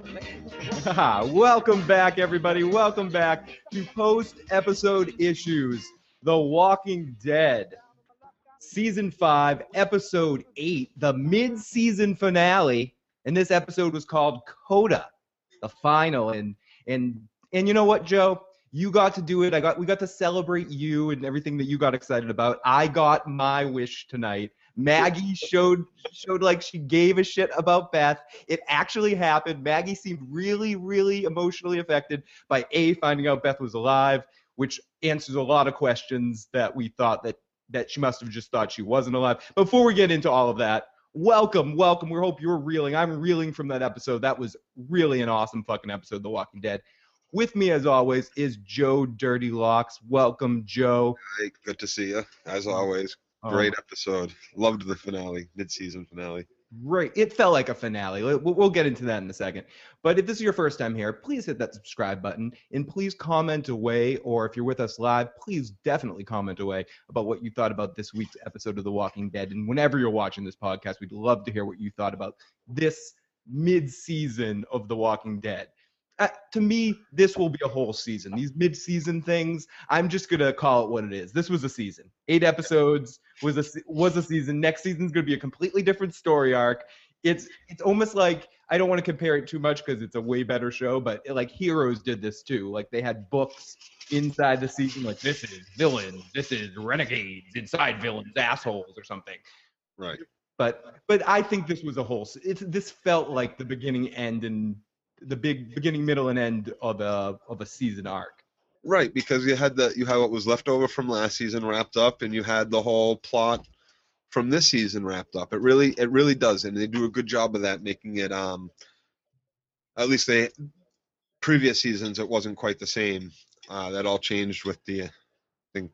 Welcome back, everybody. Welcome back to post episode issues The Walking Dead, season five, episode eight, the mid season finale. And this episode was called Coda, the final. And, and, and you know what, Joe? You got to do it. I got, we got to celebrate you and everything that you got excited about. I got my wish tonight. Maggie showed showed like she gave a shit about Beth. It actually happened. Maggie seemed really, really emotionally affected by A finding out Beth was alive, which answers a lot of questions that we thought that that she must have just thought she wasn't alive. Before we get into all of that, welcome, welcome. We hope you're reeling. I'm reeling from that episode. That was really an awesome fucking episode, The Walking Dead. With me, as always, is Joe Dirty Locks. Welcome, Joe. Hey, good to see you, as always. Um, great episode. Loved the finale, mid-season finale. Right. It felt like a finale. We'll, we'll get into that in a second. But if this is your first time here, please hit that subscribe button and please comment away. Or if you're with us live, please definitely comment away about what you thought about this week's episode of The Walking Dead. And whenever you're watching this podcast, we'd love to hear what you thought about this mid-season of The Walking Dead uh, to me, this will be a whole season. These mid-season things, I'm just gonna call it what it is. This was a season. Eight episodes was a was a season. Next season's gonna be a completely different story arc. It's it's almost like I don't want to compare it too much because it's a way better show, but it, like Heroes did this too. Like they had books inside the season, like this is villains, this is renegades inside villains, assholes or something. Right. But but I think this was a whole. It's this felt like the beginning, end, and the big beginning, middle, and end of a of a season arc. Right, because you had the you had what was left over from last season wrapped up, and you had the whole plot from this season wrapped up. It really it really does, and they do a good job of that, making it um. At least they previous seasons it wasn't quite the same. Uh, that all changed with the I think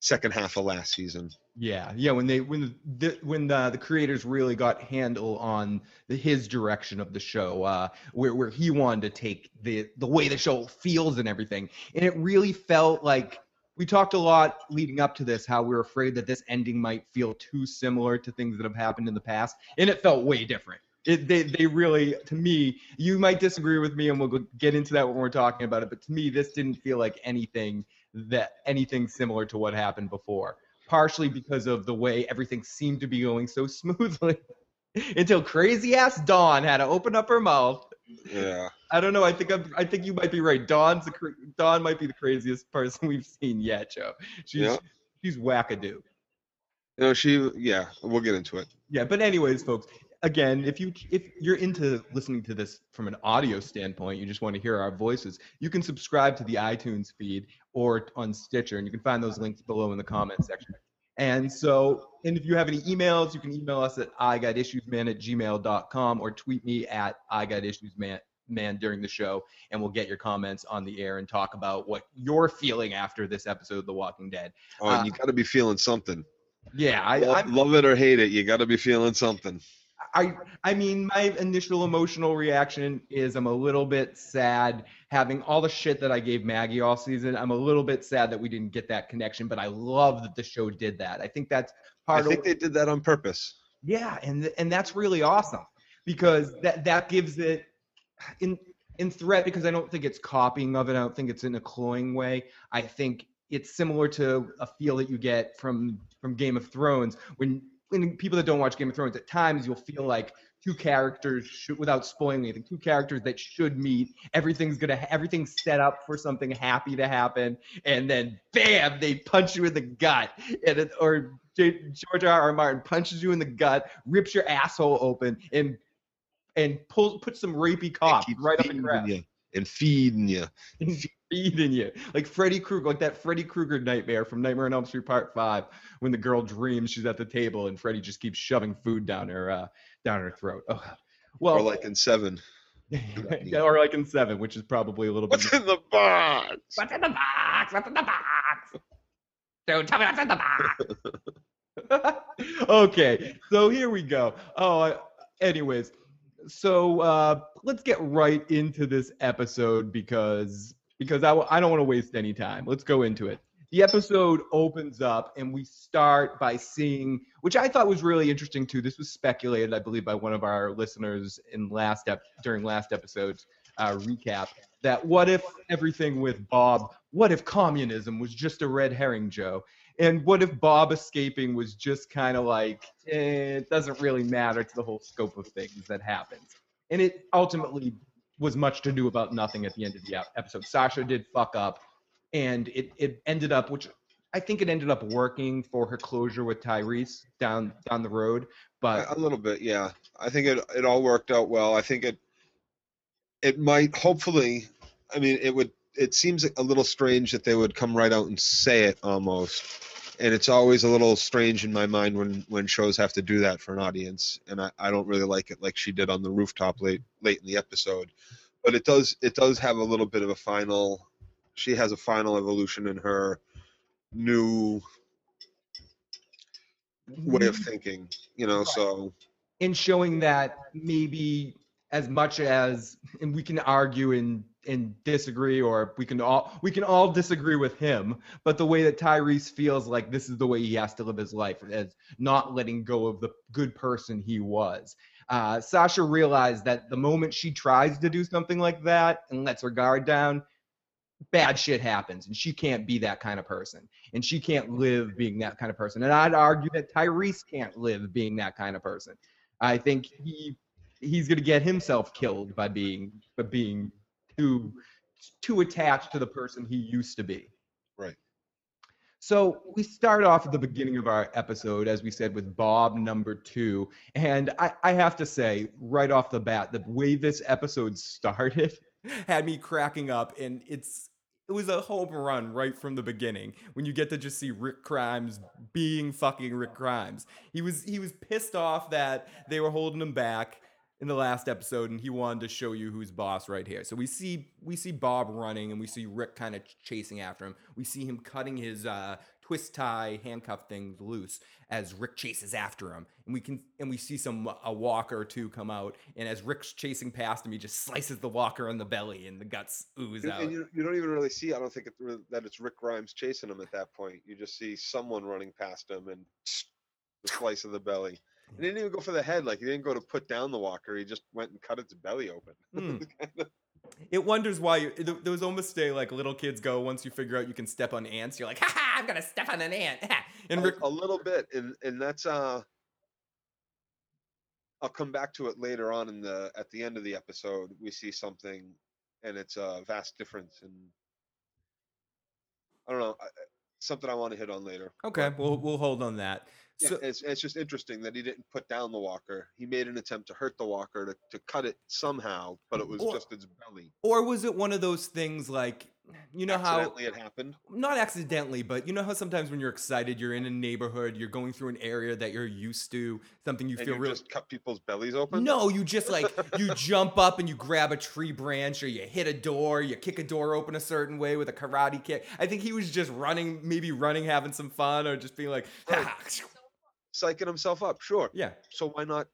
second half of last season. Yeah, yeah. When they when the when the, the creators really got handle on the, his direction of the show, uh, where where he wanted to take the the way the show feels and everything, and it really felt like we talked a lot leading up to this how we were afraid that this ending might feel too similar to things that have happened in the past, and it felt way different. It, they, they really, to me, you might disagree with me, and we'll get into that when we're talking about it. But to me, this didn't feel like anything that anything similar to what happened before partially because of the way everything seemed to be going so smoothly until crazy ass Dawn had to open up her mouth. Yeah. I don't know. I think I'm, I think you might be right. Dawn's the Dawn might be the craziest person we've seen yet, Joe. She's yeah. she's wackadoo. You know, she yeah, we'll get into it. Yeah, but anyways, folks, again, if you if you're into listening to this from an audio standpoint, you just want to hear our voices, you can subscribe to the iTunes feed or on Stitcher, and you can find those links below in the comment section. And so, and if you have any emails, you can email us at igotissuesman at gmail.com or tweet me at igotissuesman man during the show, and we'll get your comments on the air and talk about what you're feeling after this episode of The Walking Dead. Oh, uh, you got to be feeling something. Yeah, I love, love it or hate it, you got to be feeling something. I I mean, my initial emotional reaction is I'm a little bit sad having all the shit that I gave Maggie all season. I'm a little bit sad that we didn't get that connection, but I love that the show did that. I think that's part. I think of, they did that on purpose. Yeah, and and that's really awesome because that that gives it in in threat because I don't think it's copying of it. I don't think it's in a cloying way. I think it's similar to a feel that you get from from Game of Thrones when and people that don't watch Game of Thrones, at times you'll feel like two characters should, without spoiling anything, two characters that should meet. Everything's gonna, everything's set up for something happy to happen, and then bam, they punch you in the gut, and it, or George R. R. Martin punches you in the gut, rips your asshole open, and and pulls put some rapey cock right up in your ass. You and feeding you. feeding you. Like Freddy Krueger, like that Freddy Krueger nightmare from Nightmare on Elm Street Part Five, when the girl dreams she's at the table and Freddy just keeps shoving food down her uh, down her throat. Oh. Well, or like in Seven. yeah, or like in Seven, which is probably a little bit. What's in the box? What's in the box? What's in the box? Don't tell me what's in the box. okay, so here we go. Oh, anyways, so uh, let's get right into this episode because because I w- I don't want to waste any time. Let's go into it. the episode opens up and we start by seeing, which I thought was really interesting too. This was speculated, I believe, by one of our listeners in last ep- during last episode's uh, recap. That what if everything with Bob? What if communism was just a red herring, Joe? And what if Bob escaping was just kind of like eh, it doesn't really matter to the whole scope of things that happens? And it ultimately was much to do about nothing at the end of the episode. Sasha did fuck up and it it ended up which I think it ended up working for her closure with Tyrese down down the road, but a little bit, yeah. I think it it all worked out well. I think it it might hopefully. I mean, it would. It seems a little strange that they would come right out and say it almost, and it's always a little strange in my mind when when shows have to do that for an audience, and I, I don't really like it like she did on the rooftop late late in the episode, but it does it does have a little bit of a final. She has a final evolution in her new way of mm-hmm. thinking, you know. Right. So in showing that maybe as much as and we can argue and and disagree or we can all we can all disagree with him but the way that Tyrese feels like this is the way he has to live his life as not letting go of the good person he was. Uh, Sasha realized that the moment she tries to do something like that and lets her guard down bad shit happens and she can't be that kind of person and she can't live being that kind of person and I'd argue that Tyrese can't live being that kind of person. I think he he's going to get himself killed by being by being too too attached to the person he used to be. Right. So we start off at the beginning of our episode, as we said, with Bob number two, and I, I have to say right off the bat, the way this episode started had me cracking up, and it's it was a home run right from the beginning when you get to just see Rick Grimes being fucking Rick Grimes. He was he was pissed off that they were holding him back in the last episode and he wanted to show you who's boss right here. So we see we see Bob running and we see Rick kind of chasing after him. We see him cutting his uh, twist tie handcuff things loose as Rick chases after him. And we can and we see some a walker or two come out and as Rick's chasing past him he just slices the walker in the belly and the guts ooze And- out. And you, you don't even really see. I don't think it, that it's Rick Grimes chasing him at that point. You just see someone running past him and the slice of the belly. He didn't even go for the head. Like he didn't go to put down the walker. He just went and cut its belly open. Hmm. It wonders why you, it, there was almost a like little kids go once you figure out you can step on ants. You're like, ha ha! I'm gonna step on an ant. and a, a little bit, and and that's uh. I'll come back to it later on in the at the end of the episode. We see something, and it's a vast difference, and I don't know something I want to hit on later. okay, we'll we'll hold on that. Yeah, So, it's, it's just interesting that he didn't put down the walker. He made an attempt to hurt the walker to, to cut it somehow, but it was Or- just its belly. or was it one of those things like, you know how Accidentally, it happened. not accidentally, but you know how sometimes when you're excited, you're in a neighborhood, you're going through an area that you're used to, something you and feel you real. just cut people's bellies open. No, you just like you jump up and you grab a tree branch or you hit a door, you kick a door open a certain way with a karate kick. I think he was just running, maybe running, having some fun, or just being like, Right. psyching himself up. Sure. yeah, So why not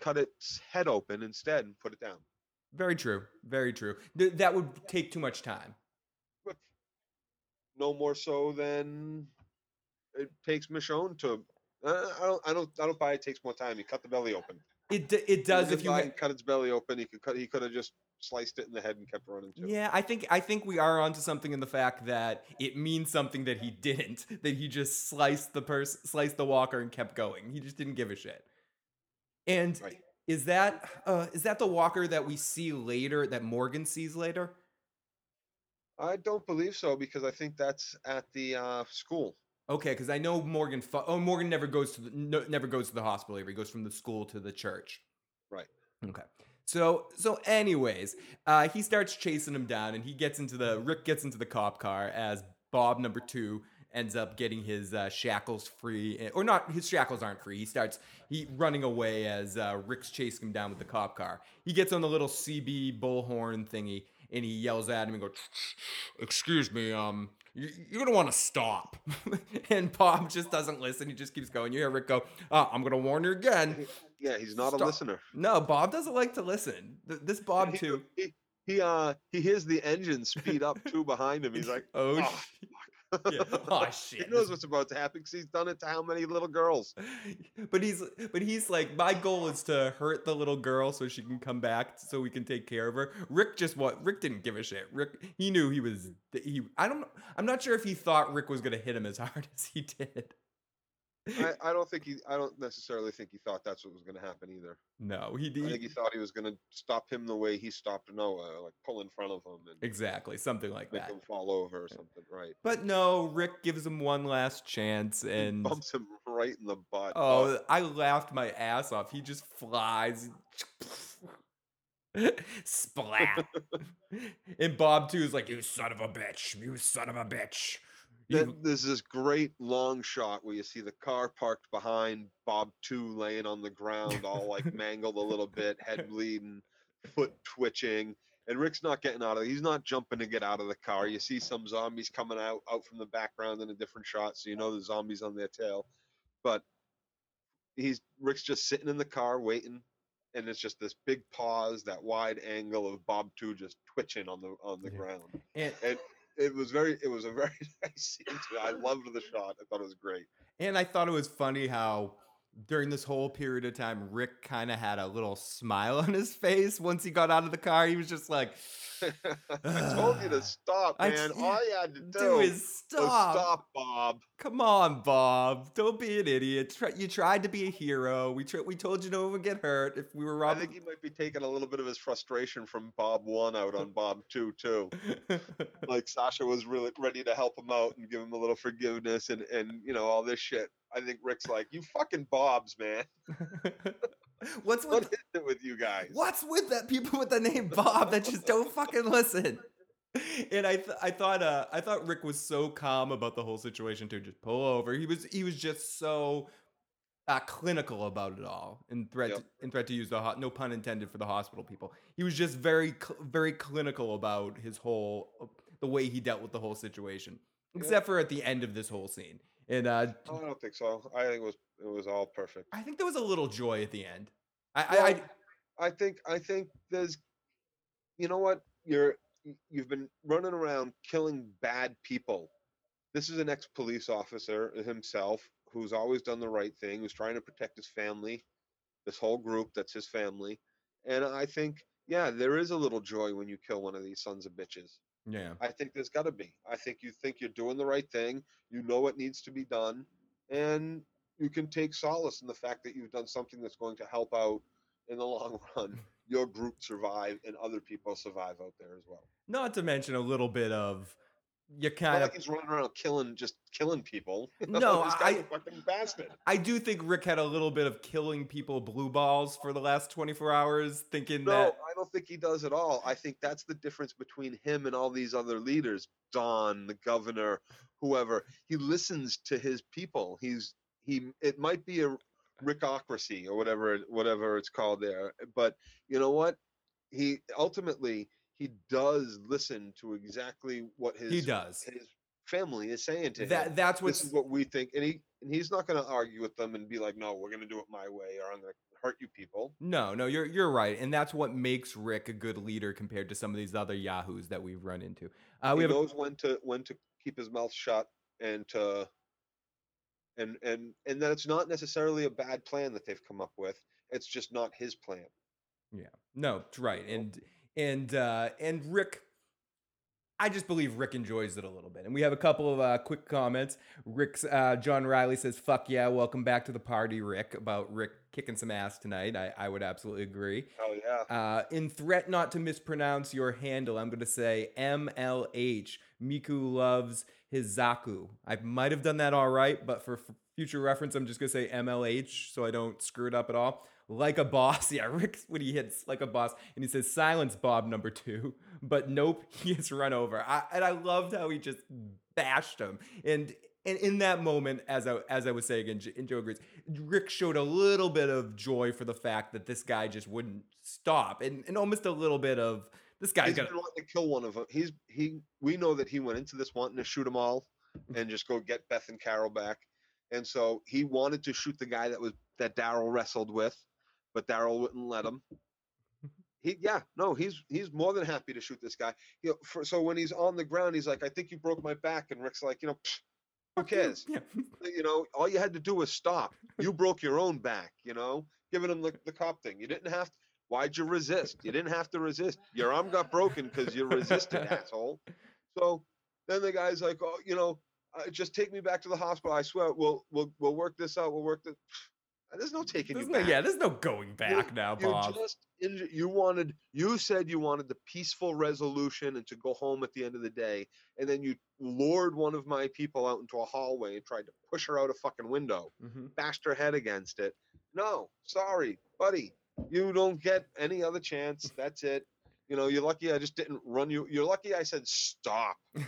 cut its head open instead and put it down? very true, very true. Th- that would take too much time. No more so than it takes Michonne to. Uh, I don't. I don't. I don't buy it takes more time. You cut the belly open. It d- it does if you. ha- cut its belly open. He could cut. He could have just sliced it in the head and kept running too. Yeah, I think I think we are onto something in the fact that it means something that he didn't. That he just sliced the purse, sliced the walker, and kept going. He just didn't give a shit. And Right. is that uh, is that the walker that we see later? That Morgan sees later? I don't believe so because I think that's at the uh, school. Okay, because I know Morgan. Fu- oh, Morgan never goes to the no, never goes to the hospital. He goes from the school to the church. Right. Okay. So so anyways, uh, he starts chasing him down, and he gets into the Rick gets into the cop car as Bob number two ends up getting his uh, shackles free, eh, or not. His shackles aren't free. He starts he running away as uh, Rick's chasing him down with the cop car. He gets on the little CB bullhorn thingy, and he yells at him and goes, "Excuse me, um." you- You're gonna want to stop, and Bob just doesn't listen. He just keeps going. You hear Rick go, oh, "I'm gonna warn you again." Yeah, he's not Stop. a listener. No, Bob doesn't like to listen. Th- This Bob he, too. He, he uh he hears the engine speed up too behind him. He's like, Oh, "Oh, Yeah. Oh he shit. knows what's about to happen because he's done it to how many little girls? but he's but he's like my goal is to hurt the little girl so she can come back so we can take care of her. Rick just what Rick didn't give a shit. Rick he knew he was hmm. he I don't I'm not sure if he thought Rick was gonna hit him as hard as he did. I, I don't think he. I don't necessarily think he thought that's what was going to happen either. No, he did. I think he thought he was going to stop him the way he stopped Noah, like pull in front of him and exactly something like make that. him fall over or something. Right. But no, Rick gives him one last chance He and bumps him right in the butt. oh, I laughed my ass off. He just flies. Splat. and Bob too is like, "You son of a bitch! You son of a bitch!" Then there's this great long shot where you see the car parked behind Bob Two laying on the ground, all like mangled a little bit, head bleeding, foot twitching, and Rick's not getting out of it. He's not jumping to get out of the car. You see some zombies coming out out from the background in a different shot, so you know the zombies on their tail. But he's Rick's just sitting in the car waiting, and it's just this big pause, that wide angle of Bob Two just twitching on the on the Yeah. ground and, and it was very it was a very nice scene too. I loved the shot. I thought it was great. and I thought it was funny how during this whole period of time, Rick kind of had a little smile on his face once he got out of the car. He was just like, I told you to stop, man. All you had to do, "Do is was stop." stop, Bob. Come on, Bob. Don't be an idiot. You tried to be a hero. We we told you no one would get hurt if we were I robbing. think he might be taking a little bit of his frustration from Bob One out on Bob Two too. Like Sasha was really ready to help him out and give him a little forgiveness and and you know all this shit. I think Rick's like, you fucking Bobs, man. What's with is it with you guys? What's with that people with the name Bob that just don't fucking listen? And I th- I thought uh I thought Rick was so calm about the whole situation to just pull over. He was he was just so uh, clinical about it all and threat Yep. and threat to use the ho- no pun intended for the hospital people. He was just very cl- very clinical about his whole the way he dealt with the whole situation. Except for at the end of this whole scene. And uh Oh, I don't think so. I think it was it was all perfect. I think there was a little joy at the end. I, Well, I, I I think I think there's you know what you're you've been running around killing bad people. This is an ex-police officer himself who's always done the right thing, who's trying to protect his family, this whole group that's his family. And I think yeah, there is a little joy when you kill one of these sons of bitches. yeah. I think there's got to be. I think you think you're doing the right thing, you know what needs to be done, and you can take solace in the fact that you've done something that's going to help out in the long run your group survive and other people survive out there as well. Not to mention a little bit of you kind like of. he's running around killing, just killing people. No, this guy's I- a fucking bastard. I do think Rick had a little bit of killing people blue balls for the last 24 hours, thinking that No, that. I don't think he does at all. I think that's the difference between him and all these other leaders, Dawn, the governor, whoever. He listens to his people. He's he. It might be a rickocracy or whatever whatever it's called there, but you know what? He ultimately he does listen to exactly what his He does. his family is saying to him That that's this is what we think and he and he's not going to argue with them and be like no we're going to do it my way or i'm going to hurt you people no, no, you're you're right, and that's what makes Rick a good leader compared to some of these other yahoos that we've run into. Uh, we he a- knows when to when to keep his mouth shut and to and and and that it's not necessarily a bad plan that they've come up with it's just not his plan Yeah. No, it's right. And and uh and Rick I just believe Rick enjoys it a little bit. And we have a couple of uh, quick comments. Rick's uh, John Riley says, "Fuck yeah, welcome back to the party, Rick." About Rick kicking some ass tonight. I, I would absolutely agree. oh yeah Uh, in threat not to mispronounce your handle, I'm going to say MLH. Miku loves his Zaku. I might have done that all right, but for f- future reference, I'm just going to say MLH so I don't screw it up at all. Like a boss. Yeah, Rick, when he hits like a boss, and he says, silence Bob number two. But nope, he gets run over. I, and I loved how he just bashed him. And and in that moment, as I as I was saying, and, and Joe agrees, Rick showed a little bit of joy for the fact that this guy just wouldn't stop, and, and almost a little bit of this guy's gonna. to kill one of them he's he we know that he went into this wanting to shoot them all and just go get beth and carol back and so he wanted to shoot the guy that was that daryl wrestled with but daryl wouldn't let him he yeah no he's he's more than happy to shoot this guy. You know, for, so when he's on the ground, he's like, I think you broke my back, and Rick's like, you know, "Pfft, who cares? Yeah. You know, all you had to do was stop. You broke your own back. You know, giving him the the cop thing. You didn't have. To, why'd you resist? You didn't have to resist. Your arm got broken because you resisted, asshole. So then the guy's like, oh, you know, uh, just take me back to the hospital. I swear, we'll we'll we'll work this out. We'll work this. There's no taking There's you no, back. yeah, there's no going back now, You Bob. just you wanted you said you wanted the peaceful resolution and to go home at the end of the day, and then you lured one of my people out into a hallway and tried to push her out a fucking window, Mhm. bashed her head against it. No, sorry, buddy, you don't get any other chance. That's it. You know, you're lucky I just didn't run you. You're lucky I said stop.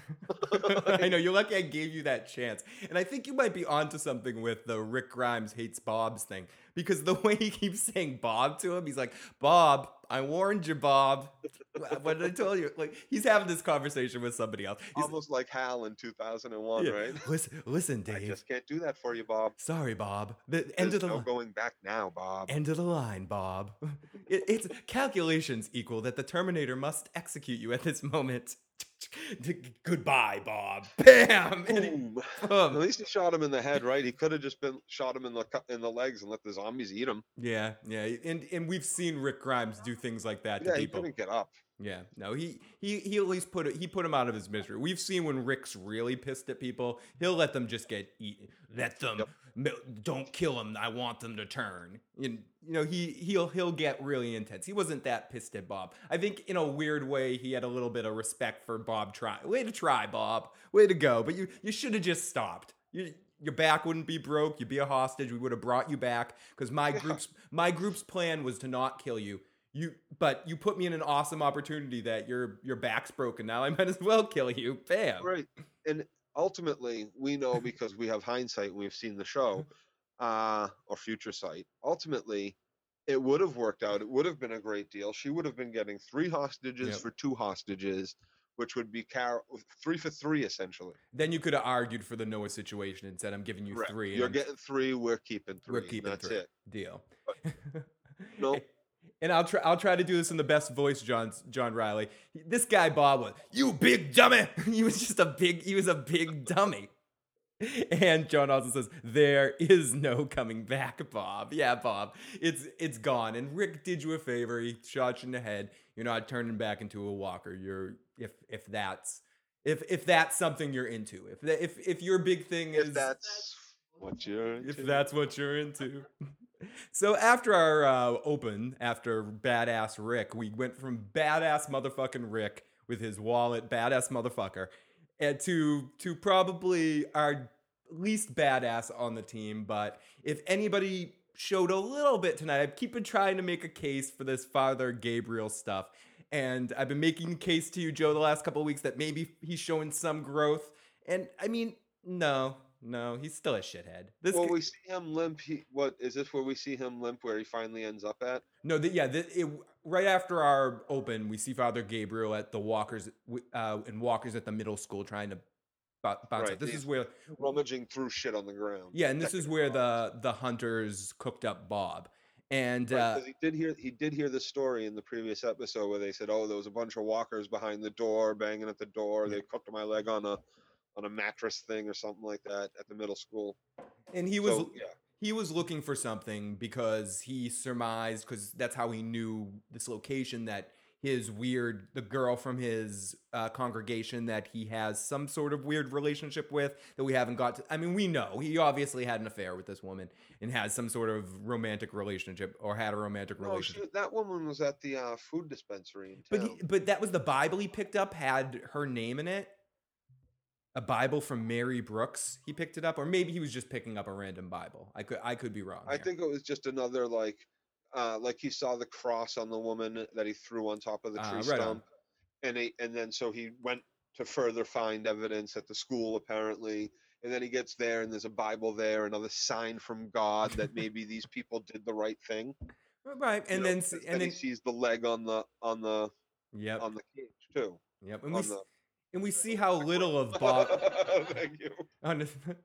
I know you're lucky I gave you that chance, and I think you might be onto something with the Rick Grimes hates Bob's thing because the way he keeps saying Bob to him, he's like, "Bob, I warned you, Bob." what did I tell you? Like he's having this conversation with somebody else. He's, Almost like Hal in 2001, yeah, right? Listen, listen, I just can't do that for you, Bob. Sorry, Bob. The end of the no li- going back now, Bob. End of the line, Bob. It, it's calculations equal that the Terminator must execute you at this moment. Goodbye, Bob. Bam. He- Boom. At least he shot him in the head, right? He could have just been shot him in the in the legs and let the zombies eat him. Yeah, yeah, and and we've seen Rick Grimes do things like that to Yeah, he people. couldn't get up. Yeah, no, he he he at least put it. He put him out of his misery. We've seen when Rick's really pissed at people, he'll let them just get eaten. Let them Yep. don't kill them. I want them to turn. And you know he he'll he'll get really intense. He wasn't that pissed at Bob. I think in a weird way he had a little bit of respect for Bob. Try way to try, Bob. Way to go. But you you should have just stopped. You, your back wouldn't be broke. You'd be a hostage. We would have brought you back because my Yeah. group's my group's plan was to not kill you. You, but you put me in an awesome opportunity that your your back's broken now. I might as well kill you. Bam. Right. And ultimately, we know because we have hindsight we've seen the show, uh, or future sight. Ultimately, it would have worked out. It would have been a great deal. She would have been getting three hostages Yep. for two hostages, which would be Carol three for three essentially. Then you could have argued for the Noah situation and said, "I'm giving you Correct. three. You're getting three. We're keeping 3 We're keeping that's three. it. deal." Nope. And I'll try. I'll try to do this in the best voice, John John Riley. This guy Bob was, "You big dummy." he was just a big. He was a big dummy. And John also says, "There is no coming back, Bob. Yeah, Bob, it's it's gone." And Rick did you a favor. He shot you in the head. You're not turning back into a walker. You're if if that's if if that's something you're into. If if if your big thing is If that's what you're if that's what you're into. So after our uh, open, after badass Rick, we went from badass motherfucking Rick with his wallet, badass motherfucker, and to to probably our least badass on the team. But if anybody showed a little bit tonight, I keep on trying to make a case for this Father Gabriel stuff. And I've been making case to you, Joe, the last couple weeks that maybe he's showing some growth. And I mean, no, no, he's still a shithead. This well, guy- we see him limp. He, what is this? Where we see him limp? Where he finally ends up at? no, the, yeah, the, it, right after our open, we see Father Gabriel at the Walkers uh, and Walkers at the middle school trying to bou- bounce. Right. This is where, Rummaging through shit on the ground. yeah, and this is where the the hunters cooked up Bob, and Right, uh, he did hear he did hear the story in the previous episode where they said, "Oh, there was a bunch of walkers behind the door, banging at the door. They cooked my leg on a on a mattress thing or something like that at the middle school." and he was so, yeah, he was looking for something because he surmised because that's how he knew this location that his weird the girl from his uh, congregation that he has some sort of weird relationship with that we haven't got to i mean we know. He obviously had an affair with this woman and has some sort of romantic relationship or had a romantic no, she, relationship that woman was at the uh, food dispensary in but he, but that was the bible he picked up had her name in it a bible from mary brooks he picked it up or maybe he was just picking up a random bible i could i could be wrong I here. think it was just another like, uh, like he saw the cross on the woman that he threw on top of the Ah, tree right on. stump, and he and then so he went to further find evidence at the school apparently, and then he gets there and there's a Bible there, another sign from God that maybe these people did the right thing. Right, you and know, then and he then sees the leg on the on the yep, on the cage too. yep, and we on the- and we see how little of Bob Thank you. on the-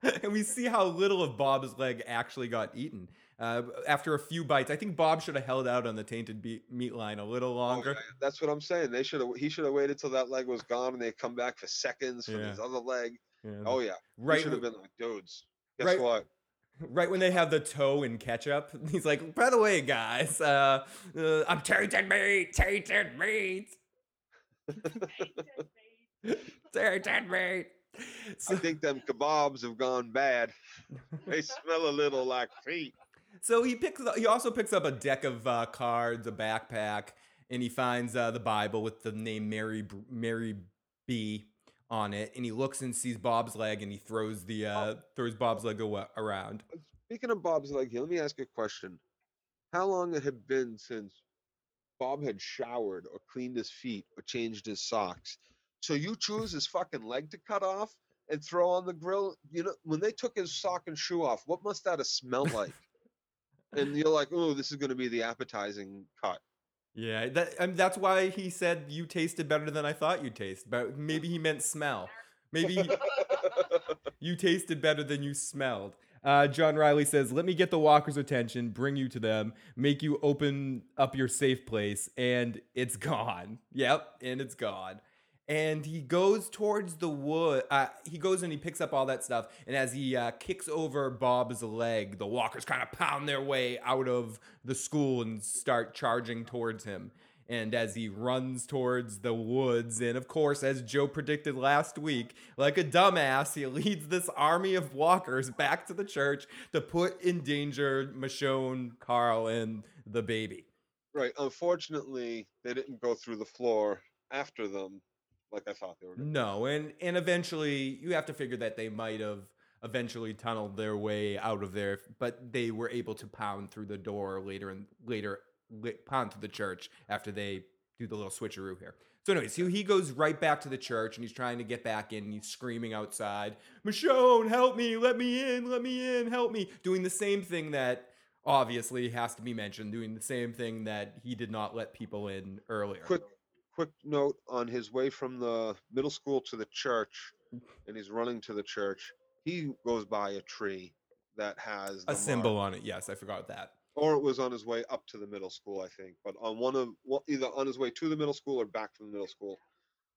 and we see how little of Bob's leg actually got eaten. Uh, after a few bites, I think Bob should have held out on the tainted be- meat line a little Oh, longer. yeah, that's what I'm saying. They should have. He should have waited till that leg was gone, and they come back for seconds for Yeah. his other leg. Yeah, Oh yeah, right, Should have been like, dudes. Guess Right- what? right when they have the toe in ketchup, he's like, "By the way, guys, uh, uh, I'm tainted meat, tainted meat, tainted meat." I So, think them kebabs have gone bad. They smell a little like feet. so he picks. He also picks up a deck of uh, cards, a backpack, and he finds uh, the Bible with the name Mary B- Mary B on it. And he looks and sees Bob's leg, and he throws the uh, throws Bob's leg around. Speaking of Bob's leg here, let me ask you a question. How long it had been since Bob had showered or cleaned his feet or changed his socks? So you choose his fucking leg to cut off and throw on the grill? You know, when they took his sock and shoe off, what must that have smelled like? and you're like, oh, this is going to be the appetizing cut. Yeah, that, and that's why he said you tasted better than I thought you'd taste. But maybe he meant smell. Maybe he- you tasted better than you smelled. Uh, John Riley says, "Let me get the walkers' attention, bring you to them, make you open up your safe place, and it's gone. Yep, and it's gone." And he goes towards the wood. Uh, he goes and he picks up all that stuff. And as he uh, kicks over Bob's leg, the walkers kind of pound their way out of the school and start charging towards him. And as he runs towards the woods, and of course, as Joe predicted last week, like a dumbass, he leads this army of walkers back to the church to put in danger Michonne, Carl, and the baby. right. Unfortunately, they didn't go through the floor after them like I thought they were. No, and and eventually you have to figure that they might have eventually tunneled their way out of there, but they were able to pound through the door later and later pound through the church after they do the little switcheroo here. So anyways, so he goes right back to the church and he's trying to get back in and he's screaming outside, Michonne, help me, let me in, let me in, help me. Doing the same thing that obviously has to be mentioned, doing the same thing that he did not let people in earlier. quick quick note on his way from the middle school to the church and he's running to the church he goes by a tree that has A mark. symbol on it, yes, I forgot that. or it was on his way up to the middle school i think but on one of well, either on his way to the middle school or back from the middle school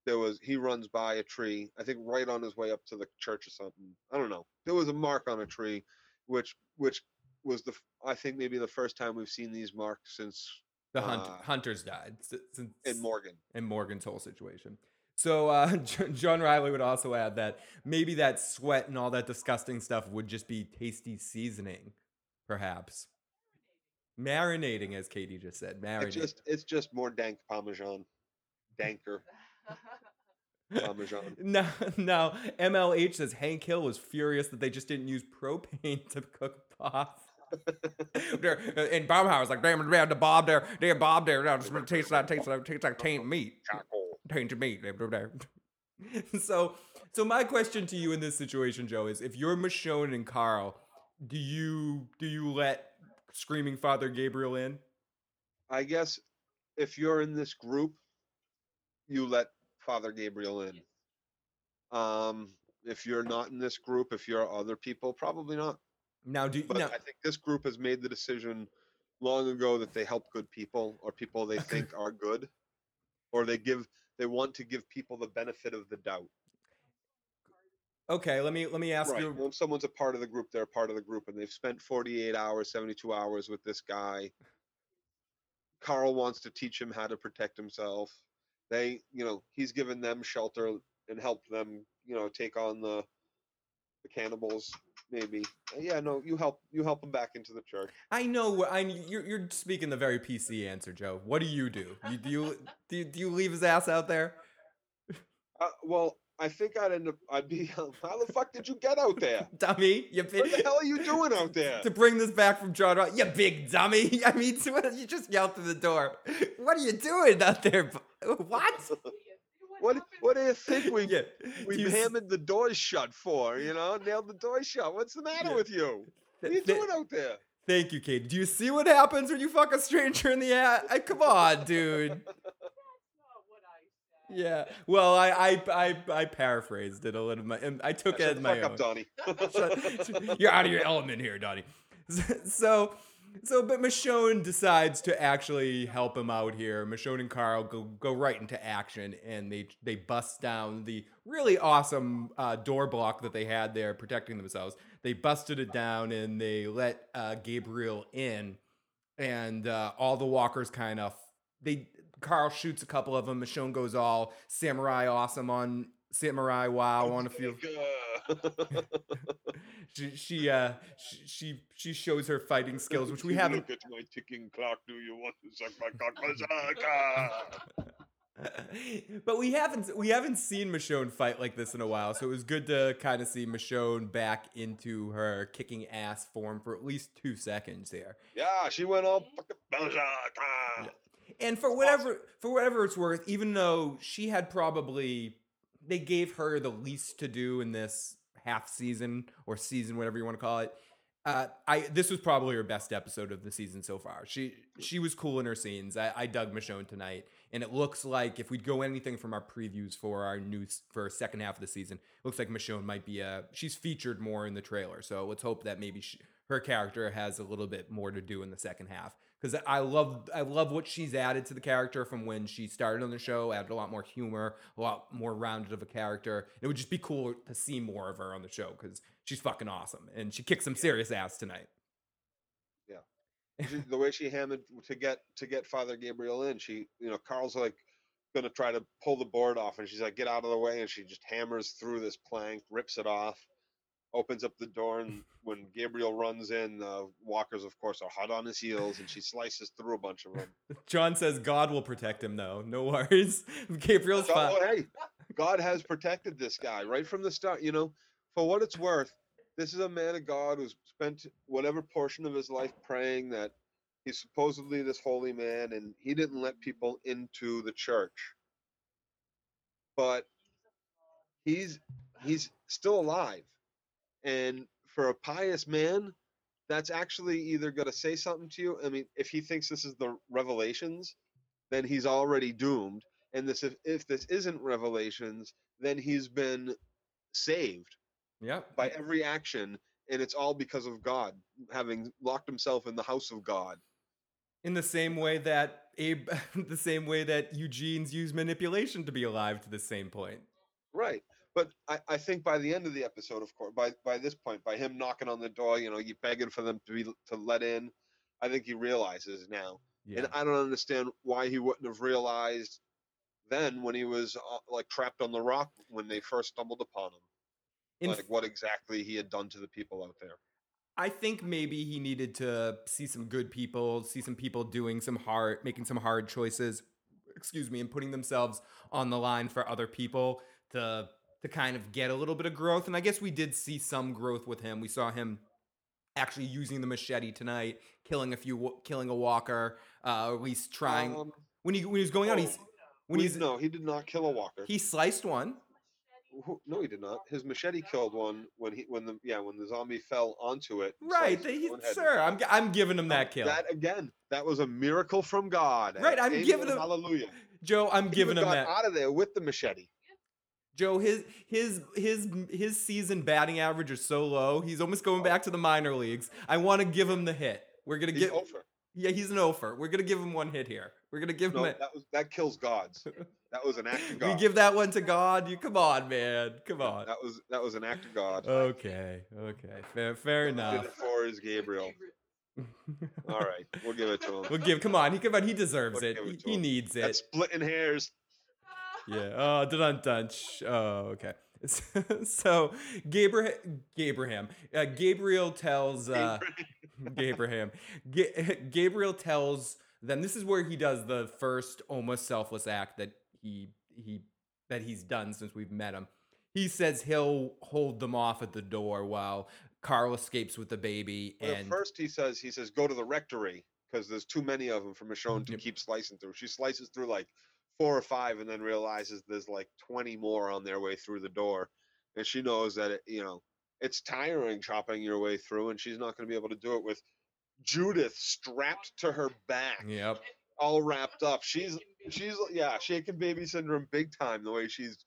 there was he runs by a tree i think right on his way up to the church or something i don't know there was a mark on a tree which which was the I think maybe the first time we've seen these marks since The hunt, Uh, hunters died since in morgan in Morgan's whole situation. So uh, John Riley would also add that maybe that sweat and all that disgusting stuff would just be tasty seasoning, perhaps. Marinating, as Katie just said. It's Marinating. just it's just more dank parmesan, danker parmesan. No, no. MLH says Hank Hill was furious that they just didn't use propane to cook Bob. There- and Boomhauer's like, damn, damn, the Bob there, damn Bob there, no, it tastes like, tastes like, tastes like taint meat. Charcoal. tainted meat. so, so my question to you in this situation, Joe, is if you're Michonne and Carl, do you do you let screaming Father Gabriel in? I guess if you're in this group, you let Father Gabriel in. Um, if you're not in this group, if you're other people, probably not. Now, do But now, I think this group has made the decision long ago that they help good people or people they think are good, or they give they want to give people the benefit of the doubt. okay? Let me let me ask Right. you. When someone's a part of the group, they're a part of the group, and they've spent 48 hours, 72 hours with this guy. Carl wants to teach him how to protect himself. They, you know, he's given them shelter and helped them, you know, take on the the cannibals. Maybe, yeah. No, you help you help him back into the church. I know I you're you're speaking the very PC answer, Joe. What do you do? You do you do you, do you leave his ass out there? Uh, well, I think I'd end up. I'd be. How the fuck did you get out there? Dummy, you What the hell are you doing out there? to bring this back from John Ross, you big dummy. I mean, you just yelled through the door. What are you doing out there? What? What What do you think we Yeah. we do you s- hammered the doors shut for? You know, nailed the doors shut. What's the matter Yeah. with you? What are you th- doing out there? Thank you, Kate. Do you see what happens when you fuck a stranger in the ass? I, come on, dude. Yeah. Well, I I I, I paraphrased it a little. bit. and I took it Shut as the my fuck own. up, Donnie. You're out of your element here, Donnie. So, So, but Michonne decides to actually help him out here. Michonne and Carl go go right into action, and they they bust down the really awesome uh, door block that they had there protecting themselves. They busted it down, and they let uh, Gabriel in, and uh, all the walkers kind of they. Carl shoots a couple of them. Michonne goes all samurai awesome on samurai wow on a few she she uh she, she she shows her fighting skills which we haven't Look at my ticking clock. Do you want to suck my cock? but we haven't we haven't seen Michonne fight like this in a while, so it was good to kind of see Michonne back into her kicking ass form for at least two seconds there. yeah, she went all fucking. And for whatever for whatever it's worth, even though she had probably they gave her the least to do in this half season or season, whatever you want to call it. Uh, I this was probably her best episode of the season so far. She she was cool in her scenes. I, I dug Michonne tonight, and it looks like if we go anything from our previews for our new for second half of the season, looks like Michonne might be a she's featured more in the trailer. So let's hope that maybe she, her character has a little bit more to do in the second half because I love I love what she's added to the character from when she started on the show. Added a lot more humor, a lot more rounded of a character. It would just be cool to see more of her on the show because she's fucking awesome and she kicked some serious ass tonight. Yeah, the way she hammered to get to get Father Gabriel in, she you know Carl's like gonna try to pull the board off, and she's like, "Get out of the way!" and she just hammers through this plank, rips it off, opens up the door, and when Gabriel runs in, the walkers, of course, are hot on his heels, and she slices through a bunch of them. John says God will protect him though. No worries. Gabriel's fine. Oh, hey, God has protected this guy right from the start. You know, for what it's worth, this is a man of God who's spent whatever portion of his life praying that he's supposedly this holy man, and he didn't let people into the church. But he's he's still alive, and for a pious man, that's actually either going to say something to you. I mean, if he thinks this is the revelations, then he's already doomed and this if, if this isn't revelations then he's been saved Yep. by every action and it's all because of god having locked himself in the house of god In the same way that Abe, the same way that Eugene's used manipulation to be alive to the same point. right but I, I think by the end of the episode of course by by this point by him knocking on the door you know you begging for them to be to let in i think he realizes now. Yeah. and i don't understand why he wouldn't have realized then when he was uh, like trapped on the rock when they first stumbled upon him. In like what exactly he had done to the people out there. I think maybe he needed to see some good people, see some people doing some hard, making some hard choices, excuse me, and putting themselves on the line for other people to to kind of get a little bit of growth. And I guess we did see some growth with him. We saw him actually using the machete tonight, killing a few, killing a walker, uh, or at least trying. Um, when he when he was going out, he's oh, when we- he's no, he did not kill a walker. he sliced one. No, he did not. His machete killed one when he when the yeah when the zombie fell onto it. Right, sliced they, his own head. sir. I'm I'm giving him that kill. That again, that was a miracle from God. Right, I'm Amen, giving him- hallelujah. Joe, I'm He giving him got that. out of there with the machete. Joe, his his his his season batting average is so low. He's almost going back to the minor leagues. I want to give him the hit. We're gonna He's give. over. Yeah, he's an offer. We're gonna give him one hit here. We're gonna give No, him. that was that kills gods. That was an act of God. we give that one to God. You come on, man. Come on. that was that was an act of God. Okay. Okay. Fair. Fair enough. for his Gabriel. All right, we'll give it to him. we'll give. Come on. He come on. He deserves We'll it. it He, he him. needs it. That's splitting hairs. Yeah. Oh, dun dun. Oh, okay. so, Gabriel, Gabriel, uh, Gabriel tells uh, Gabriel, Ga- Gabriel tells them this is where he does the first almost selfless act that he he that he's done since we've met him. He says he'll hold them off at the door while Carl escapes with the baby Well, and first, he says he says go to the rectory because there's too many of them for Michonne to keep slicing through. She slices through like four or five, and then realizes there's like 20 more on their way through the door, and she knows that it, you know it's tiring chopping your way through, and she's not going to be able to do it with Judith strapped to her back, Yep. all wrapped up. She's she's yeah, shaking baby syndrome big time. The way she's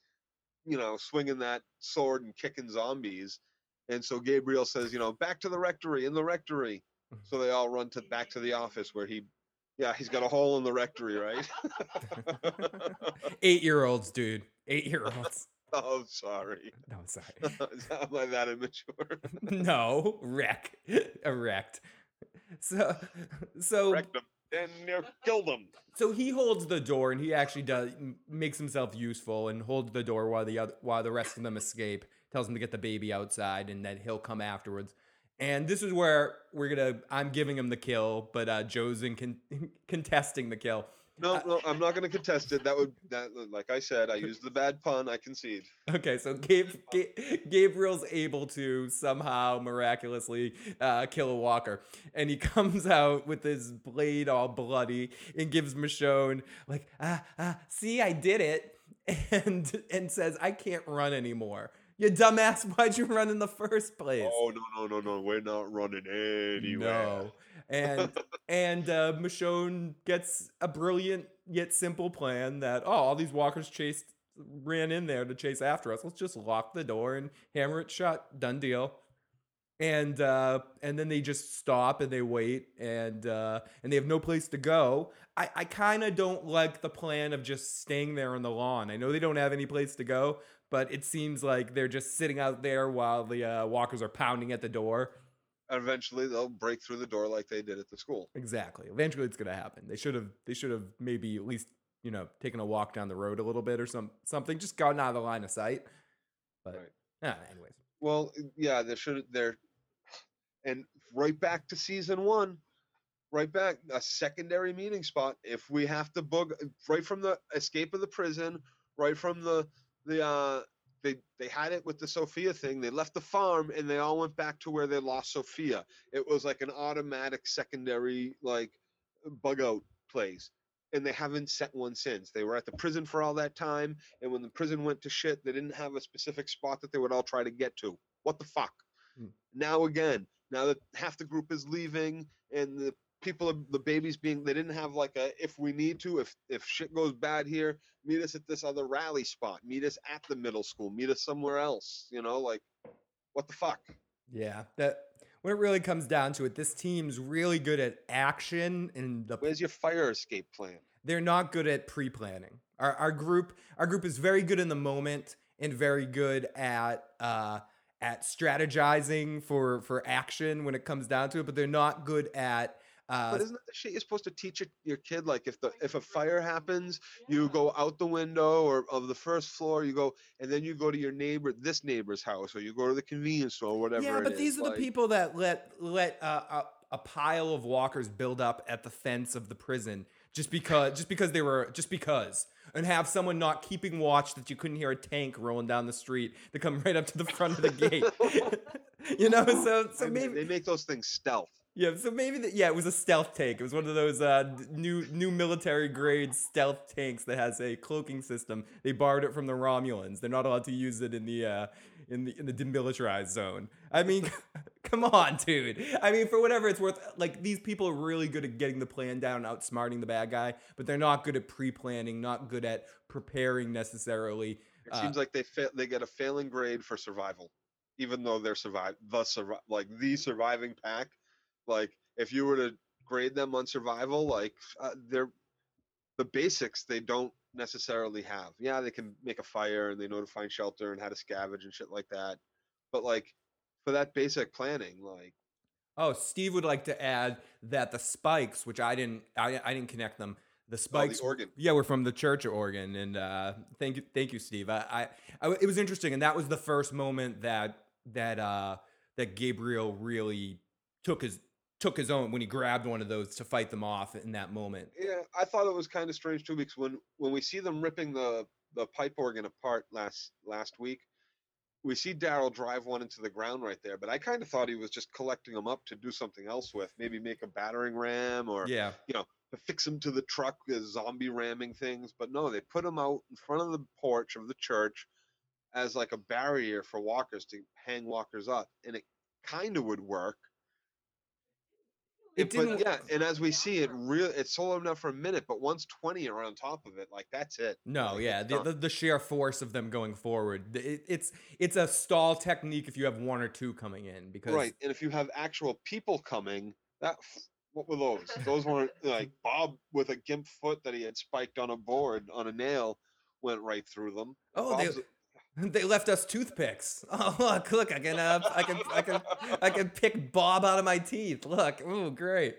you know swinging that sword and kicking zombies. And so Gabriel says, you know, back to the rectory, in the rectory. Mm-hmm. So they all run to back to the office where he, yeah, he's got a hole in the rectory, right? Eight year olds, dude. Eight year olds. oh, sorry. No, sorry. Is that- Am I that immature? no, wreck. Erect. So, so, Wrecked him. And you killed him. so he holds the door, and he actually does makes himself useful and holds the door while the other, while the rest of them escape. Tells him to get the baby outside, and then he'll come afterwards. And this is where we're gonna. I'm giving him the kill, but uh, Joe's in con- contesting the kill. No, Uh, no, I'm not to contest it. That would, that, like I said, I used the bad pun. I concede. Okay, so Gabe, Ga- Gabriel's able to somehow miraculously uh, kill a walker, and he comes out with his blade all bloody and gives Michonne like, ah, ah, see, I did it, and and says, I can't run anymore. You dumbass, why'd you run in the first place? Oh no, no, no, no. We're not running anywhere. No. And and uh, Michonne gets a brilliant yet simple plan that oh all these walkers chased ran in there to chase after us. Let's just lock the door and hammer it shut. Done deal. And uh, and then they just stop and they wait and uh, and they have no place to go. I, I kind of don't like the plan of just staying there on the lawn. I know they don't have any place to go, but it seems like they're just sitting out there while the uh, walkers are pounding at the door. Eventually, they'll break through the door like they did at the school. Exactly. Eventually, it's gonna happen. They should have. They should have maybe at least you know taken a walk down the road a little bit or some something. Just gotten out of the line of sight. But Right. ah, anyways, Well, yeah, They should They're and right back to season one, right back a secondary meeting spot. If we have to book right from the escape of the prison, right from the the uh they they had it with the Sophia thing. They left the farm and they all went back to where they lost Sophia. It was like an automatic secondary like bug out place. And they haven't set one since. They were at the prison for all that time, and when the prison went to shit, they didn't have a specific spot that they would all try to get to. What the fuck? Hmm. Now again, now that half the group is leaving and the people are the babies being they didn't have like a if we need to if if shit goes bad here meet us at this other rally spot meet us at the middle school meet us somewhere else you know like what the fuck yeah. That when it really comes down to it, this team's really good at action and the where's your fire escape plan they're not good at pre-planning. Our our group our group is very good in the moment and very good at uh at strategizing for for action when it comes down to it, but they're not good at uh but isn't that the shit you're supposed to teach your, your kid? Like if the if a fire happens you go out the window or of the first floor you go and then you go to your neighbor this neighbor's house or you go to the convenience store whatever yeah, it but these is, are the people that let let uh, a, a pile of walkers build up at the fence of the prison just because just because they were just because and have someone not keeping watch that you couldn't hear a tank rolling down the street to come right up to the front of the gate. you know, so so I mean, maybe they make those things stealth yeah, so maybe the, yeah, it was a stealth tank. It was one of those uh, new new military grade stealth tanks that has a cloaking system. They borrowed it from the Romulans. They're not allowed to use it in the uh, in the in the demilitarized zone. I mean, come on, dude. I mean, for whatever it's worth, like these people are really good at getting the plan down, and outsmarting the bad guy, but they're not good at pre-planning, not good at preparing necessarily. It Uh, seems like they fa- they get a failing grade for survival, even though they're survive the survi- like the surviving pack. Like if you were to grade them on survival, like uh, they're the basics they don't necessarily have. Yeah, they can make a fire and they know to find shelter and how to scavenge and shit like that. But like for that basic planning, like Oh, Steve would like to add that the spikes, which I didn't, I, I didn't connect them. The oh, spikes, the organ. yeah, we're from the Church of Oregon, and uh, thank you, thank you, Steve. I, I, I, it was interesting, and that was the first moment that that uh, that Gabriel really took his took his own when he grabbed one of those to fight them off in that moment. Yeah, I thought it was kind of strange too because when when we see them ripping the the pipe organ apart last last week, we see Daryl drive one into the ground right there. But I kind of thought he was just collecting them up to do something else with, maybe make a battering ram or Yeah, you know, to fix them to the truck as zombie ramming things. But no, they put them out in front of the porch of the church as like a barrier for walkers to hang walkers up, and it kind of would work. It It, but didn't- yeah, and as we see, it real it sold enough for a minute, but once twenty are on top of it, like that's it. no, Like, yeah, the, the the sheer force of them going forward. It, it's it's a stall technique if you have one or two coming in because right. And if you have actual people coming, That what were those? Those weren't like Bob with a gimp foot that he had spiked on a board on a nail went right through them. Oh, Bob's- they left us toothpicks. Oh, look, look, I can, uh, I can, I can, I can pick Bob out of my teeth. Look, ooh, great.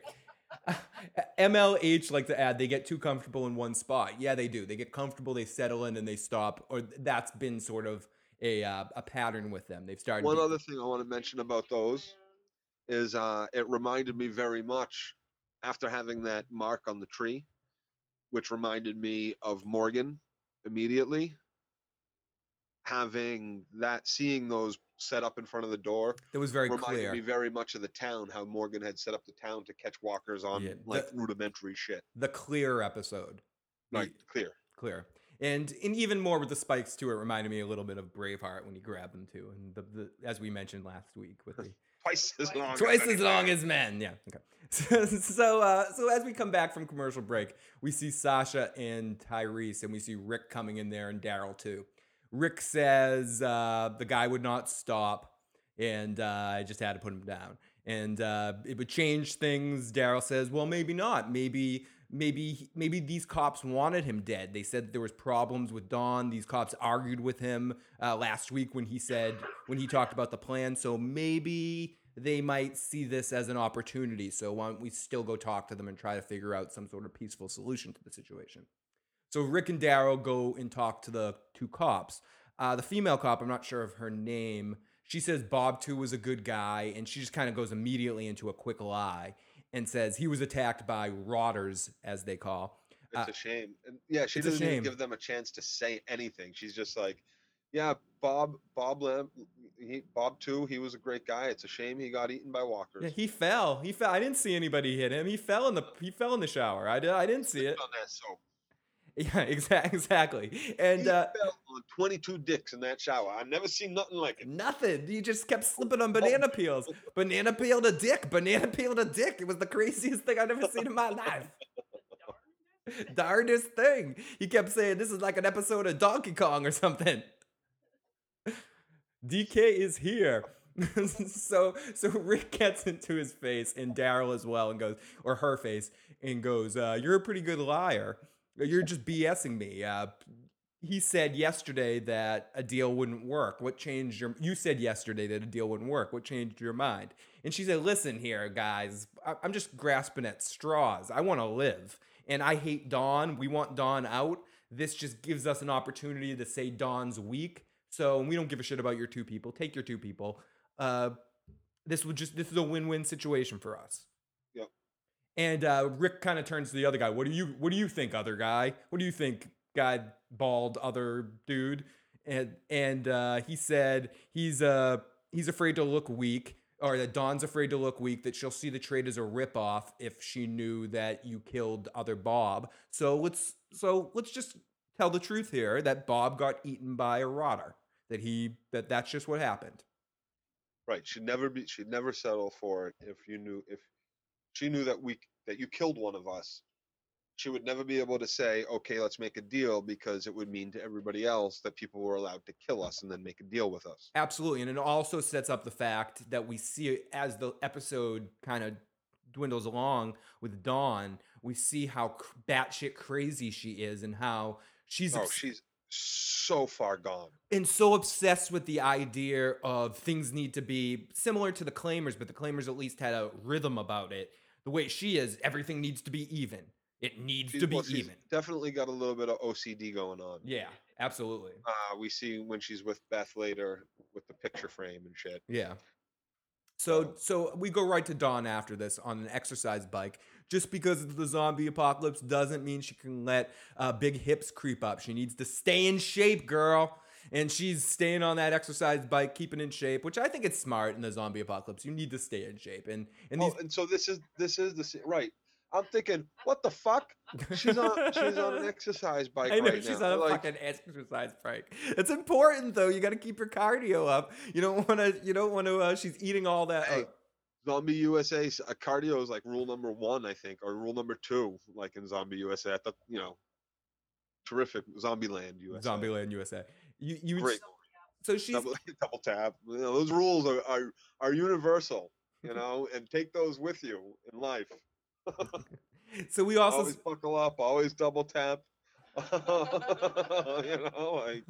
MLH like to add they get too comfortable in one spot. Yeah, they do. They get comfortable, they settle in, and they stop. Or that's been sort of a uh, a pattern with them. They've started. One other thing I want to mention about those is uh, it reminded me very much after having that mark on the tree, which reminded me of Morgan immediately. Having that, seeing those set up in front of the door It was very reminded clear. me very much of the town. How Morgan had set up the town to catch walkers on Yeah, like rudimentary shit. the clear episode. The- Right, clear. clear. And and even more with the spikes too, it reminded me a little bit of Braveheart when you grab them too, and the, the as we mentioned last week with the Twice as long. twice as anything. long as men. Yeah. Okay. So so, uh, so as we come back from commercial break, we see Sasha and Tyrese, and we see Rick coming in there and Daryl too. Rick says uh, the guy would not stop, and uh, I just had to put him down. And uh, it would change things. Daryl says, "Well, maybe not. Maybe." Maybe maybe these cops wanted him dead. They said there was problems with Dawn. These cops argued with him uh, last week when he said when he talked about the plan. So maybe they might see this as an opportunity. So why don't we still go talk to them and try to figure out some sort of peaceful solution to the situation? So Rick and Daryl go and talk to the two cops. Uh, the female cop, I'm not sure of her name. She says Bob too was a good guy, and she just kind of goes immediately into a quick lie and says he was attacked by rotters, as they call. It's Uh, a shame. And yeah, she doesn't even give them a chance to say anything. She's just like, "Yeah, Bob, Bob he, Bob too. He was a great guy. It's a shame he got eaten by walkers." Yeah, he fell. He fell. I didn't see anybody hit him. He fell in the he fell in the shower. I, did, I didn't see it. on that soap. Yeah, exactly, exactly. And uh, fell on 22 dicks in that shower. I've never seen nothing like it. Nothing. You just kept slipping on banana peels. Banana peel to dick. Banana peel to dick. It was the craziest thing I've ever seen in my life. Darndest thing. He kept saying this is like an episode of Donkey Kong or something. DK is here. so so Rick gets into his face and Daryl as well and goes or her face and goes, uh, "You're a pretty good liar. You're just BSing me. Uh, he said yesterday that a deal wouldn't work. What changed your? You said yesterday that a deal wouldn't work. What changed your mind? And she said, "Listen here, guys. I- I'm just grasping at straws. I want to live, and I hate Dawn. We want Dawn out. This just gives us an opportunity to say Dawn's weak. So we don't give a shit about your two people. Take your two people. Uh, this would just this is a win-win situation for us." And uh, Rick kind of turns to the other guy. What do you What do you think, other guy? What do you think, guy, bald other dude? And and uh, he said he's uh he's afraid to look weak, or that Dawn's afraid to look weak. That she'll see the trade as a ripoff if she knew that you killed other Bob. So let's so let's just tell the truth here that Bob got eaten by a rotter. That he that that's just what happened. Right. She'd never be. She'd never settle for it if you knew if she knew that we that you killed one of us. She would never be able to say, "Okay, let's make a deal," because it would mean to everybody else that people were allowed to kill us and then make a deal with us. Absolutely. And it also sets up the fact that we see as the episode kind of dwindles along with Dawn, we see how batshit crazy she is and how she's Oh, obs- she's so far gone. and so obsessed with the idea of things need to be similar to the claimers, but the claimers at least had a rhythm about it. The way she is, everything needs to be even. It needs She's, to be well, even. definitely got a little bit of OCD going on. Yeah, absolutely. Uh, we see when she's with Beth later with the picture frame and shit. Yeah. So so we go right to Dawn after this on an exercise bike. Just because it's the zombie apocalypse doesn't mean she can let uh, big hips creep up. She needs to stay in shape, girl. And she's staying on that exercise bike, keeping in shape, which I think it's smart in the zombie apocalypse. You need to stay in shape. And and these Oh, and so this is this is the right. I'm thinking, what the fuck? She's on she's on an exercise bike I know right she's now. on a Like, fucking exercise bike. It's important though. You got to keep your cardio up. You don't want to. You don't want to. Uh, she's eating all that. Hey, uh, Zombie USA uh, cardio is like rule number one, I think, or rule number two, like in Zombie USA. I thought, you know, terrific Zombieland USA. Zombieland USA. You you. Great. So she's Double, double tap. You know, those rules are, are are universal. you know, and take those with you in life. So we also always buckle up, always double tap. you know, like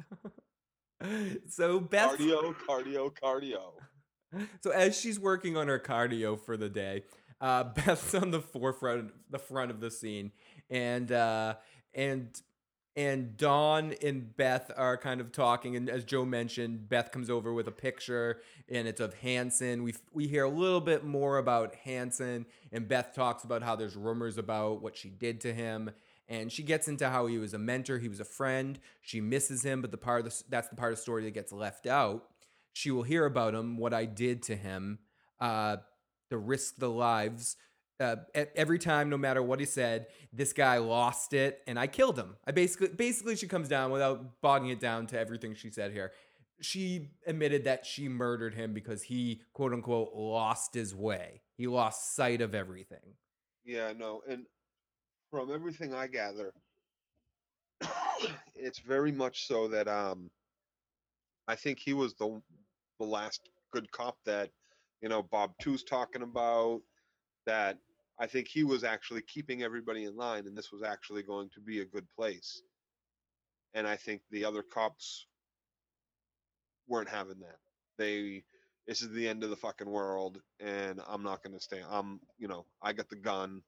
so Beth cardio, cardio, cardio. So as she's working on her cardio for the day, uh, Beth's on the forefront, the front of the scene, and uh, and and Dawn and Beth are kind of talking. And as Joe mentioned, Beth comes over with a picture, and it's of Hanson. We we hear a little bit more about Hanson, and Beth talks about how there's rumors about what she did to him. And she gets into how he was a mentor, he was a friend. She misses him, but the part the, that's the part of the story that gets left out. She will hear about him, what I did to him, uh, to risk the lives uh, every time, no matter what he said, this guy lost it, and I killed him. I basically, basically, she comes down without bogging it down to everything she said here. She admitted that she murdered him because he, quote unquote, lost his way. He lost sight of everything. Yeah, no, and from everything I gather, it's very much so that um, I think he was the the last good cop that you know Bob Two's talking about that I think he was actually keeping everybody in line, and this was actually going to be a good place. And I think the other cops weren't having that. They, this is the end of the fucking world, and I'm not going to stay. I'm, you know, I got the gun.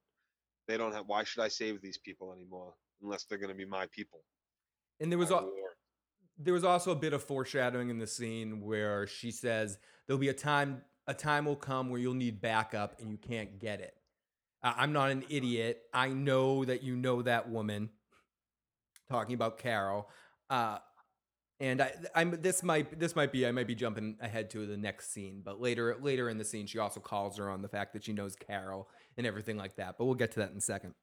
They don't have. Why should I save these people anymore unless they're going to be my people? And there was a, there was also a bit of foreshadowing in the scene where she says there'll be a time a time will come where you'll need backup and you can't get it. I'm not an idiot. I know that you know that woman. Talking about Carol. Uh, and I, I'm this might this might be I might be jumping ahead to the next scene, but later later in the scene, she also calls her on the fact that she knows Carol and everything like that. But we'll get to that in a second.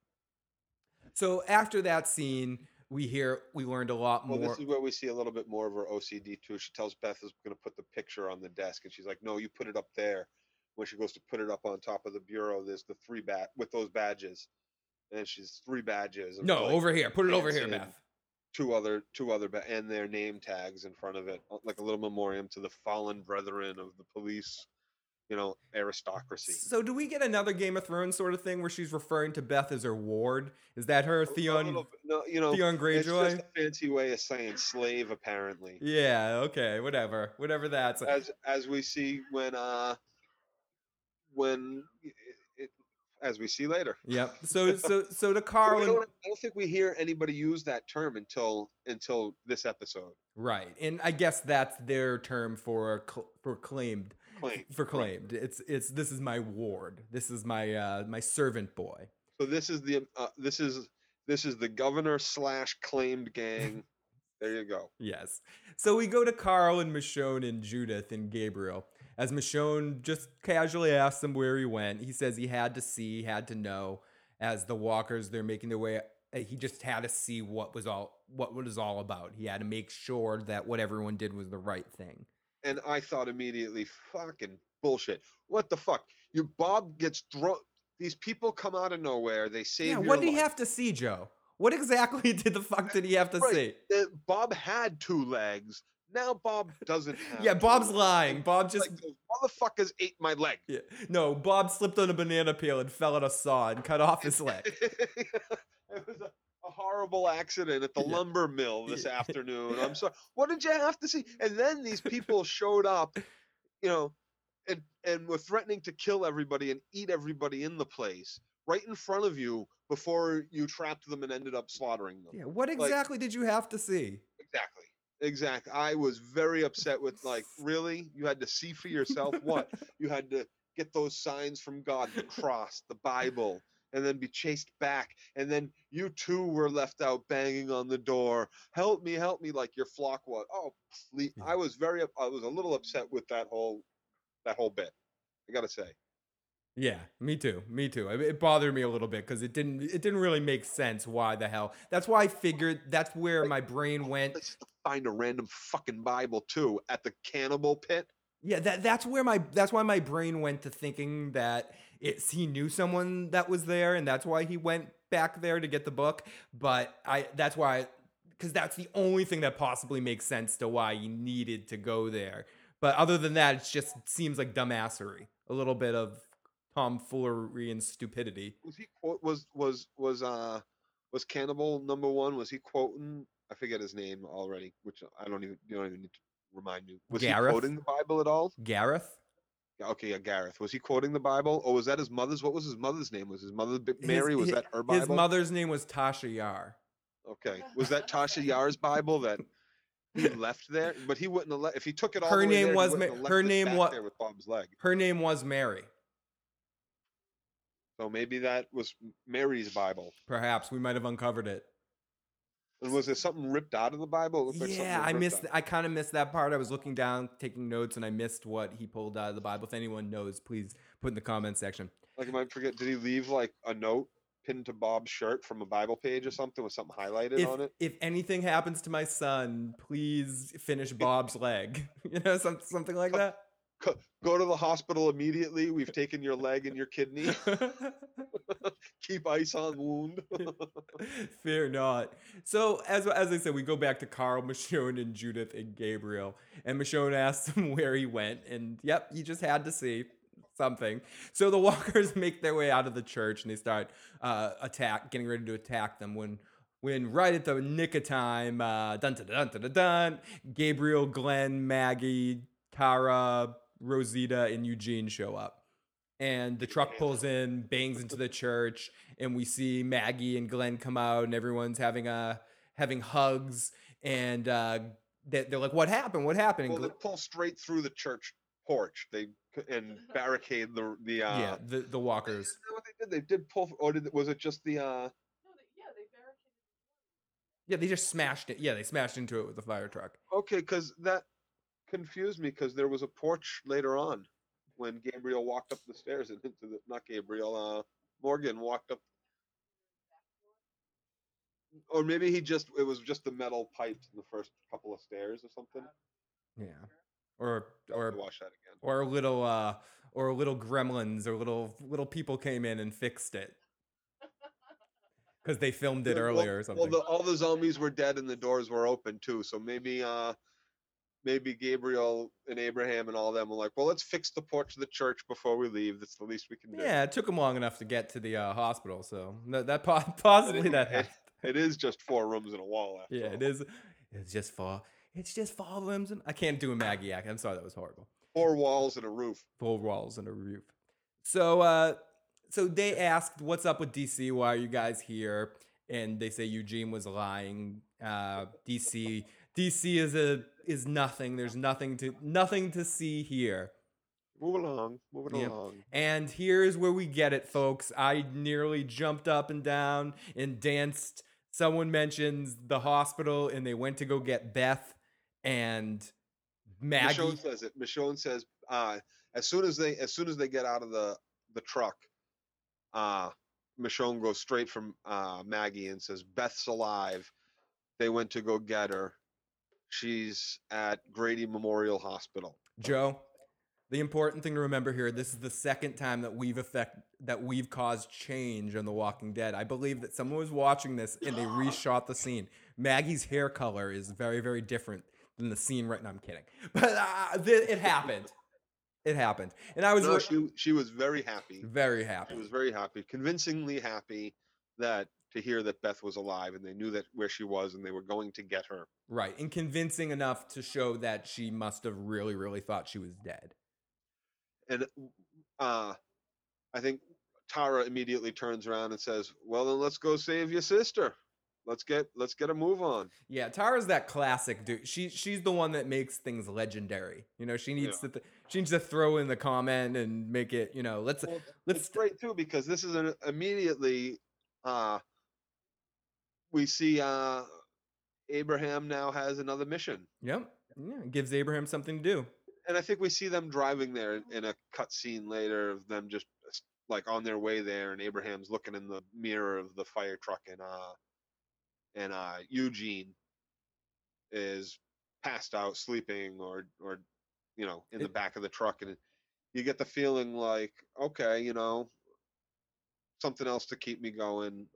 So after that scene, we hear we learned a lot more. Well, this is where we see a little bit more of her OCD too. She tells Beth is going to put the picture on the desk, and she's like, "No, you put it up there." When she goes to put it up on top of the bureau, there's the three bat with those badges, and she's three badges. No, like, over here. Put it over here, Beth. Two other, two other, ba- and their name tags in front of it, uh, like a little memoriam to the fallen brethren of the police you know, aristocracy. So do we get another Game of Thrones sort of thing where she's referring to Beth as her ward? Is that her Theon? No, you know, Theon Greyjoy. It's just a fancy way of saying slave, apparently. Yeah. Okay. Whatever. Whatever that's. As as we see when uh when it, as we see later. Yep. So so so to Carl. I don't, I don't think we hear anybody use that term until until this episode. Right, and I guess that's their term for for claimed claimed. For claimed. Right. It's it's this is my ward. This is my uh my servant boy. So this is the uh, this is this is the governor slash claimed gang. there you go. Yes. So we go to Carl and Michonne and Judith and Gabriel. As Michonne just casually asks him where he went, he says he had to see, had to know. As the walkers they're making their way, uh, he just had to see what was all what was all about. He had to make sure that what everyone did was the right thing and I thought immediately, fucking bullshit. What the fuck? Your Bob gets thrown. These people come out of nowhere. They save. Yeah, what did he have to see, Joe? What exactly did the fuck did he have to right. see? Bob had two legs. Now Bob doesn't have. yeah, Bob's lying. Bob just like, motherfuckers ate my leg. Yeah. No, Bob slipped on a banana peel and fell on a saw and cut off his leg. it was a a horrible accident at the yeah. lumber mill this yeah. afternoon. I'm sorry. What did you have to see? And then these people showed up, you know, and and were threatening to kill everybody and eat everybody in the place right in front of you before you trapped them and ended up slaughtering them. Yeah. What exactly like, did you have to see? Exactly. Exactly. I was very upset with like, really? You had to see for yourself what? you had to get those signs from God, the cross, the Bible and then be chased back and then you too were left out banging on the door help me help me like your flock was oh please. i was very i was a little upset with that whole that whole bit i gotta say yeah, me too. Me too. It bothered me a little bit because it didn't. It didn't really make sense. Why the hell? That's why I figured. That's where my brain went. Find a random fucking Bible too at the cannibal pit. Yeah, that that's where my that's why my brain went to thinking that it's he knew someone that was there and that's why he went back there to get the book but i that's why because that's the only thing that possibly makes sense to why he needed to go there But other than that, it just seems like dumbassery. A little bit of tomfoolery and stupidity. Was he quote was was was uh was Cannibal number one? Was he quoting? I forget his name already, which I don't even you don't even need to remind me. Was Gareth? he quoting the Bible at all? Gareth? Okay, yeah, Gareth. Was he quoting the Bible, or was that his mother's? What was his mother's name? Was his mother Bi- His- Mary? was hi- that her Bible? His mother's name was Tasha Yar. Okay, was that Tasha Yar's Bible that he left there? But he wouldn't have left if he took it all. Her the way name there, was Ma- her name back wa- there with Bob's leg. Her name was Mary. So maybe that was Mary's Bible. Perhaps we might have uncovered it. Was there something ripped out of the Bible? It looked like yeah, I missed. out. I kind of missed that part. I was looking down, taking notes, and I missed what he pulled out of the Bible. If anyone knows, please put in the comment section. Like, I might forget. Did he leave like a note pinned to Bob's shirt from a Bible page or something with something highlighted If, on it? if anything happens to my son, please finish Bob's leg. You know, some, something like that. Co- Go to the hospital immediately. We've taken your leg and your kidney. Keep ice on wound. Fear not. So as as I said, we go back to Carl, Michonne, and Judith and Gabriel. And Michonne asks him where he went, and yep, he just had to see something. So the walkers make their way out of the church and they start uh, attack, getting ready to attack them. When when right at the nick of time, uh, dun dun dun dun dun, dun Gabriel, Glenn, Maggie, Tara, Rosita, and Eugene show up and the truck pulls in, bangs into the church, and we see Maggie and Glenn come out, and everyone's having a having hugs, and uh, they, they're like, "What happened? What happened?" And well, they pull straight through the church porch. They and barricade the the. Uh, yeah, the the Is walkers. that what they did? They did pull, or did was it just the? uh No, they, yeah, they barricaded. Yeah, they just smashed it. Yeah, they smashed into it with the fire truck. Okay, because that confused me because there was a porch later on when Gabriel walked up the stairs and into the not Gabriel, uh Morgan walked up or maybe he just it was just the metal pipes in the first couple of stairs or something. Yeah, or or watch that again. or a little uh or a little gremlins or little little people came in and fixed it because they filmed it Yeah, well- earlier or something. Well, the, all the zombies were dead and the doors were open too. So maybe, uh, maybe Gabriel and Abraham and all them were like, "Well, let's fix the porch of the church before we leave. That's the least we can do." Yeah, it took them long enough to get to the uh, hospital, so that, that po- possibly that it- It is just four rooms and a wall. After Yeah, all. it is. It's just four. It's just four rooms. And, I can't do a Maggie act. I'm sorry, that was horrible. Four walls and a roof. Four walls and a roof. So, uh, so they asked, "What's up with DC? Why are you guys here?" And they say Eugene was lying. Uh, DC, DC is a is nothing. There's nothing to nothing to see here. Move along, moving Yep. along. And here's where we get it, folks. I nearly jumped up and down and danced. Someone mentions the hospital, and they went to go get Beth and Maggie. Michonne says it. Michonne says, uh, as soon as they as soon as they get out of the the truck, uh, Michonne goes straight from uh, Maggie and says, "Beth's alive. They went to go get her. She's at Grady Memorial Hospital." Joe, the important thing to remember here: this is the second time that we've effect that we've caused change on The Walking Dead. I believe that someone was watching this and they reshot the scene. Maggie's hair color is very, very different than the scene right now. I'm kidding, but uh, th- it happened. It happened, and I was No, re- she she was very happy. very She happy. was very happy, convincingly happy that to hear that Beth was alive and they knew that where she was and they were going to get her. Right, and convincing enough to show that she must have really, really thought she was dead. and uh i think tara immediately turns around and says well then let's go save your sister let's get let's get a move on Yeah, Tara's that classic dude. She she's the one that makes things legendary. You know, she needs to th- she needs to throw in the comment and make it. You know, let's well, let's great too because this is an immediately uh we see uh abraham now has another mission yep. Yeah, it gives Abraham something to do. and i think we see them driving there in a cut scene later of them just like on their way there and abraham's looking in the mirror of the fire truck and uh and uh eugene is passed out sleeping or or you know in the back of the truck and you get the feeling like okay you know something else to keep me going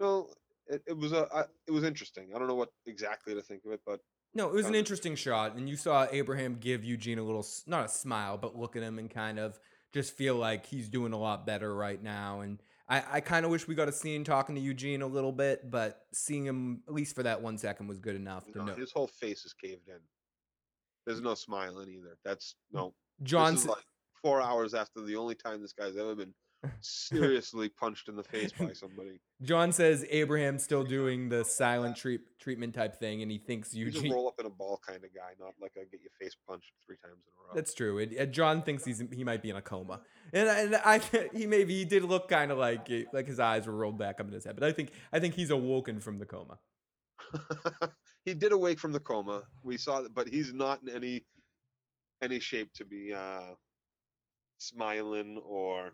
uh, no it, it was a I, it was interesting i don't know what exactly to think of it but No, it was an interesting shot, and you saw Abraham give Eugene a little, not a smile, but look at him and kind of just feel like he's doing a lot better right now. And I, I kind of wish we got a scene talking to Eugene a little bit, but seeing him at least for that one second was good enough to No, know. his whole face is caved in. There's no smiling either. That's no. John, this like four hours after the only time this guy's ever been seriously punched in the face by somebody. John says Abraham's still doing the silent treat, treatment type thing, and he thinks He's a Eugene. roll up in a ball kind of guy, not like a get your face punched three times in a row. That's true. And, and John thinks he's he might be in a coma, and, I- and I he maybe he did look kind of like like his eyes were rolled back up in his head, but I think I think he's awoken from the coma. he did awake from the coma. We saw that, but he's not in any any shape to be uh smiling or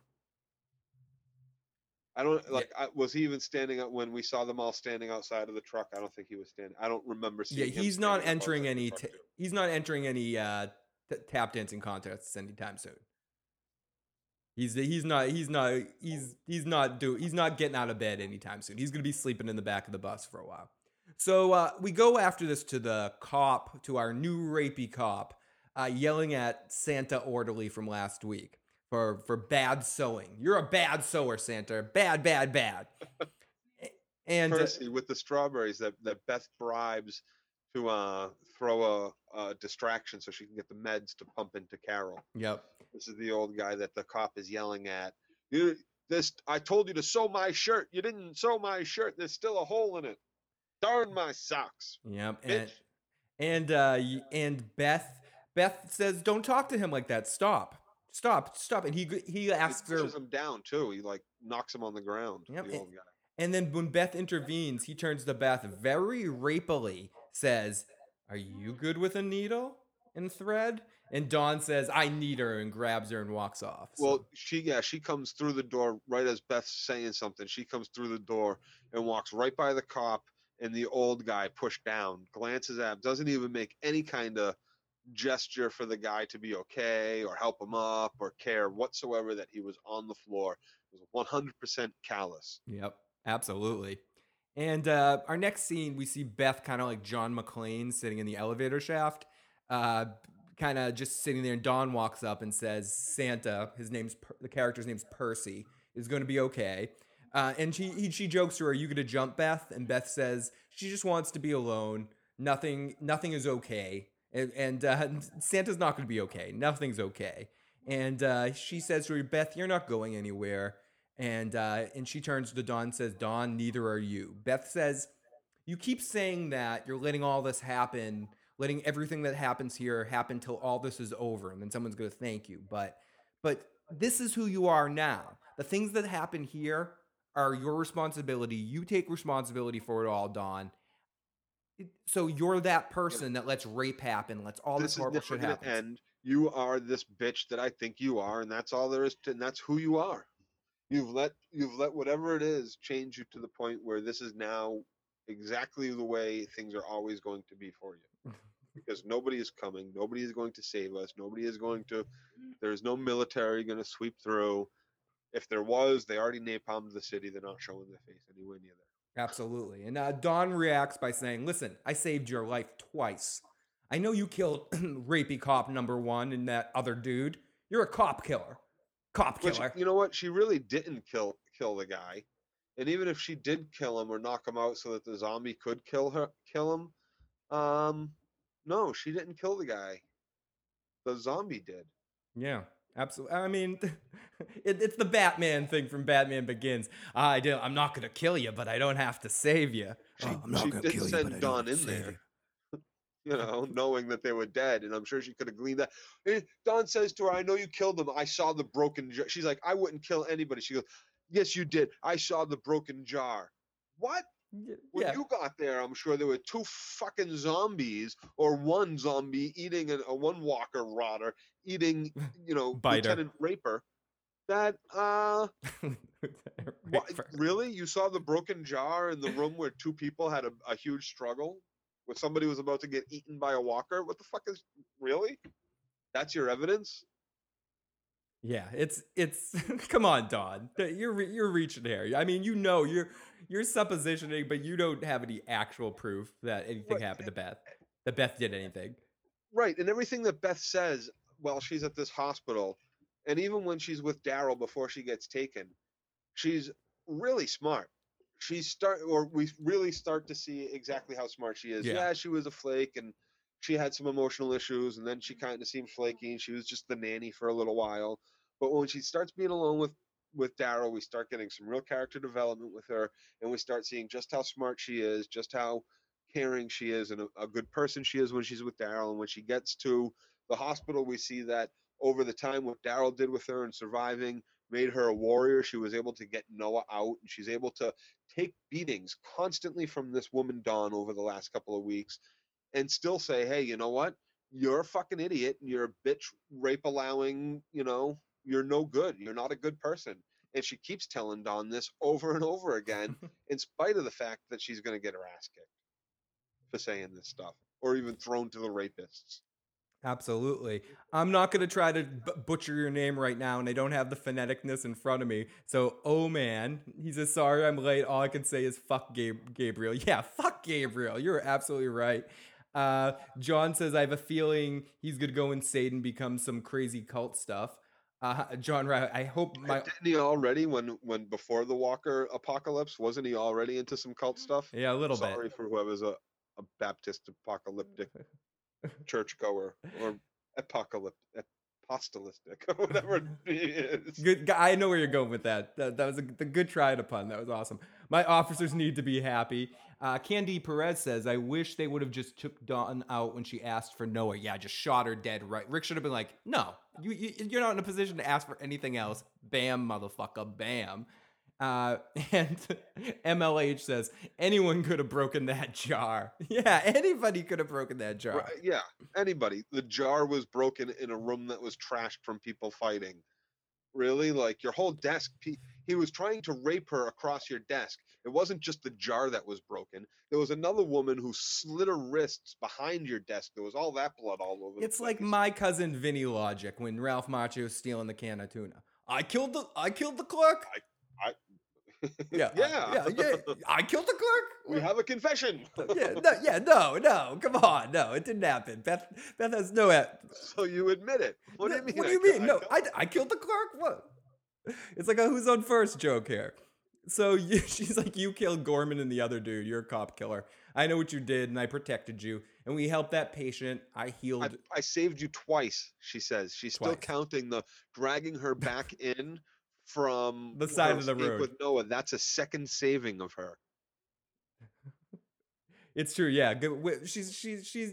I don't like. I, was he even standing up when we saw them all standing outside of the truck? I don't think he was standing. I don't remember seeing. Yeah, him he's not entering any he's not entering any uh, t- tap dancing contests anytime soon. He's he's not he's not he's he's not do he's not getting out of bed anytime soon. He's gonna be sleeping in the back of the bus for a while. So uh, we go after this to the cop, to our new rapey cop, uh, yelling at Santa orderly from last week for for bad sewing. You're a bad sewer, Santa. Bad, bad, bad. and uh, with the strawberries that, that Beth bribes to uh, throw a, a distraction so she can get the meds to pump into Carol. yep. This is the old guy that the cop is yelling at. You this I told you to sew my shirt. You didn't sew my shirt. There's still a hole in it. Darn my socks. Yep. And Bitch. and uh and Beth Beth says, "Don't talk to him like that. Stop. Stop. Stop." And he he He asks her pushes him down too. He like knocks him on the ground. Yep, The and- old guy. and then when Beth intervenes, he turns to Beth very rapily says, "Are you good with a needle and thread?" And Dawn says, "I need her," and grabs her and walks off. So- Well, she yeah, she comes through the door right as Beth's saying something. She comes through the door and walks right by the cop and the old guy pushed down, glances at him, doesn't even make any kind of gesture for the guy to be okay or help him up or care whatsoever that he was on the floor. It was 100% callous. Yep, absolutely. And uh, our next scene, we see Beth kind of like John McClane sitting in the elevator shaft, uh, kind of just sitting there. And Dawn walks up and says, "Santa, his name's the character's name's Percy, is going to be okay." Uh, and she he, she jokes to her, "Are you going to jump, Beth?" And Beth says she just wants to be alone. Nothing nothing is okay, and, and uh, Santa's not going to be okay. Nothing's okay. And uh, she says to her, "Beth, you're not going anywhere." And uh, and she turns to Dawn and says, Dawn, neither are you. Beth says, You keep saying that you're letting all this happen, letting everything that happens here happen till all this is over, and then someone's gonna thank you. But but this is who you are now. The things that happen here are your responsibility. You take responsibility for it all, Dawn. So you're that person that lets rape happen, lets all this, this horrible shit happen. end. You are this bitch that I think you are, and that's all there is to, and that's who you are. You've let you've let whatever it is change you to the point where this is now exactly the way things are always going to be for you. Because nobody is coming, nobody is going to save us, nobody is going to. There's no military going to sweep through. If there was, they already napalmed the city. They're not showing their face anywhere near there. Absolutely. And uh, Dawn reacts by saying, Listen, I saved your life twice. I know you killed rapey cop number one and that other dude. You're a cop killer. Cop Which killer. you know what? She really didn't kill kill the guy. And even if she did kill him or knock him out so that the zombie could kill her kill him, um no, she didn't kill the guy. The zombie did. Yeah, absolutely. I mean, it, it's the Batman thing from Batman Begins. I do, I'm not going to kill you, but I don't have to save you. She, Oh, I'm not she gonna did kill you, send but I Don have in there. You know, knowing that they were dead, and I'm sure she could have gleaned that. Eh, Dawn says to her, "I know you killed them. I saw the broken." Jar. She's like, "I wouldn't kill anybody." She goes, "Yes, you did. I saw the broken jar." What? Y- When Yeah, you got there, I'm sure there were two fucking zombies or one zombie eating an, a one walker rotter eating, you know, Biter. Lieutenant Raper. That uh, what, really? You saw the broken jar in the room where two people had a, a huge struggle, where somebody was about to get eaten by a walker? What the fuck is really? That's your evidence? Yeah, it's it's. come on, Dawn. You're you're reaching here. I mean, you know, you're you're suppositioning, but you don't have any actual proof that anything Right, happened to Beth. that Beth did anything. Right, and everything that Beth says while she's at this hospital, and even when she's with Daryl before she gets taken, she's really smart. She start, or we really start to see exactly how smart she is. Yeah. Yeah, she was a flake, and she had some emotional issues, and then she kind of seemed flaky, and she was just the nanny for a little while. But when she starts being alone with with Daryl, we start getting some real character development with her, and we start seeing just how smart she is, just how caring she is, and a, a good person she is when she's with Daryl. And when she gets to the hospital, we see that over the time what Daryl did with her and surviving made her a warrior. She was able to get Noah out, and she's able to take beatings constantly from this woman Dawn over the last couple of weeks, and still say, "Hey, you know what? You're a fucking idiot, and you're a bitch, rape allowing. You know, you're no good. You're not a good person." And she keeps telling Dawn this over and over again, in spite of the fact that she's going to get her ass kicked for saying this stuff, or even thrown to the rapists. Absolutely. I'm not going to try to b- butcher your name right now, and I don't have the phoneticness in front of me. So, oh man, he says, sorry I'm late. All I can say is fuck Gab- Gabriel. Yeah, fuck Gabriel. You're absolutely right. Uh, John says, I have a feeling he's going to go insane and become some crazy cult stuff. Uh, John, Ra- I hope my. Didn't he already when when before the Walker apocalypse? Wasn't he already into some cult stuff? Yeah, a little bit. Sorry for whoever's a, a Baptist apocalyptic churchgoer or apocalyptic apostolistic or whatever it is. Good. I know where you're going with that. That, that was a, the good try at a pun. That was awesome. My officers need to be happy. Uh, Candy Perez says, "I wish they would have just took Dawn out when she asked for Noah. Yeah, just shot her dead. Right? Rick should have been like, no, you, you you're not in a position to ask for anything else. Bam, motherfucker, bam." Uh, and MLH says anyone could have broken that jar. Yeah, anybody could have broken that jar. Right, yeah, anybody. The jar was broken in a room that was trashed from people fighting. Really? Like your whole desk. He, he was trying to rape her across your desk. It wasn't just the jar that was broken. There was another woman who slit her wrists behind your desk. There was all that blood all over. the It's like my cousin Vinny Logic when Ralph Macchio was stealing the can of tuna. I killed the I killed the clerk. Yeah, I- yeah, yeah, yeah. I killed the clerk. we have a confession. yeah, no, yeah, no, no. Come on, no, it didn't happen. Beth, Beth has no. a- so you admit it. What do you mean? What do you kill- mean? I No, I, I killed the clerk. What? It's like a who's on first joke here. So you, she's like, you killed Gorman and the other dude. You're a cop killer. I know what you did, and I protected you. And we helped that patient. I healed. I, I saved you twice, she says. She's still counting the dragging her back in from The side of the road. with Noah. That's a second saving of her. It's true. Yeah, She's she's she's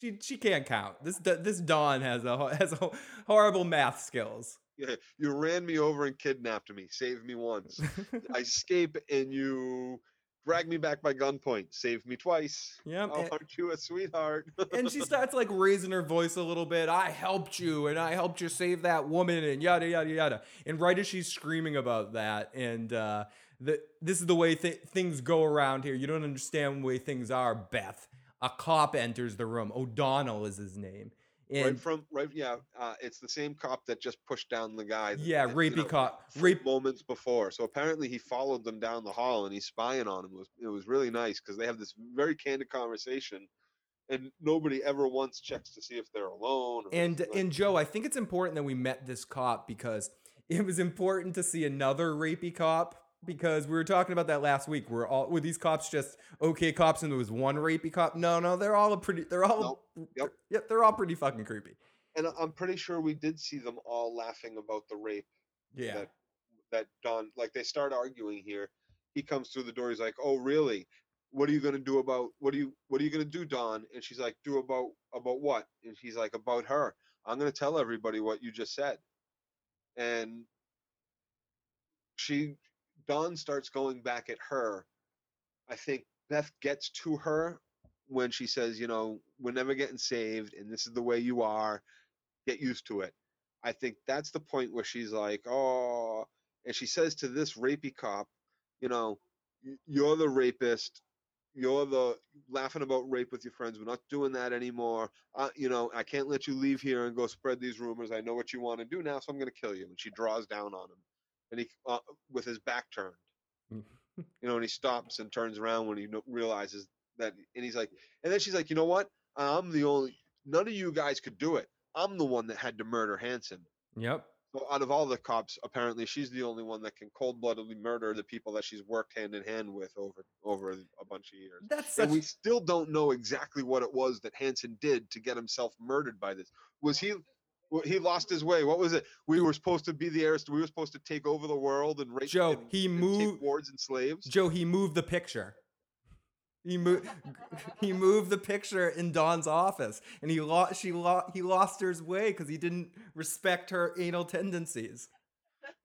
she she can't count. This this Dawn has a has a horrible math skills. Yeah, you ran me over and kidnapped me. Saved me once. I escape and you drag me back by gunpoint. Saved me twice. Yep, Oh, aren't you a sweetheart? and she starts like raising her voice a little bit. I helped you, and I helped you save that woman, and yada yada yada. And right as she's screaming about that, and uh, the this is the way th- things go around here. You don't understand the way things are, Beth. A cop enters the room. O'Donnell is his name, right from right, yeah. Uh, it's the same cop that just pushed down the guy. that- yeah, that, you rapey know, cop, rape. moments before. So apparently he followed them down the hall and he's spying on him. It was it was really nice because they have this very candid conversation, and nobody ever once checks to see if they're alone. Or And like- and Joe, I think it's important that we met this cop because it was important to see another rapey cop because we were talking about that last week. Were all were these cops just okay cops and there was one rapey cop? No, no, they're all a pretty. They're all. Yep. Yep. They're all pretty fucking creepy. and I'm pretty sure we did see them all laughing about the rape Yeah. that that Dawn like they start arguing here. He comes through the door. He's like, "Oh, really? What are you gonna do about what are you what are you gonna do, Dawn?" And she's like, "Do about about what?" And he's like, "About her. I'm gonna tell everybody what you just said." And she Dawn starts going back at her. I think Beth gets to her when she says, "You know, we're never getting saved, and this is the way you are. Get used to it." I think that's the point where she's like, "Oh," and she says to this rapey cop, "You know, you're the rapist. You're the laughing about rape with your friends. We're not doing that anymore. Uh, you know, I can't let you leave here and go spread these rumors. I know what you want to do now, so I'm going to kill you." And she draws down on him, and he uh, with his back turned. you know, and he stops and turns around when he no- realizes that, and he's like, and then she's like, "You know what? I'm the only. None of you guys could do it. I'm the one that had to murder Hanson. Yep. So out of all the cops, apparently she's the only one that can cold-bloodedly murder the people that she's worked hand in hand with over over a bunch of years. That's such And we still don't know exactly what it was that Hanson did to get himself murdered by this. Was he? He lost his way. What was it? We were supposed to be the heirs. We were supposed to take over the world and rape. Joe, and, he and moved- wards and slaves. Joe, he moved the picture. He moved. He moved the picture in Dawn's office, and he lost. She lost. He lost his way because he didn't respect her anal tendencies.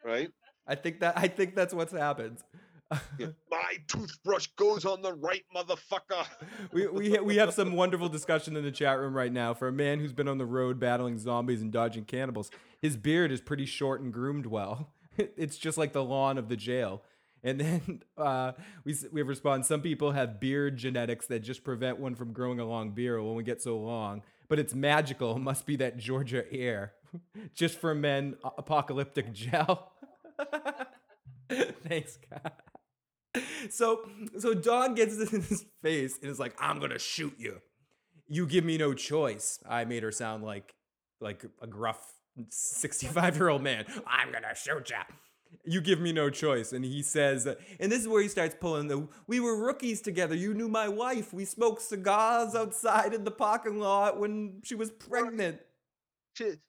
Right? I think that. I think that's what's happened. Yeah. My toothbrush goes on the right, motherfucker. we we we have some wonderful discussion in the chat room right now. For a man who's been on the road battling zombies and dodging cannibals, his beard is pretty short and groomed well. It's just like the lawn of the jail. And then uh, we we respond. Some people have beard genetics that just prevent one from growing a long beard when we get so long. But it's magical. It must be that Georgia air, just for men. Apocalyptic gel. Thanks, God. So so Dawn gets this in his face and is like, "I'm gonna shoot you. You give me no choice." I made her sound like like a gruff 65 year old man. I'm gonna shoot you. You give me no choice. And he says, and this is where he starts pulling the. We were rookies together. You knew my wife. We smoked cigars outside in the parking lot when she was pregnant.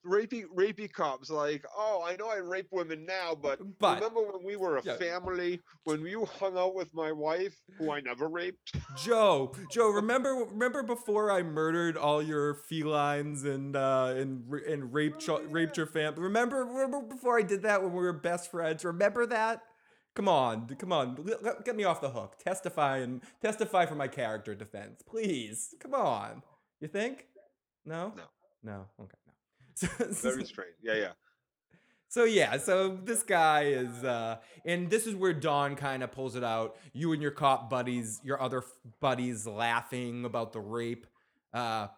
Rapey, rapey cops like, oh, I know I rape women now, but, But- remember when we were a Yeah. family? When you hung out with my wife, who I never raped? Joe, Joe, remember remember before I murdered all your felines and uh, and and raped cho- raped your family. Remember remember before I did that when we were best friends. Remember that? Come on, come on, get me off the hook. Testify and testify for my character defense, please. Come on. You think? No. No. No. Okay. Very strange. Yeah, yeah. so yeah, so this guy is, uh, and this is where Dawn kind of pulls it out. You and your cop buddies, your other f- buddies, laughing about the rape, uh,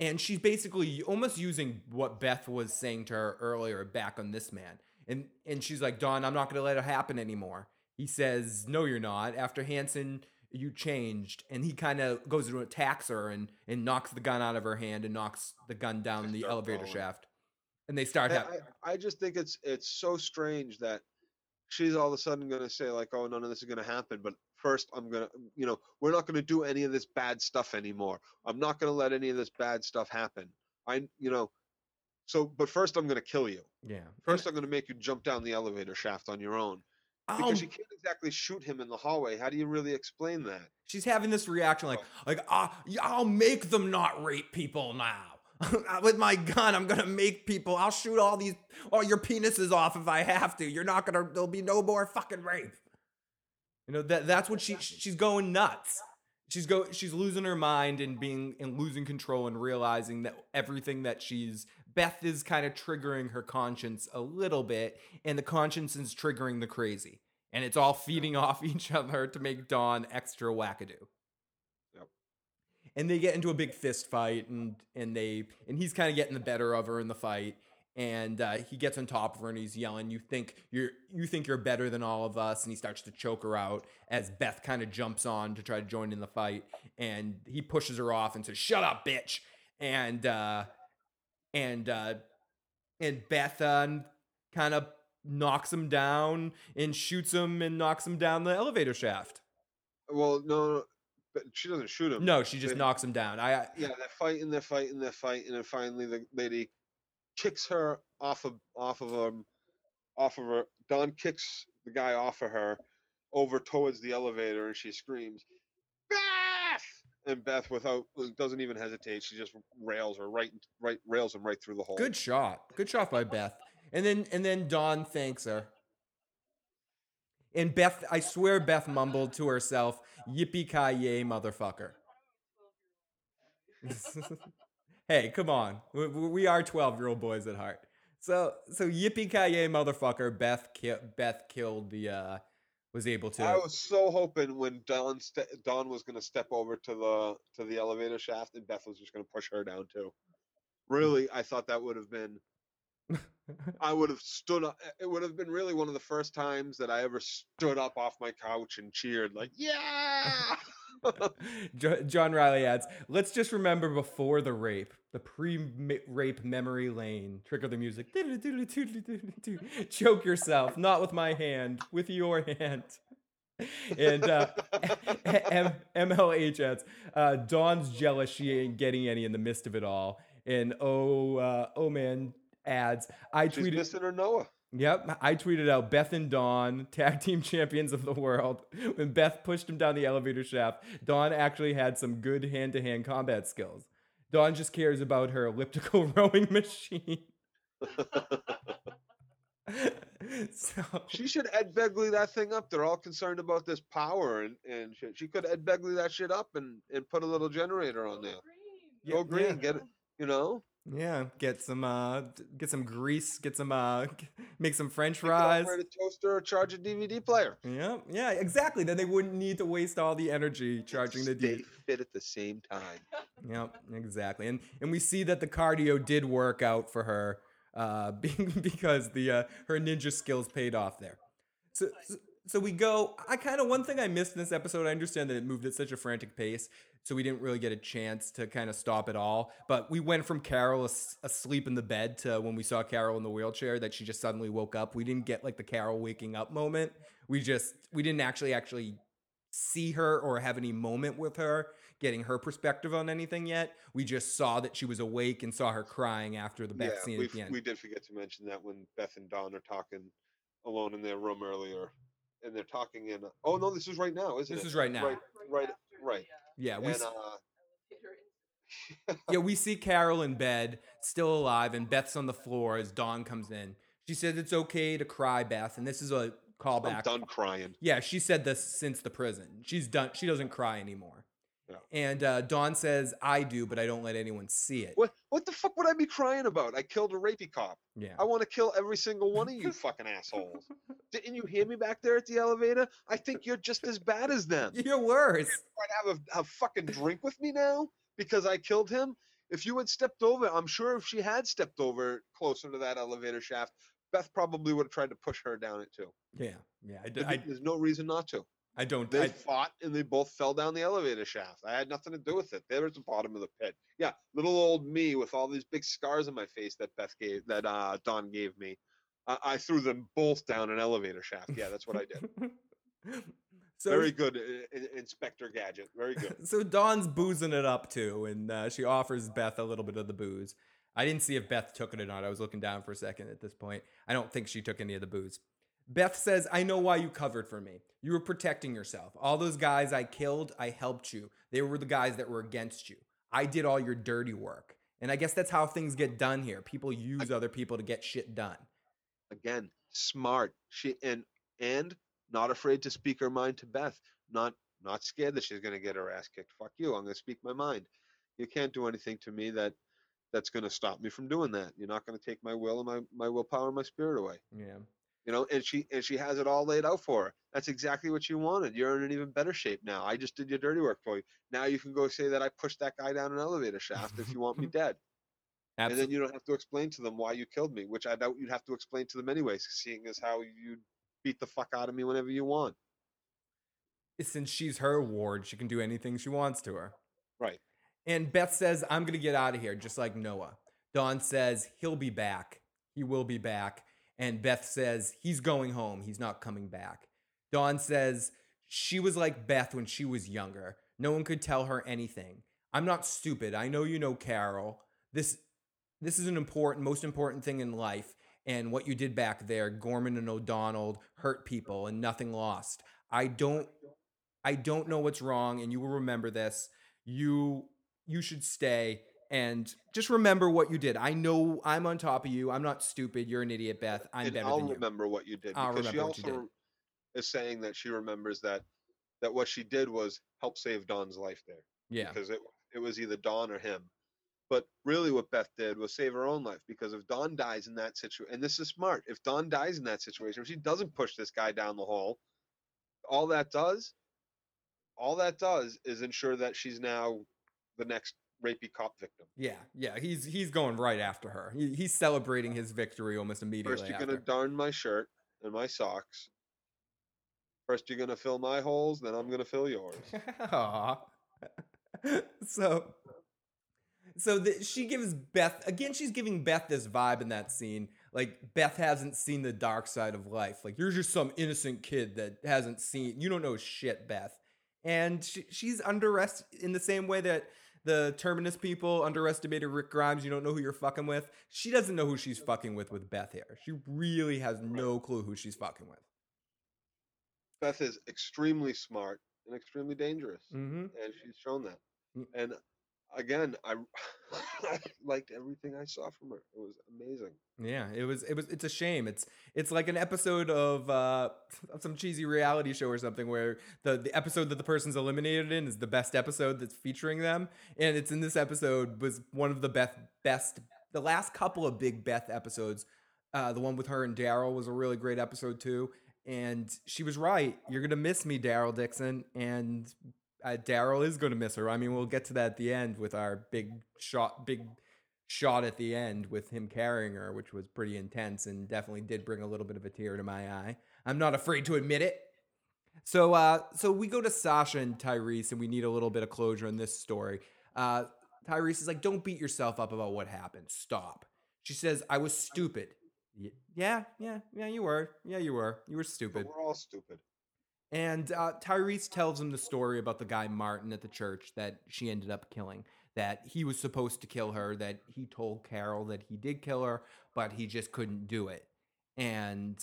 and she's basically almost using what Beth was saying to her earlier back on this man, and and she's like, Dawn, I'm not going to let it happen anymore. He says, No, you're not. After Hanson, you changed, and he kind of goes and attacks her and and knocks the gun out of her hand and knocks the gun down the elevator going. shaft, and they start I, having. I, I just think it's it's so strange that she's all of a sudden going to say like, oh, none of this is going to happen. But first, I'm gonna, you know, we're not going to do any of this bad stuff anymore. I'm not going to let any of this bad stuff happen. I, you know, so but first, I'm going to kill you. Yeah. First, I'm going to make you jump down the elevator shaft on your own because you can't exactly shoot him in the hallway. How do you really explain that? she's having this reaction like, like, ah, I'll make them not rape people now. With my gun, I'm gonna make people. I'll shoot all these, all your penises off if I have to. You're not gonna. There'll be no more fucking rape. You know that. That's what she. She's going nuts. She's go. She's losing her mind and being and losing control and realizing that everything that she's Beth is kind of triggering her conscience a little bit, and the conscience is triggering the crazy, and it's all feeding off each other to make Dawn extra wackadoo. Yep. And they get into a big fist fight, and and they and he's kind of getting the better of her in the fight, and uh, he gets on top of her and he's yelling, "You think you're you think you're better than all of us?" And he starts to choke her out as Beth kind of jumps on to try to join in the fight, and he pushes her off and says, "Shut up, bitch!" And uh, and uh, and Beth uh, kind of knocks him down and shoots him and knocks him down the elevator shaft. Well, no, no but she doesn't shoot him. No, she just They- knocks him down. I, I yeah, they're fighting, they're fighting, they're fighting, and finally the lady kicks her off of off of um off of her. Dawn kicks the guy off of her over towards the elevator, and she screams, "Beth!" And Beth, without doesn't even hesitate, she just rails her right, right rails him right through the hole. Good shot. Good shot by Beth. And then and then Dawn thanks her. And Beth, I swear Beth mumbled to herself, "Yippee ki yay, motherfucker." hey, come on. We, we are 12-year-old boys at heart. So so yippee ki yay, motherfucker. Beth ki- Beth killed the uh was able to I was so hoping when Dawn ste- Dawn was going to step over to the to the elevator shaft, and Beth was just going to push her down too. Really, I thought that would have been. I would have stood up. It would have been really one of the first times that I ever stood up off my couch and cheered like, "Yeah!" Jo- John Riley adds, let's just remember before the rape, the pre-rape memory lane. Trigger the music. Choke yourself, not with my hand, with your hand. And uh, M- MLH adds, uh, Dawn's jealous she ain't getting any in the midst of it all. And oh, uh, oh man adds, I She's tweeted. missing her Noah. Yep, I tweeted out Beth and Dawn, tag team champions of the world. When Beth pushed him down the elevator shaft, Dawn actually had some good hand to hand combat skills. Dawn just cares about her elliptical rowing machine. so, She should Ed Begley that thing up. They're all concerned about this power and, and shit. She could Ed Begley that shit up and, and put a little generator on there. Yeah, Go green, yeah. get it. You know, yeah, get some uh get some grease, get some uh make some french fries. a toaster or charge a DVD player. Yeah, yeah, exactly. Then they wouldn't need to waste all the energy charging the DVD. Fit at the same time. Yep, exactly. And and we see that the cardio did work out for her, uh, being because the uh, her ninja skills paid off there. So, so so we go. I kind of one thing I missed in this episode. I understand that it moved at such a frantic pace, so we didn't really get a chance to kind of stop it all. But we went from Carol as- asleep in the bed to when we saw Carol in the wheelchair that she just suddenly woke up. We didn't get like the Carol waking up moment. We just we didn't actually actually see her or have any moment with her getting her perspective on anything yet. We just saw that she was awake and saw her crying after the Beth scene we, at the end. we did forget to mention that when Beth and Dawn are talking alone in their room earlier, and they're talking in. Oh no, this is right now, isn't it? This it? is right now. Right, right, right. yeah, we And uh, yeah we see Carol in bed, still alive, and Beth's on the floor as Dawn comes in. She says it's okay to cry, Beth, and this is a I'm callback. done crying. Yeah, she said this since the prison. She's done. She doesn't cry anymore. Yeah. And uh, Dawn says, "I do, but I don't let anyone see it." What what the fuck would I be crying about? I killed a rapey cop. Yeah. I want to kill every single one of you fucking assholes. Didn't you hear me back there at the elevator? I think you're just as bad as them. You're worse. To have a, a fucking drink with me now because I killed him. If you had stepped over, I'm sure if she had stepped over closer to that elevator shaft, Beth probably would have tried to push her down it too. Yeah, yeah. I, I, There's no reason not to. I don't. They I, fought and they both fell down the elevator shaft. I had nothing to do with it. They were at the bottom of the pit. Yeah, little old me with all these big scars on my face that Beth gave, that uh, Dawn gave me. I, I threw them both down an elevator shaft. Yeah, that's what I did. so Very good, uh, Inspector Gadget. Very good. so Dawn's boozing it up too, and uh, she offers Beth a little bit of the booze. I didn't see if Beth took it or not. I was looking down for a second at this point. I don't think she took any of the booze. Beth says, I know why you covered for me. You were protecting yourself. All those guys I killed, I helped you. They were the guys that were against you. I did all your dirty work. And I guess that's how things get done here. People use other people to get shit done. Again, smart. She and and not afraid to speak her mind to Beth. Not not scared that she's gonna get her ass kicked. Fuck you. I'm gonna speak my mind. You can't do anything to me that that's gonna stop me from doing that. You're not gonna take my will and my, my willpower and my spirit away. Yeah. You know, and she and she has it all laid out for her. That's exactly what you wanted. You're in an even better shape now. I just did your dirty work for you. Now you can go say that I pushed that guy down an elevator shaft if you want me dead. And then you don't have to explain to them why you killed me, which I doubt you'd have to explain to them anyways, seeing as how you beat the fuck out of me whenever you want. Since she's her ward, she can do anything she wants to her. Right. And Beth says, I'm going to get out of here, just like Noah. Dawn says, he'll be back. He will be back. And Beth says, he's going home. He's not coming back. Dawn says, she was like Beth when she was younger. No one could tell her anything. I'm not stupid. I know you know Carol. This this is an important, most important thing in life. And what you did back there, Gorman and O'Donnell hurt people and nothing lost. I don't I don't know what's wrong, and you will remember this. You you should stay and just remember what you did. I know I'm on top of you. I'm not stupid. You're an idiot, Beth. I'm and better I'll than you. remember what you did I'll because she remember what you also is saying that she remembers that that what she did was help save Dawn's life there Yeah. because it it was either Dawn or him. But really, what Beth did was save her own life because if Dawn dies in that situation, and this is smart, if Dawn dies in that situation, if she doesn't push this guy down the hole, all that does, all that does is ensure that she's now the next rapey cop victim. Yeah, yeah, he's he's going right after her. He, he's celebrating his victory almost immediately First, you're after. gonna darn my shirt and my socks, First, you're gonna fill my holes, then I'm gonna fill yours. So, so the, she gives Beth again. She's giving Beth this vibe in that scene, like Beth hasn't seen the dark side of life. Like you're just some innocent kid that hasn't seen. You don't know shit, Beth. And she, she's underest in the same way that the Terminus people underestimated Rick Grimes. You don't know who you're fucking with. She doesn't know who she's fucking with with Beth here. She really has no clue who she's fucking with. Beth is extremely smart and extremely dangerous, Mm-hmm. and she's shown that. Mm. And again, I, liked everything I saw from her. It was amazing. Yeah, it was it was it's a shame. It's it's like an episode of uh some cheesy reality show or something where the the episode that the person's eliminated in is the best episode that's featuring them. And it's in this episode was one of the best best the last couple of big Beth episodes. Uh the one with her and Daryl was a really great episode too. And she was right. You're gonna miss me, Daryl Dixon, and uh, Daryl is gonna miss her. I mean, we'll get to that at the end with our big shot, big shot at the end with him carrying her, which was pretty intense and definitely did bring a little bit of a tear to my eye. I'm not afraid to admit it. So, uh, so we go to Sasha and Tyrese, and we need a little bit of closure in this story. Uh, Tyrese is like, "Don't beat yourself up about what happened. Stop." She says, "I was stupid." Y- Yeah, yeah, yeah. You were. Yeah, you were. You were But stupid. we're all stupid. And uh, Tyrese tells him the story about the guy Martin at the church that she ended up killing. That he was supposed to kill her. That he told Carol that he did kill her, but he just couldn't do it. And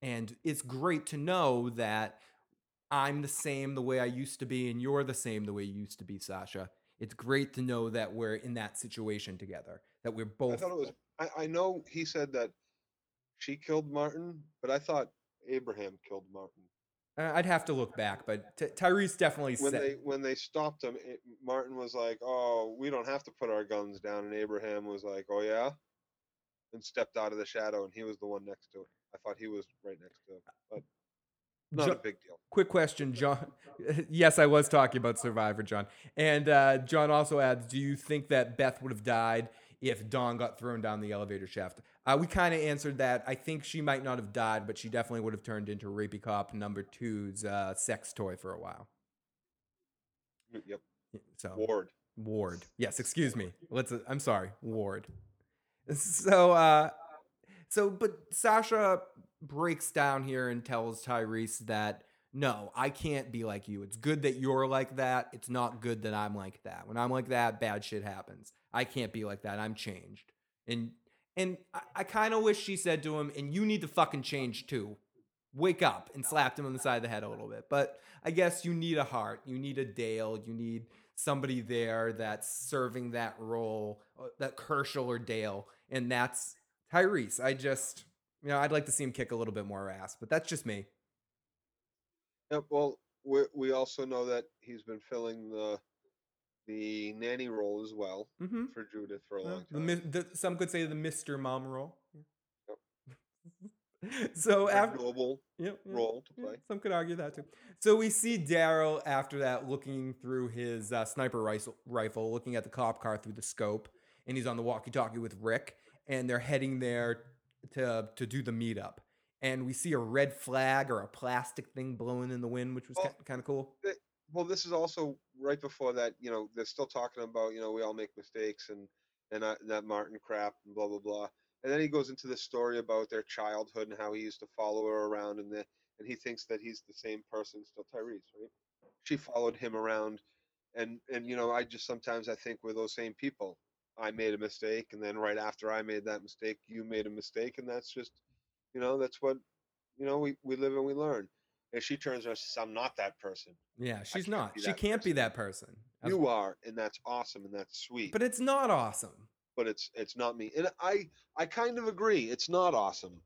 and it's great to know that I'm the same the way I used to be, and you're the same the way you used to be, Sasha. It's great to know that we're in that situation together. That we're both. I thought it was. I, I know he said that she killed Martin, but I thought Abraham killed Martin. Uh, I'd have to look back, but T- Tyrese definitely When said. they when they stopped him, it, Martin was like, "Oh, we don't have to put our guns down," and Abraham was like, "Oh yeah," and stepped out of the shadow, and he was the one next to it. I thought he was right next to him, but not Jo- a big deal. Quick question, John. yes, I was talking about Survivor, John. And uh, John also adds, do you think that Beth would have died if Dawn got thrown down the elevator shaft? Uh, we kind of answered that. I think she might not have died, but she definitely would have turned into Rapey Cop number two's uh, sex toy for a while. Yep, So Ward. Ward. Yes, excuse me. Let's. uh, I'm sorry, Ward. So, uh, so, but Sasha breaks down here and tells Tyrese that no, I can't be like you. It's good that you're like that. It's not good that I'm like that. When I'm like that, bad shit happens. I can't be like that. I'm changed. And and I, I kind of wish she said to him, and you need to fucking change too. Wake up and slapped him on the side of the head a little bit. But I guess you need a heart. You need a Dale. You need somebody there that's serving that role, uh, that Hershel or Dale, and that's Tyrese. I just, you know, I'd like to see him kick a little bit more ass, but that's just me. Yep. Well, we we also know that he's been filling the the nanny role as well Mm-hmm. for Judith for a long time. mi- the, some could say the Mister Mom role. Yep. so after, noble yep, yep. role to play. some could argue that too. So we see Daryl after that looking through his uh, sniper rifle, rifle, looking at the cop car through the scope, and he's on the walkie-talkie with Rick, and they're heading there to to do the meetup. And we see a red flag or a plastic thing blowing in the wind, which was Well, kind of cool. Well this is also right before that you know they're still talking about you know we all make mistakes and and that, martin crap and blah blah blah. And then he goes into this story about their childhood and how he used to follow her around and the, and he thinks that he's the same person still tyrese right? She followed him around and and you know i just sometimes i think we're those same people. I made a mistake and then right after i made that mistake you made a mistake and that's just you know that's what you know we, we live and we learn and she turns around and says i'm not that person. Yeah, she's can't She can't be that person. You are and that's awesome and that's sweet. But it's not awesome. but it's it's not me. And i i kind of agree it's not awesome.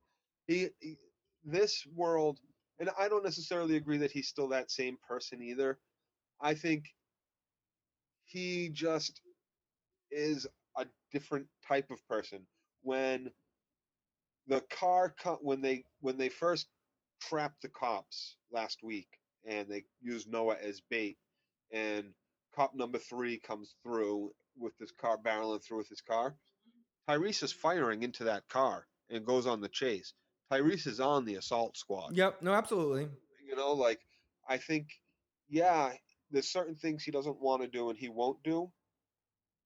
He, he this world and i don't necessarily agree that he's still that same person either. I think he just is a different type of person. When the car co- when they when they first trapped the cops last week and they used noah as bait and cop number three comes through with this car barreling through with his car tyrese is firing into that car and goes on the chase tyrese is on the assault squad Yep. No, absolutely. You know, like I think, yeah, there's certain things he doesn't want to do and he won't do.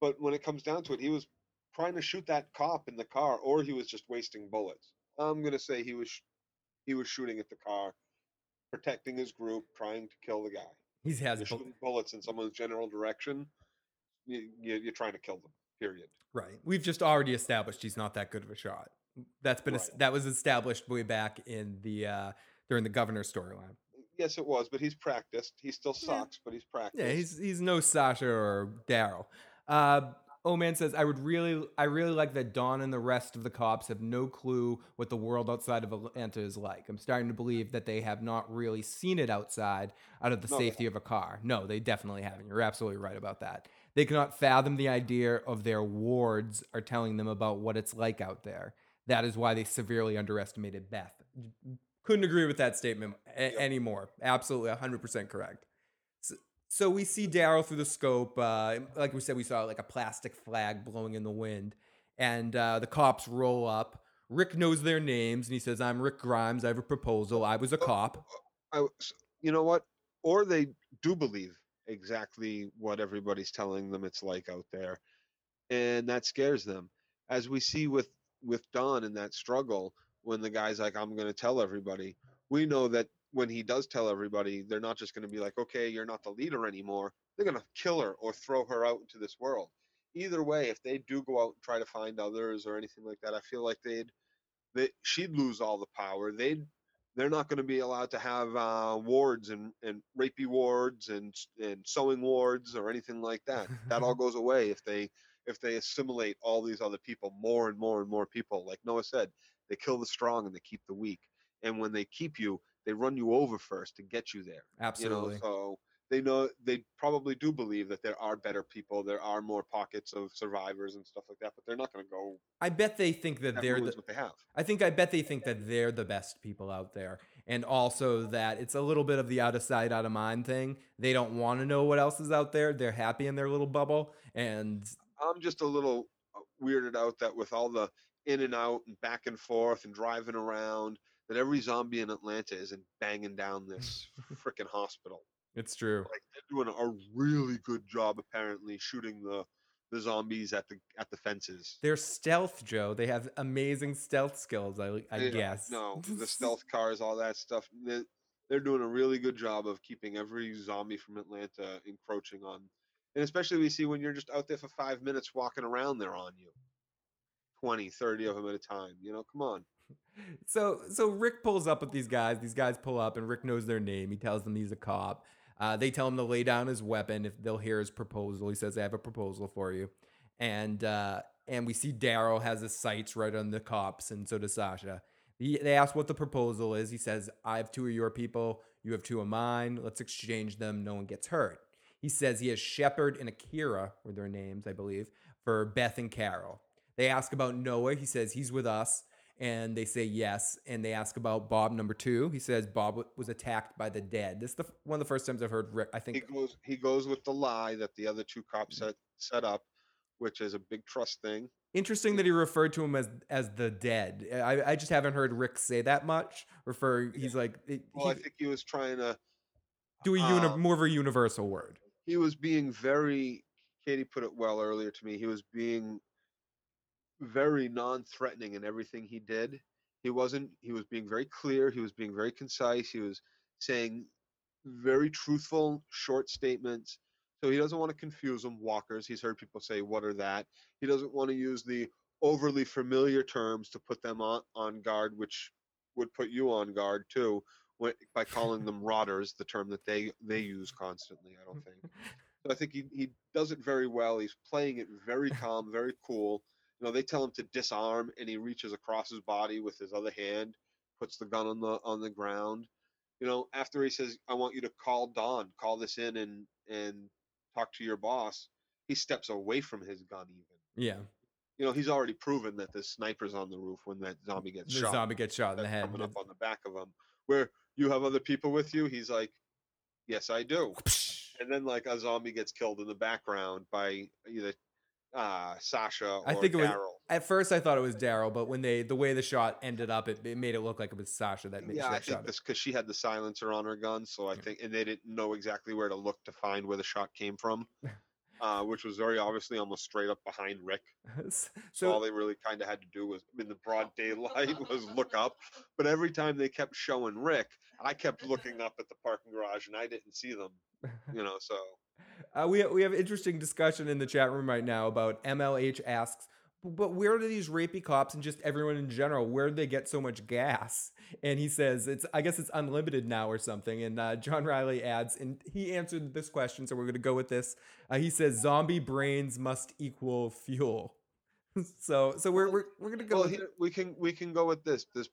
But when it comes down to it, he was trying to shoot that cop in the car, or he was just wasting bullets. I'm gonna say he was he was shooting at the car, protecting his group, trying to kill the guy. He has You're shooting bullets in someone's general direction. You, you, you're trying to kill them. Period. right. We've just already established he's not that good of a shot. That's been Right. that was established way back in the uh during the governor storyline. Yes, it was, but he's practiced. He still Yeah. sucks, but he's practiced. Yeah, he's he's no Sasha or Daryl. Uh, oh man says I would really I really like that Dawn and the rest of the cops have no clue what the world outside of Atlanta is like. I'm starting to believe that they have not really seen it outside out of the No, safety of a car. No, they definitely haven't. You're absolutely right about that. They cannot fathom the idea of their wards are telling them about what it's like out there. That is why they severely underestimated Beth. Couldn't agree with that statement a- Yep. anymore. Absolutely 100% correct. So we see Daryl through the scope. Uh, like we said, we saw like a plastic flag blowing in the wind, and uh, the cops roll up. Rick knows their names, and he says, "I'm Rick Grimes. I have a proposal. I was a cop." I, s- you know what? Or they do believe exactly what everybody's telling them it's like out there, and that scares them. As we see with with Dawn in that struggle, when the guy's like, "I'm going to tell everybody," we know that when he does tell everybody, they're not just going to be like, "Okay, you're not the leader anymore." They're going to kill her or throw her out into this world. Either way, if they do go out and try to find others or anything like that, I feel like they'd that she'd lose all the power. They'd they're not going to be allowed to have uh, wards and and rapey wards and and sewing wards or anything like that. That all goes away if they if they assimilate all these other people, more and more and more people. Like Noah said, they kill the strong and they keep the weak. And when they keep you, they run you over first to get you there. Absolutely. You know, so they know they probably do believe that there are better people, there are more pockets of survivors and stuff like that, but they're not going to go. I bet they think that That they're the, what they have. I think I bet they think that they're the best people out there. And also that it's a little bit of the out of sight, out of mind thing. They don't want to know what else is out there. They're happy in their little bubble. And I'm just a little uh, weirded out that with all the in and out and back and forth and driving around, that every zombie in Atlanta isn't banging down this freaking hospital. it's true. Like they're doing a really good job apparently shooting the the zombies at the at the fences. They're stealth, Joe. They have amazing stealth skills, I, I Yeah, guess. No, the stealth cars, all that stuff. They're, they're doing a really good job of keeping every zombie from Atlanta encroaching on. And especially we see when you're just out there for five minutes walking around, they're on you. 20, 30 of them at a time. You know, come on. So so Rick pulls up with these guys. These guys pull up, and Rick knows their name. He tells them he's a cop. Uh, they tell him to lay down his weapon if they'll hear his proposal. He says, "I have a proposal for you," and uh, and we see Daryl has his sights right on the cops, and so does Sasha. He, they ask what the proposal is. He says, "I have two of your people. You have two of mine. Let's exchange them. No one gets hurt." He says he has Shepard and Licari, were their names, I believe, for Beth and Carol. They ask about Noah. He says he's with us and they say yes. And they ask about Bob number two. He says Bob w- was attacked by the dead. This is the, f- one of the first times I've heard Rick. I He think goes he goes with the lie that the other two cops set set up, which is a big trust thing. interesting that he referred to him as as the dead. I, I just haven't heard Rick say that much. Refer, he's like he, Well, I think he was trying to do a uni- um, more of a universal word. he was being very Katie put it well earlier to me. He was being very non-threatening in everything he did. He wasn't he was being very clear, he was being very concise, he was saying very truthful short statements. So he doesn't want to confuse them walkers. He's heard people say what are that? He doesn't want to use the overly familiar terms to put them on on guard which would put you on guard too when, by calling them rotters, the term that they they use constantly, I don't think. So I think he, he does it very well. He's playing it very calm, very cool. You know, they tell him to disarm, and he reaches across his body with his other hand, puts the gun on the on the ground. You know, after he says, "I want you to call Dawn, call this in, and and talk to your boss," he steps away from his gun. Even Yeah, you know, he's already proven that the sniper's on the roof when that zombie gets the shot zombie gets shot in the head. coming up on the back of him. Where you have other people with you, he's like, "Yes, I do." And then like a zombie gets killed in the background by either uh, Sasha or I think it was- Daryl. At first, I thought it was Daryl, but when they the way the shot ended up, it, it made it look like it was Sasha that made Yeah, I that think shot. this because she had the silencer on her gun, so I Yeah. think, and they didn't know exactly where to look to find where the shot came from, uh, which was very obviously almost straight up behind Rick. So, all they really kind of had to do was, in the broad daylight, was look up. But every time they kept showing Rick, I kept looking up at the parking garage, and I didn't see them. You know, so uh, we we have interesting discussion in the chat room right now about MLH asks, but where do these rapey cops and just everyone in general? Where do they get so much gas? And he says it's I guess it's unlimited now or something. And uh, John Riley adds, and he answered this question, so we're gonna go with this. Uh, he says zombie brains must equal fuel. so so we're we're, we're gonna go. well, with here, we can we can go with this. There's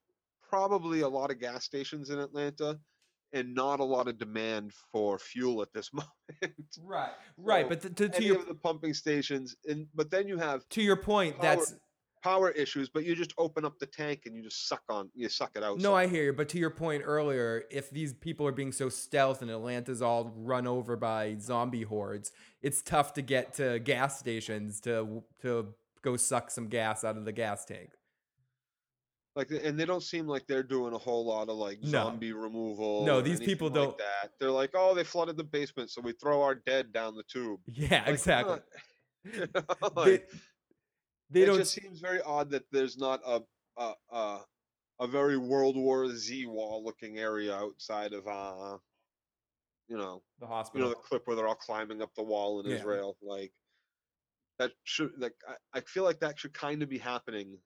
probably a lot of gas stations in Atlanta, and not a lot of demand for fuel at this moment. Right, right, So, but to, to, your the pumping stations, and but then you have to your point, power- that's power issues. But you just open up the tank and you just suck on, you suck it out. no, I hear you. But to your point earlier, if these people are being so stealth and Atlanta's all run over by zombie hordes, it's tough to get to gas stations to to go suck some gas out of the gas tank. Like, and they don't seem like they're doing a whole lot of like No. zombie removal. No, or these anything people like don't- That they're like, oh, they flooded the basement, so we throw our dead down the tube. Yeah, Like, exactly. you know, They, like, they it don't. just seems very odd that there's not a a a, a very World War Z wall looking area outside of uh you know the hospital. you hospital. know the clip where they're all climbing up the wall in Yeah. Israel like that should like I, I feel like that should kind of be happening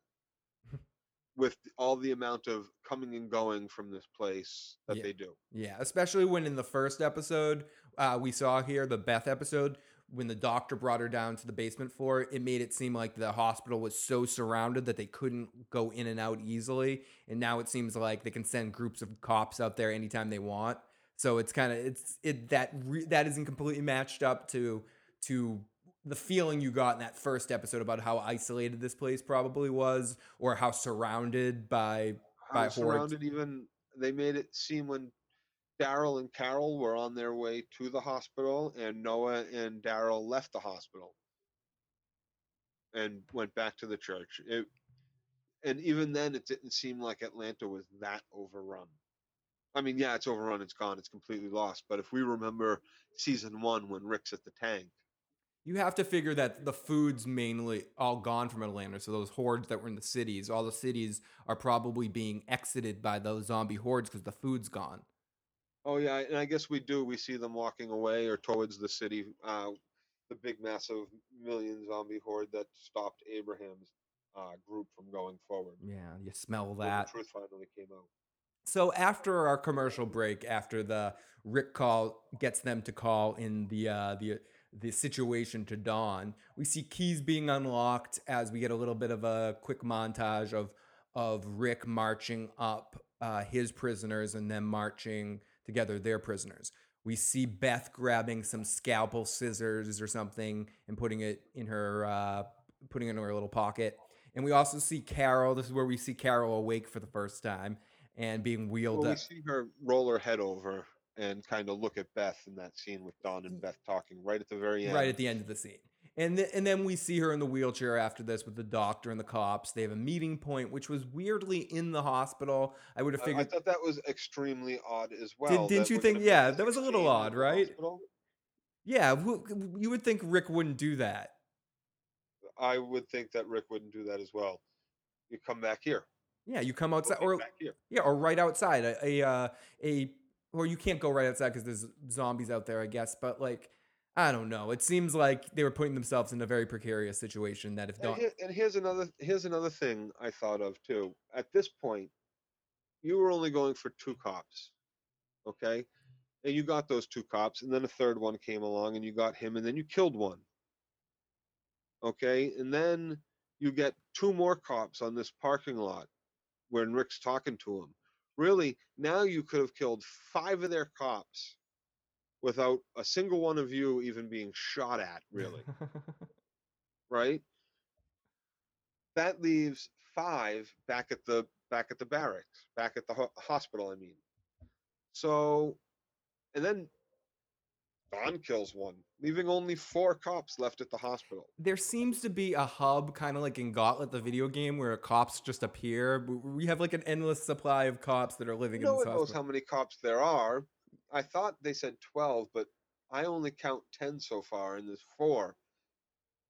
with all the amount of coming and going from this place that Yeah. they do. Yeah, especially when in the first episode uh, we saw here, the Beth episode, when the doctor brought her down to the basement floor, it made it seem like the hospital was so surrounded that they couldn't go in and out easily. And now it seems like they can send groups of cops out there anytime they want. So it's kind of it's it that re- that isn't completely matched up to to the feeling you got in that first episode about how isolated this place probably was, or how surrounded by by How hordes. surrounded even they made it seem when Daryl and Carol were on their way to the hospital and Noah and Daryl left the hospital and went back to the church. It, and even then it didn't seem like Atlanta was that overrun. I mean, yeah, it's overrun, it's gone, it's completely lost. But if we remember season one when Rick's at the tank, You have to figure that the food's mainly all gone from Atlanta. So those hordes that were in the cities, all the cities are probably being exited by those zombie hordes because the food's gone. Oh yeah, and I guess we do. We see them walking away or towards the city, uh, the big, massive million zombie horde that stopped Abraham's uh, group from going forward. Yeah, you smell that. truth finally came out. So after our commercial break, after the Rick call gets them to call in the uh, the the situation to dawn, we see keys being unlocked as we get a little bit of a quick montage of of Rick marching up uh, his prisoners and then marching together their prisoners. We see Beth grabbing some scalpel scissors or something and putting it in her uh, putting it in her little pocket. And we also see Carol. This is where we see Carol awake for the first time and being wheeled Well, we up. see her roll her head over and kind of look at Beth in that scene with Dawn and Beth talking right at the very end. right at the end of the scene. And th- and then we see her in the wheelchair after this with the doctor and the cops. They have a meeting point, which was weirdly in the hospital. I would have I- I, figured. thought that was extremely odd as well. didn't you think- yeah, that was a little odd, right? hospital. yeah, who- you would think Rick wouldn't do that. I would think that Rick wouldn't do that as well. You come back here. Yeah, you come outside, or yeah, or right outside a a, uh, a or you can't go right outside because there's zombies out there, I guess. But like, I don't know. It seems like they were putting themselves in a very precarious situation. That if And, Dawn, here, and here's another here's another thing I thought of too. At this point, you were only going for two cops, okay? And you got those two cops, and then a third one came along, and you got him, and then you killed one. Okay, and then you get two more cops on this parking lot when Rick's talking to him. Really, now you could have killed five of their cops without a single one of you even being shot at, really right? That leaves five back at the back at the barracks, back at the ho- hospital. I mean, so, and then Dawn kills one. Leaving only four cops left at the hospital. There seems to be a hub, kind of like in Gauntlet, the video game, where cops just appear. We have like an endless supply of cops that are living No in this one knows how many cops there are. I thought they said 12, but I only count 10 so far, and there's four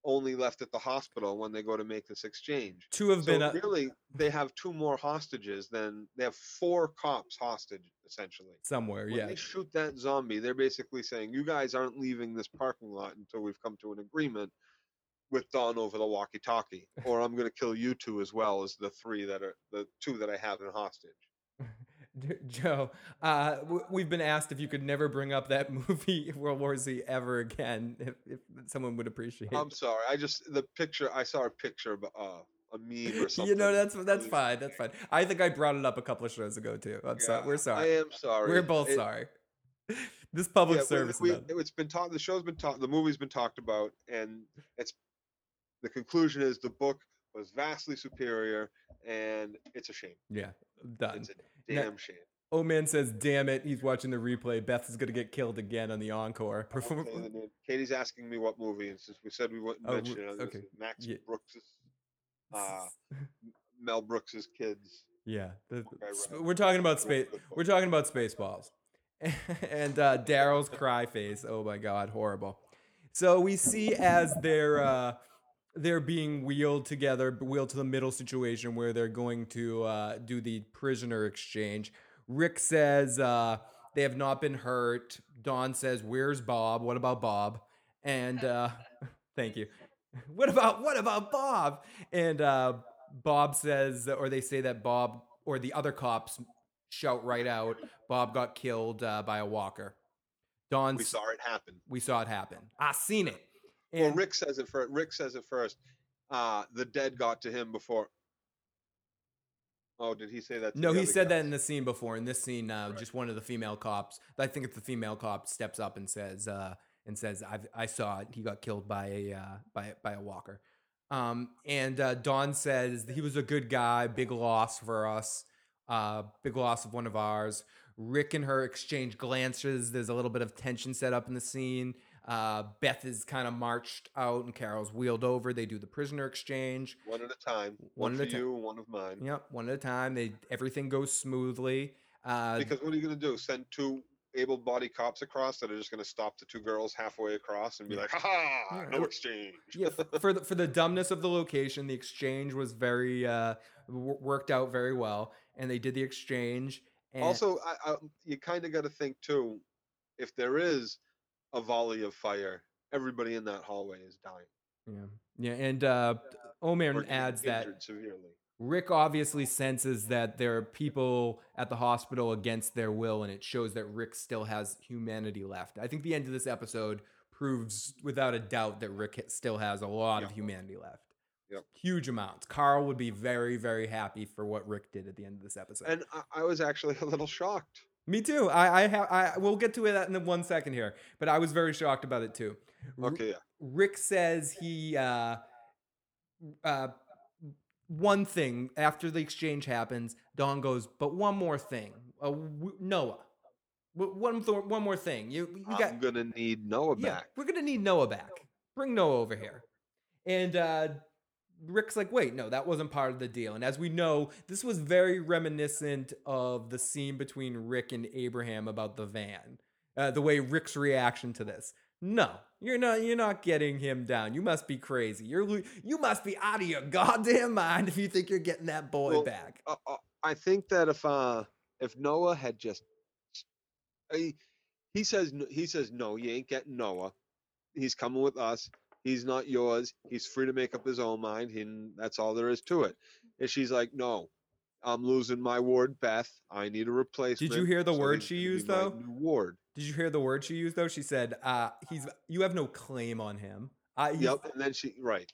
only left at the hospital when they go to make this exchange. Two have So been. Really, they have two more hostages than they have four cops hostage essentially. somewhere, When yeah. they shoot that zombie, they're basically saying, "You guys aren't leaving this parking lot until we've come to an agreement with Dawn over the walkie-talkie, or I'm going to kill you two as well as the three that are the two that I have in hostage." Joe, uh, we've been asked if you could never bring up that movie World War Z ever again, if, if someone would appreciate. I'm sorry. I just the picture. I saw a picture of uh, a meme or something. you know, that's that's fine. That's fine. I think I brought it up a couple of shows ago too. I'm sorry. We're sorry. I am sorry. We're both It- sorry. This public yeah, service. we- announcement. it's been talked. The show's been talked. The movie's been talked about, and it's the conclusion is the book was vastly superior, and it's a shame. yeah, done. It's Now- damn shame. Oh man says, "Damn it!" He's watching the replay. Beth is gonna get killed again on the encore. Perform- the. Katie's asking me what movie, and since we said we wouldn't Oh, mention it, okay. Max Yeah. Brooks's, uh, Mel Brooks's kids. Yeah, the, sp- we're talking about space. We're talking about Spaceballs, and uh, Daryl's cry face. Oh my god, horrible. So we see as they're uh, they're being wheeled together, wheeled to the middle situation where they're going to uh, do the prisoner exchange. Rick says uh, they have not been hurt. Dawn says, "Where's Bob? What about Bob?" And uh, thank you. What about what about Bob? And uh, Bob says, or they say that Bob or the other cops shout right out, Bob got killed uh, by a walker. Dawn, We saw it happen. we saw it happen. I seen it. Well, Rick says it first. Rick says it first. Uh, the dead got to him before. Oh, did he say that? no, he said that in the scene before. In this scene, uh, Right. just one of the female cops. I think it's the female cop steps up and says, uh, and says, "I I saw it. He got killed by a uh, by by a walker." Um, and uh, Dawn says he was a good guy. Big loss for us. Uh, big loss of one of ours. Rick and her exchange glances. There's a little bit of tension set up in the scene. Uh, Beth is kind of marched out and Carol's wheeled over. They do the prisoner exchange. one at a time. One One, at for a ti- you, one of mine. Yep, one at a time. They everything goes smoothly. Uh, Because what are you going to do? Send two able-bodied cops across that are just going to stop the two girls halfway across and be like, "Ha ha! Yeah, No exchange." yeah, for the for the dumbness of the location, the exchange was very uh, w- worked out very well, and they did the exchange. And Also, I, I, you kind of got to think too, if there is a volley of fire, everybody in that hallway is dying. yeah, yeah, and uh, Omer adds that severely. Rick obviously senses that there are people at the hospital against their will, and it shows that Rick still has humanity left. I think the end of this episode proves without a doubt that Rick still has a lot of humanity left. Yep. Huge amounts. Carl would be very, very happy for what Rick did at the end of this episode. And I was actually a little shocked. Me too. I, I have. I we'll get to that in one second here, but I was very shocked about it too. Okay, yeah. Rick says he uh, uh, one thing after the exchange happens. Dawn goes, but one more thing. Uh, w- Noah, W- one th- one more thing. You you got I'm gonna need Noah yeah, back. we're gonna need Noah back. Bring Noah over here. And uh, Rick's like, wait, no, that wasn't part of the deal. And as we know, this was very reminiscent of the scene between Rick and Abraham about the van. Uh, the way Rick's reaction to this. No, you're not. You're not getting him down. You must be crazy. You're you must be out of your goddamn mind if you think you're getting that boy Well, back. uh, uh, I think that if uh if Noah had just he, he says he says no, you ain't getting Noah. He's coming with us. He's not yours. He's free to make up his own mind, and that's all there is to it. And she's like, no, I'm losing my ward, Beth. I need a replacement. Did you hear the so word she used, though? Ward. Did you hear the word she used though? She said, uh, "He's you have no claim on him." I Yep. And then she right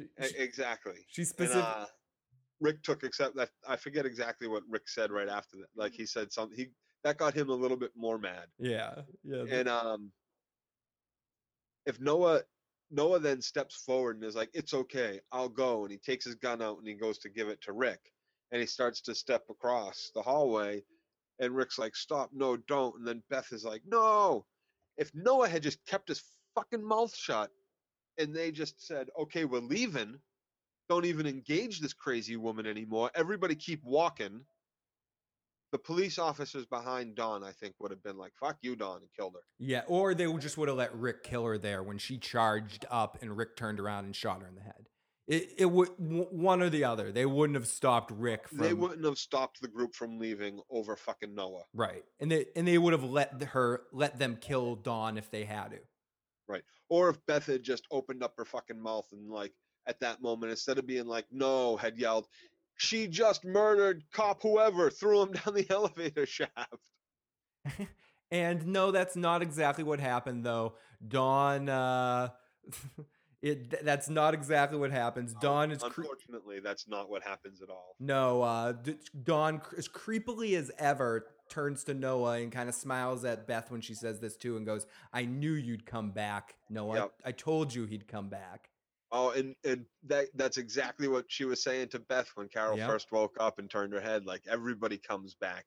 She, she- exactly. she And, specific. uh, Rick took except that I forget exactly what Rick said right after that. Like he said something. He that got him a little bit more mad. yeah, yeah. And um, if Noah Noah then steps forward and is like, "It's okay, I'll go," and he takes his gun out and he goes to give it to Rick, and he starts to step across the hallway, and Rick's like, "Stop! No, don't!" And then Beth is like, "No!" If Noah had just kept his fucking mouth shut and they just said, okay, we're leaving. Don't even engage this crazy woman anymore. Everybody keep walking. The police officers behind Dawn, I think, would have been like, fuck you, Dawn, and killed her. Yeah, or they just would have let Rick kill her there when she charged up and Rick turned around and shot her in the head. It it would one or the other. They wouldn't have stopped Rick from They wouldn't have stopped the group from leaving over fucking Noah. right, and they and they would have let her let them kill Dawn if they had to. Right, or if Beth had just opened up her fucking mouth and like at that moment, instead of being like, no, had yelled, she just murdered cop whoever, threw him down the elevator shaft. And no, that's not exactly what happened though. Dawn, uh, it that's not exactly what happens. Dawn is cre- Unfortunately, that's not what happens at all. no, uh, D- Dawn as creepily as ever turns to Noah and kind of smiles at Beth when she says this too, and goes, "I knew you'd come back, Noah. Yep. I told you he'd come back." Oh, and and that that's exactly what she was saying to Beth when Carol Yep. first woke up and turned her head. Like everybody comes back,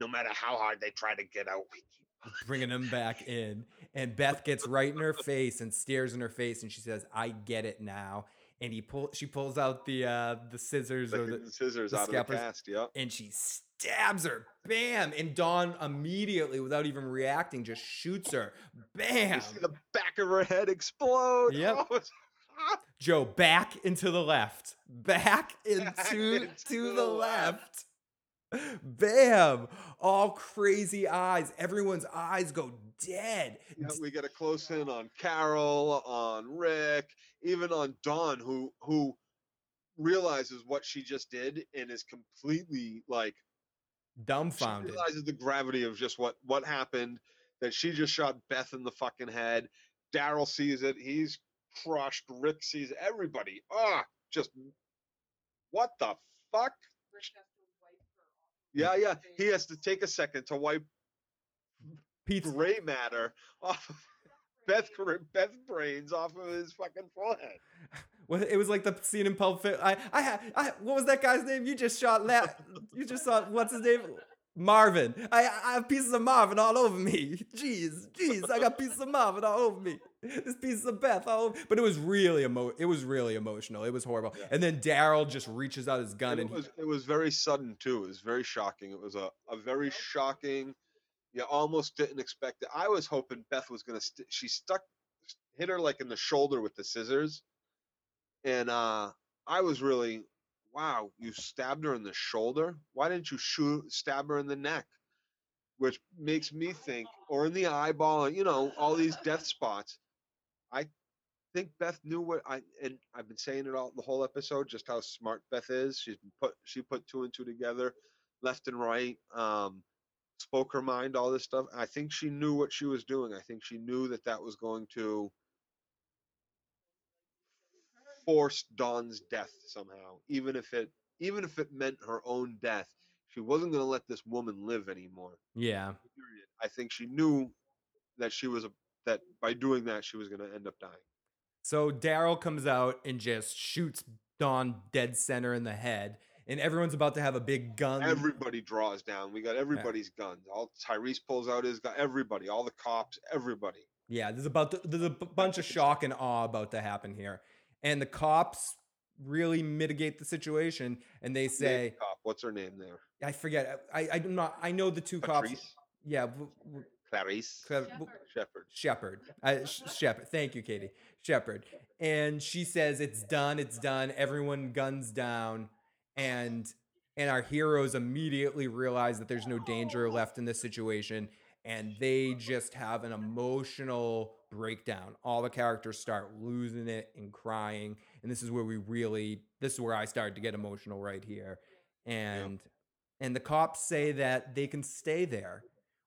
no matter how hard they try to get out. We keep bringing them back in. And Beth gets right in her face and stares in her face, and she says, "I get it now." And he pull, she pulls out the uh, the scissors or Taking the, scissors the out of the cast. Yep. and she stabs her. Bam! And Dawn immediately, without even reacting, just shoots her. Bam! You see the back of her head explode. Yep. Oh, Joe, back into the left. Back into, Back to into the the left. Bam! All crazy eyes. Everyone's eyes go dead. Yeah, we get a close in on Carol, on Rick, even on Dawn, who who realizes what she just did and is completely like she Dumbfounded. realizes the gravity of just what what happened. That she just shot Beth in the fucking head. Daryl sees it. He's crushed. Rick sees everybody. Ah, just what the fuck? Rick has to wipe her off. Yeah, yeah. He has to take a second to wipe Pete's gray matter off of Beth Beth brains off of his fucking forehead. Well, it was like the scene in Pulp Fiction. I, I, ha- I, what was that guy's name? You just shot. La- you just saw. What's his name? Marvin. I, I have pieces of Marvin all over me. Jeez, jeez, I got pieces of Marvin all over me. This piece of Beth all over. But it was really emo. It was really emotional. It was horrible. Yeah. And then Daryl just reaches out his gun And and, it he, was it was very sudden too. It was very shocking. It was a, a very shocking. You almost didn't expect it. I was hoping Beth was gonna. St- she stuck, hit her like in the shoulder with the scissors, and uh I was really, wow, you stabbed her in the shoulder. Why didn't you shoot stab her in the neck? Which makes me think, or in the eyeball, you know, all these death spots. I think Beth knew what I and I've been saying it all the whole episode, just how smart Beth is. She's been put she put two and two together, left and right. Um, spoke her mind, all this stuff. I think she knew what she was doing. I think she knew that that was going to force Dawn's death somehow, even if it even if it meant her own death. She wasn't going to let this woman live anymore. yeah. I think she knew that she was a that by doing that she was going to end up dying. So Daryl comes out and just shoots Dawn dead center in the head, and everyone's about to have a big gun. Everybody draws down. We got everybody's guns. All Tyrese pulls out his gun. Everybody, all the cops, everybody. Yeah, there's about to, there's a bunch of shock and awe about to happen here, and the cops really mitigate the situation, and they say, cop. What's her name there? I forget, I I'm not, I know the two cops. Yeah, Clarice. Clev- w- Shepard. Shepherd. I, Sh- Shepherd. Thank you, Katie. Shepherd. And she says it's done. It's done. Everyone guns down, and and our heroes immediately realize that there's no danger left in this situation, and they just have an emotional breakdown. All the characters start losing it and crying, and this is where we really. This is where I started to get emotional right here, and and the cops say that they can stay there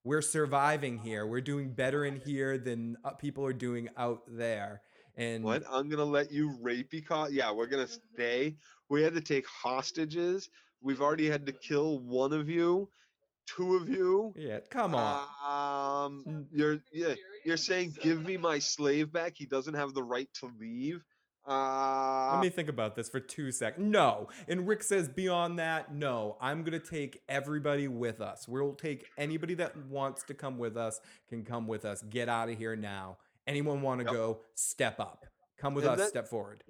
we're surviving here. We're doing better in here than uh, people are doing out there. And What? I'm gonna let you rapey cop? Yeah, we're gonna stay. We had to take hostages. We've already had to kill one of you, two of you. yeah, come on. Um, you're yeah, you're saying give me my slave back. He doesn't have the right to leave. Uh, Let me think about this for two seconds. No. And Rick says, beyond that, no. I'm going to take everybody with us. We'll take anybody that wants to come with us, can come with us. Get out of here now. Anyone want to Yep. go? Step up. Come with And us. that- step forward.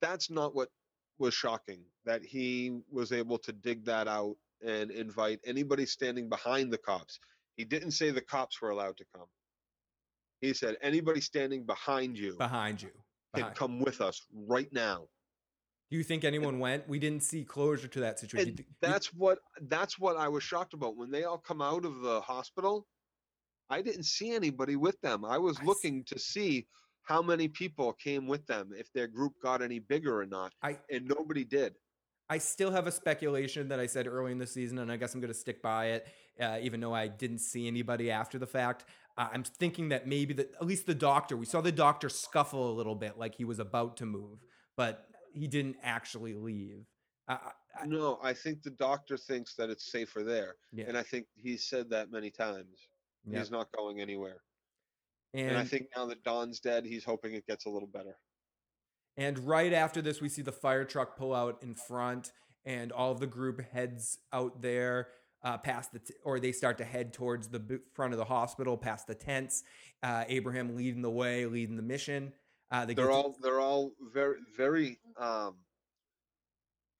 That's not what was shocking. That he was able to dig that out and invite anybody standing behind the cops. He didn't say the cops were allowed to come. He said anybody standing behind you Behind you. Can come with us right now. Do you think anyone went? We didn't see closure to that situation. Do you that's what that's what I was shocked about when they all come out of the hospital. I didn't see anybody with them. I was I looking to see how many people came with them, if their group got any bigger or not, I and nobody did. I still have a speculation that I said early in the season, and I guess I'm going to stick by it, uh, even though I didn't see anybody after the fact. Uh, I'm thinking that maybe that at least the doctor, we saw the doctor scuffle a little bit, like he was about to move, but he didn't actually leave. I, I- No, I think the doctor thinks that it's safer there, yeah, and I think he's said that many times. yeah. He's not going anywhere, and and I think now that Dawn's dead, he's hoping it gets a little better. And right after this, we see the fire truck pull out in front, and all of the group heads out there uh, past the, t- or they start to head towards the b- front of the hospital, past the tents. Uh, Abraham leading the way, leading the mission. Uh, they get They're to- all they're all very very um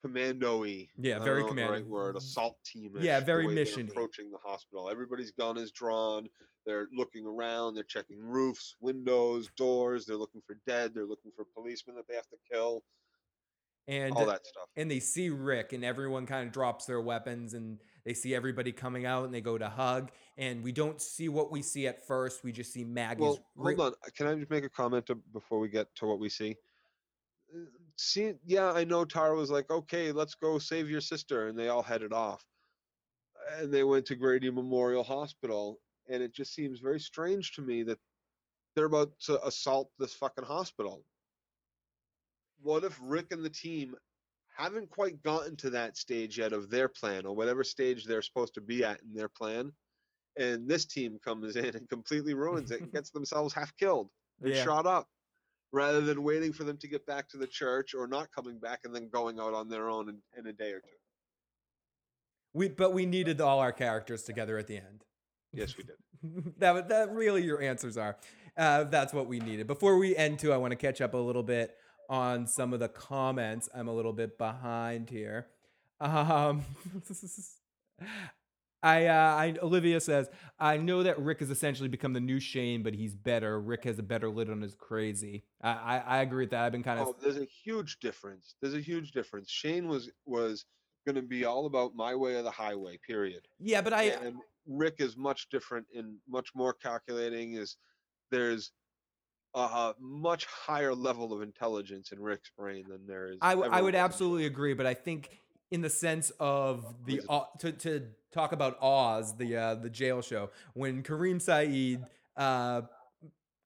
commando-y. Yeah, very the right word, assault team. Yeah, very mission-y. Approaching the hospital, everybody's gun is drawn. They're looking around. They're checking roofs, windows, doors. They're looking for dead. They're looking for policemen that they have to kill. And all that stuff. and they see Rick, and everyone kind of drops their weapons, and they see everybody coming out, and they go to hug, and we don't see what we see at first. We just see Maggie's. Well, hold on. Can I just make a comment to, before we get to what we see? Uh, See, yeah, I know Tara was like, okay, let's go save your sister, and they all headed off. And they went to Grady Memorial Hospital, and it just seems very strange to me that they're about to assault this fucking hospital. What if Rick and the team haven't quite gotten to that stage yet of their plan, or whatever stage they're supposed to be at in their plan? and this team comes in and completely ruins it and gets themselves half killed and Yeah. shot up rather than waiting for them to get back to the church or not coming back and then going out on their own in, in a day or two. we, but we needed all our characters together at the end. Yes, we did. that that really your answers are. Uh, that's what we needed. Before we end too, I want to catch up a little bit on some of the comments. I'm a little bit behind here. Um, I, uh, I Olivia says I know that Rick has essentially become the new Shane, but he's better. Rick has a better lid on his crazy. I I, I agree with that. I've been kind of Oh, there's a huge difference. There's a huge difference. Shane was was going to be all about my way or the highway. Period. yeah, but I and Rick is much different and much more calculating. Is there's a much higher level of intelligence in Rick's brain than there is. I, w- I ever would absolutely agree, but I think in the sense of the. Au- to to talk about Oz, the uh, the jail show, when Kareem Saeed uh,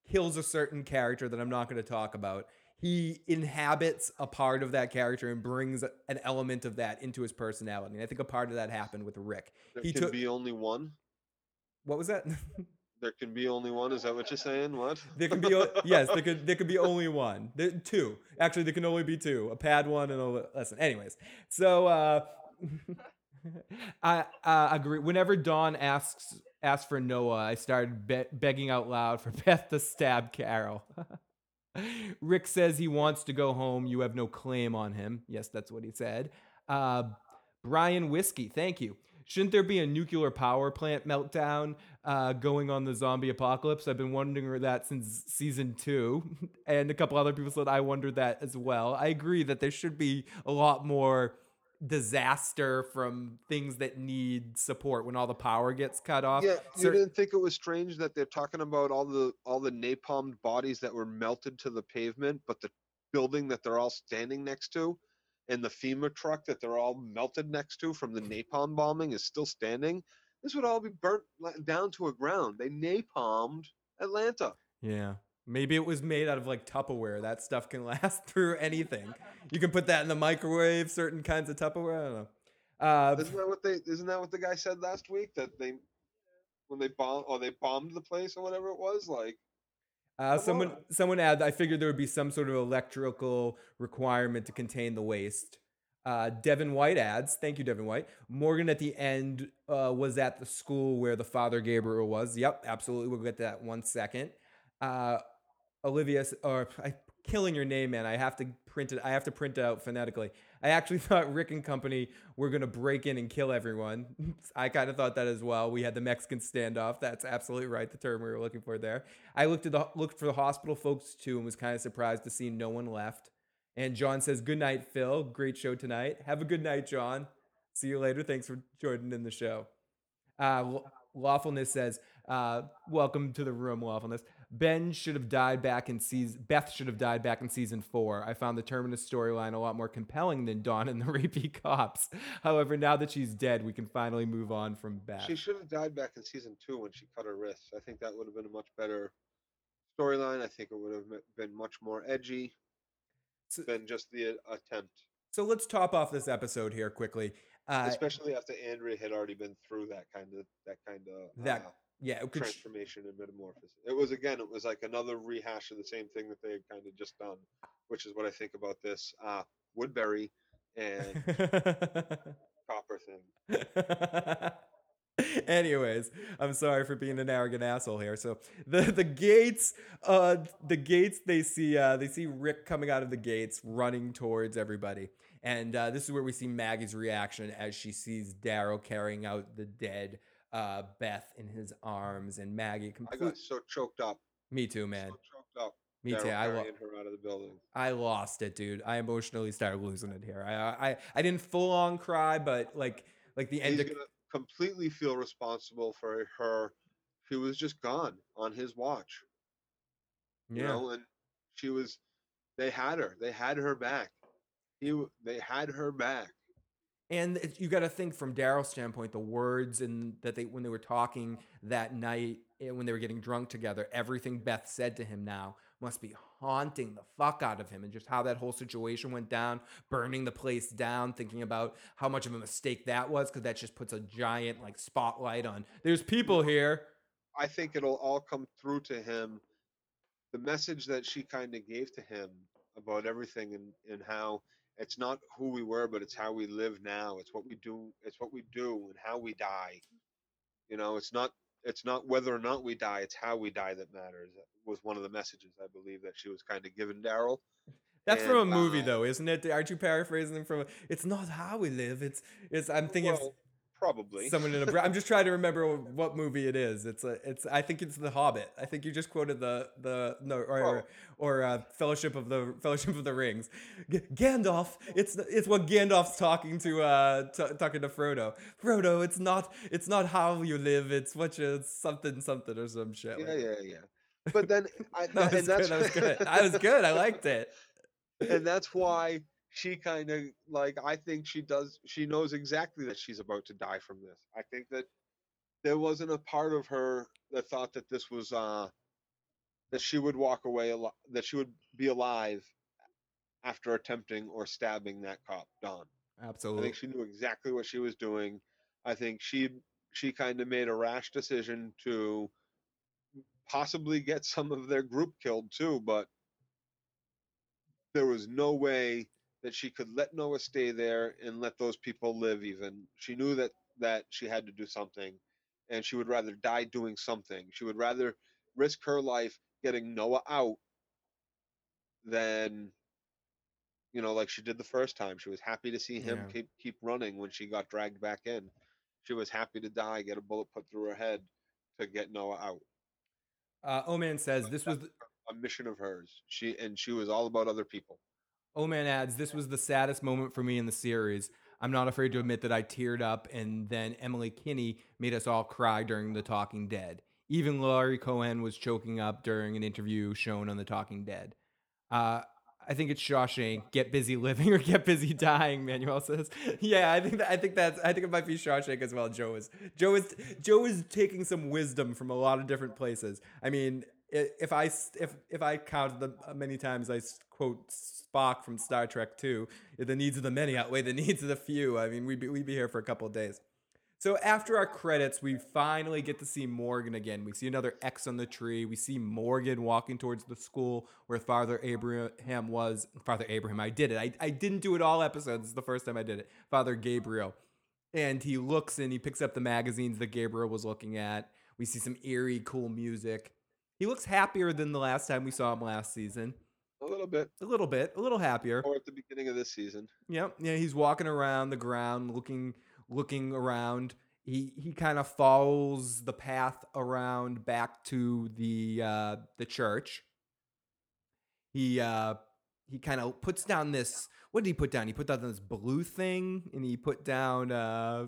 kills a certain character that I'm not going to talk about, he inhabits a part of that character and brings an element of that into his personality. And I think a part of that happened with Rick. There he can took- be only one. What was that? There can be only one. Is that what you're saying? What? There can be yes, there could there could be only one. There, two. Actually, there can only be two. A pad one and a le- lesson. Anyways, so uh, I agree. Whenever Dawn asks asks for Noah, I started be- begging out loud for Beth to stab Carol. Rick says he wants to go home. You have no claim on him. Yes, that's what he said. Uh, Brian Whiskey, thank you. Shouldn't there be a nuclear power plant meltdown uh, going on the zombie apocalypse? I've been wondering that since season two, and a couple other people said I wondered that as well. I agree that there should be a lot more disaster from things that need support when all the power gets cut off. Yeah, you Cer- didn't think it was strange that they're talking about all the all the napalmed bodies that were melted to the pavement, but the building that they're all standing next to, and the FEMA truck that they're all melted next to from the napalm bombing is still standing. This would all be burnt down to a ground. They napalmed Atlanta. Yeah. Maybe it was made out of like Tupperware. That stuff can last through anything. You can put that in the microwave, certain kinds of Tupperware. I don't know. Uh, Isn't that what they? Isn't that what the guy said last week? That they, when they bombed or they bombed the place or whatever it was, like Uh, someone on. someone added. I figured there would be some sort of electrical requirement to contain the waste. Uh, Devin White adds, "Thank you, Devin White." Morgan at the end uh, was at the school where the Father Gabriel was. Yep, absolutely. We'll get to that one second. Uh, Olivia, or I killing your name, man. I have to print it. I have to print it out phonetically. I actually thought Rick and company were gonna break in and kill everyone. I kind of thought that as well. We had the Mexican standoff. That's absolutely right. The term we were looking for there. I looked at the looked for the hospital folks too, and was kind of surprised to see no one left. And John says, "Good night, Phil. Great show tonight. Have a good night, John. See you later. Thanks for joining in the show." Uh, Law- Lawfulness says, uh, "Welcome to the room, Lawfulness." Ben should have died back in season. Beth should have died back in season four. I found the Terminus storyline a lot more compelling than Dawn and the rapey cops. However, now that she's dead, we can finally move on from Beth. She should have died back in season two when she cut her wrists. I think that would have been a much better storyline. I think it would have been much more edgy So- than just the uh, attempt, So let's top off this episode here quickly. Uh, especially after Andrea had already been through that kind of that kind of That- uh, yeah, could transformation and metamorphosis. It was again, it was like another rehash of the same thing that they had kind of just done, which is what I think about this uh, Woodbury and Copper thing. Anyways, I'm sorry for being an arrogant asshole here. So the the gates, uh, the gates they see uh, they see Rick coming out of the gates, running towards everybody, and uh, this is where we see Maggie's reaction as she sees Daryl carrying out the dead uh, Beth in his arms, and Maggie I got so choked up, Me too, man. so choked up. Me too. I lo- her out of the building. I lost it, dude. I emotionally started losing it here. I I, I didn't full on cry, but like like the end. He's Of, gonna completely feel responsible for her. She was just gone on his watch, you yeah. know, and she was. They had her. They had her back. He. They had her back. And you got to think from Daryl's standpoint, the words and that they when they were talking that night eh, when they were getting drunk together, everything Beth said to him now must be haunting the fuck out of him, and just how that whole situation went down, burning the place down, thinking about how much of a mistake that was, because that just puts a giant like spotlight on. There's people here. I think it'll all come through to him. The message that she kind of gave to him about everything and, and how it's not who we were, but it's how we live now. It's what we do. It's what we do and how we die. You know, it's not it's not whether or not we die. It's how we die that matters. That was one of the messages I believe that she was kind of giving Daryl. That's from a movie, uh, though, isn't it? Aren't you paraphrasing from? It's not how we live. It's it's. I'm thinking Well, probably. someone in a. I'm just trying to remember what movie it is. It's a. It's. I think it's The Hobbit. I think you just quoted the the no or or, or uh, Fellowship of the Fellowship of the Rings. G- Gandalf. It's it's what Gandalf's talking to uh t- talking to Frodo. Frodo. It's not it's not how you live. It's what you something something or some shit. yeah, like- yeah, yeah. But then I That was and that's good. That was good. That was good. I liked it. and that's why she kind of like I think she does she knows exactly that she's about to die from this. I think that there wasn't a part of her that thought that this was uh that she would walk away al- that she would be alive after attempting or stabbing that cop Dawn. Absolutely. I think she knew exactly what she was doing. I think she she kind of made a rash decision to possibly get some of their group killed too, but there was no way that she could let Noah stay there and let those people live even. She knew that that she had to do something and she would rather die doing something. She would rather risk her life getting Noah out than you know like she did the first time. She was happy to see him Yeah. keep keep running when she got dragged back in. She was happy to die, get a bullet put through her head to get Noah out. Uh, Oman says this was. The, A mission of hers. She and she was all about other people. Oman adds, This was the saddest moment for me in the series. I'm not afraid to admit that I teared up, and then Emily Kinney made us all cry during The Talking Dead. Even Lauren Cohan was choking up during an interview shown on The Talking Dead. Uh, I think it's Shawshank. Get busy living or get busy dying. Manuel says, "Yeah, I think that, I think that's I think it might be Shawshank as well." Joe is Joe is Joe is taking some wisdom from a lot of different places. I mean, if I if if I counted the uh, many times I quote Spock from Star Trek Two, the needs of the many outweigh the needs of the few. I mean, we'd be, we'd be here for a couple of days. So after our credits, we finally get to see Morgan again. We see another X on the tree. We see Morgan walking towards the school where Father Abraham was. Father Abraham, I did it. I, I didn't do it all episodes. Is the first time I did it. Father Gabriel. And he looks and he picks up the magazines that Gabriel was looking at. We see some eerie, cool music. He looks happier than the last time we saw him last season. A little bit, A little bit, a little happier. or at the beginning of this season. Yep. Yeah, he's walking around the ground, looking looking around. He he kind of follows the path around back to the uh, the church. He uh, he kind of puts down this. What did he put down? He put down this blue thing, and he put down uh,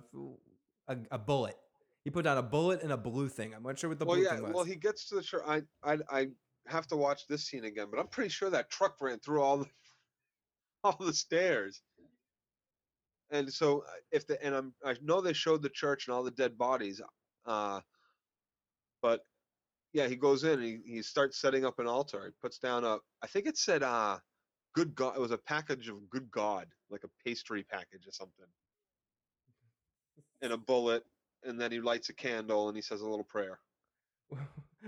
a, a bullet. He put down a bullet and a blue thing. I'm not sure what the well, blue yeah. thing was. Well, he gets to the church. I, I, I have to watch this scene again, but I'm pretty sure that truck ran through all the, all the stairs. And so, uh, if the and I'm I know they showed the church and all the dead bodies, uh, but yeah, he goes in and he, he starts setting up an altar. He puts down a I think it said uh, good God. It was a package of good God, like a pastry package or something, and a bullet. And then he lights a candle and he says a little prayer.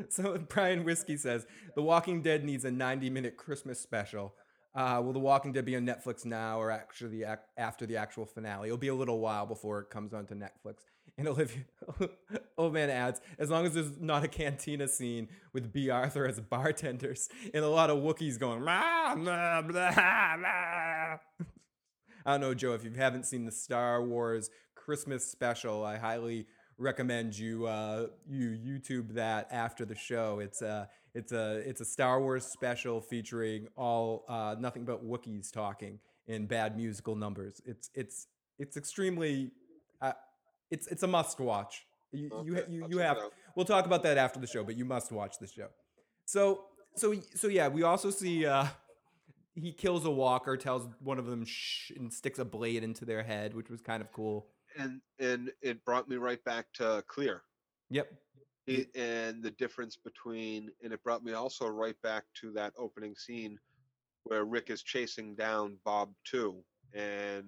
so Brian Whiskey says The Walking Dead needs a 90 minute Christmas special. Uh, will The Walking Dead be on Netflix now or actually after the actual finale? It'll be a little while before it comes onto Netflix. And Olivia, old man adds, as long as there's not a cantina scene with Bea Arthur as bartenders and a lot of Wookiees going, "Rah, blah, blah, blah." I don't know, Joe, if you haven't seen the Star Wars Christmas special, I highly recommend you uh, you YouTube that after the show. It's a it's a it's a Star Wars special featuring all uh, nothing but Wookiees talking in bad musical numbers. It's it's it's extremely uh, it's it's a must watch. You you, Okay, you, I'll you have we'll talk about that after the show, but you must watch the show. So so so yeah, we also see uh, he kills a walker, tells one of them shh, and sticks a blade into their head, which was kind of cool. And and it brought me right back to clear Yep. it, and the difference between and it brought me also right back to that opening scene where rick is chasing down bob too and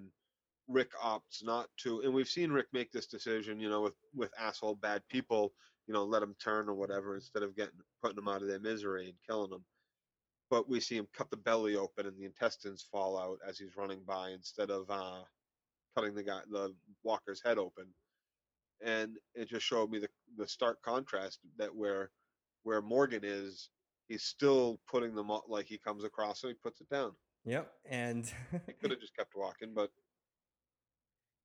rick opts not to and we've seen rick make this decision you know with with asshole bad people you know let them turn or whatever instead of getting putting them out of their misery and killing them but we see him cut the belly open and the intestines fall out as he's running by instead of uh cutting the guy the walker's head open and it just showed me the the stark contrast that where where morgan is he's still putting them up like he comes across and he puts it down Yep. And he could have just kept walking but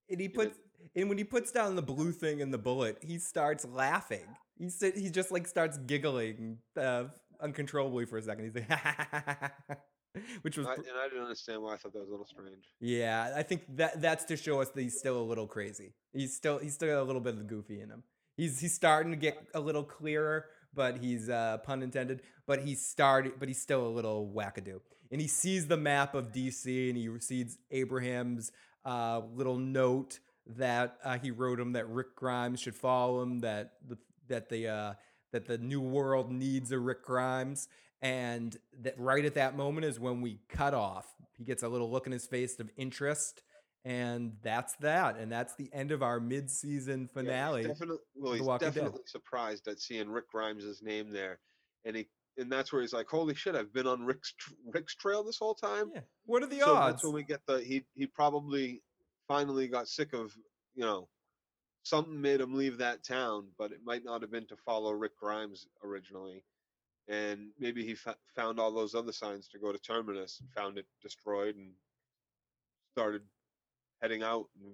and he puts and when he puts down the blue thing and the bullet, he starts laughing. He he just like starts giggling uh, uncontrollably for a second. He's like, which was I, and i didn't understand why i thought that was a little strange yeah. I think that that's to show us that he's still a little crazy. He's still he's still got a little bit of the goofy in him. He's he's starting to get a little clearer, but he's uh, pun intended. But he's started, but he's still a little wackadoo. And he sees the map of DC, and he sees Abraham's uh, little note that uh, he wrote him that Rick Grimes should follow him. That the that the uh, that the new world needs a Rick Grimes, and that right at that moment is when we cut off. He gets a little look in his face of interest, and that's that. And that's the end of our mid-season Yeah, he's finale. definitely well he's Dead. definitely surprised at seeing rick grimes' name there and he and that's where he's like holy shit i've been on rick's rick's trail this whole time Yeah. What are the so odds? that's when we get the he he probably finally got sick of you know something made him leave that town but it might not have been to follow rick grimes originally and maybe he found all those other signs to go to terminus and found it destroyed and started heading out and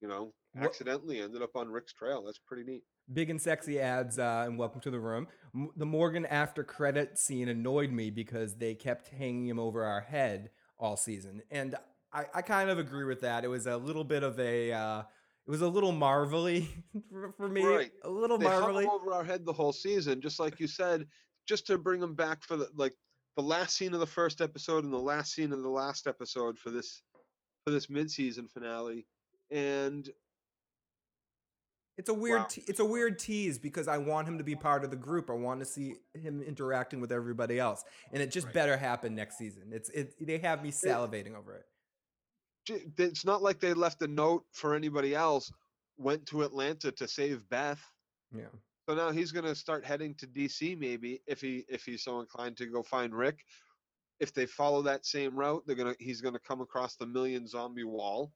you know accidentally ended up on rick's trail that's pretty neat Big and sexy adds, uh, and welcome to the room. M- the Morgan after credit scene annoyed me because they kept hanging him over our head all season, and I, I kind of agree with that. It was a little bit of a, uh, it was a little marvelly for, for me, Right. a little they hung marvelly. him over our head the whole season, just like you said, just to bring him back for the like the last scene of the first episode and the last scene of the last episode for this for this mid-season finale. And It's a weird, Wow. te- it's a weird tease because I want him to be part of the group. I want to see him interacting with everybody else, and it just Right. better happen next season. It's it. They have me salivating over it. It's not like they left a note for anybody else. Went to Atlanta to save Beth. Yeah. So now he's gonna start heading to DC maybe if he if he's so inclined to go find Rick. If they follow that same route, they're gonna he's gonna come across the million zombie wall.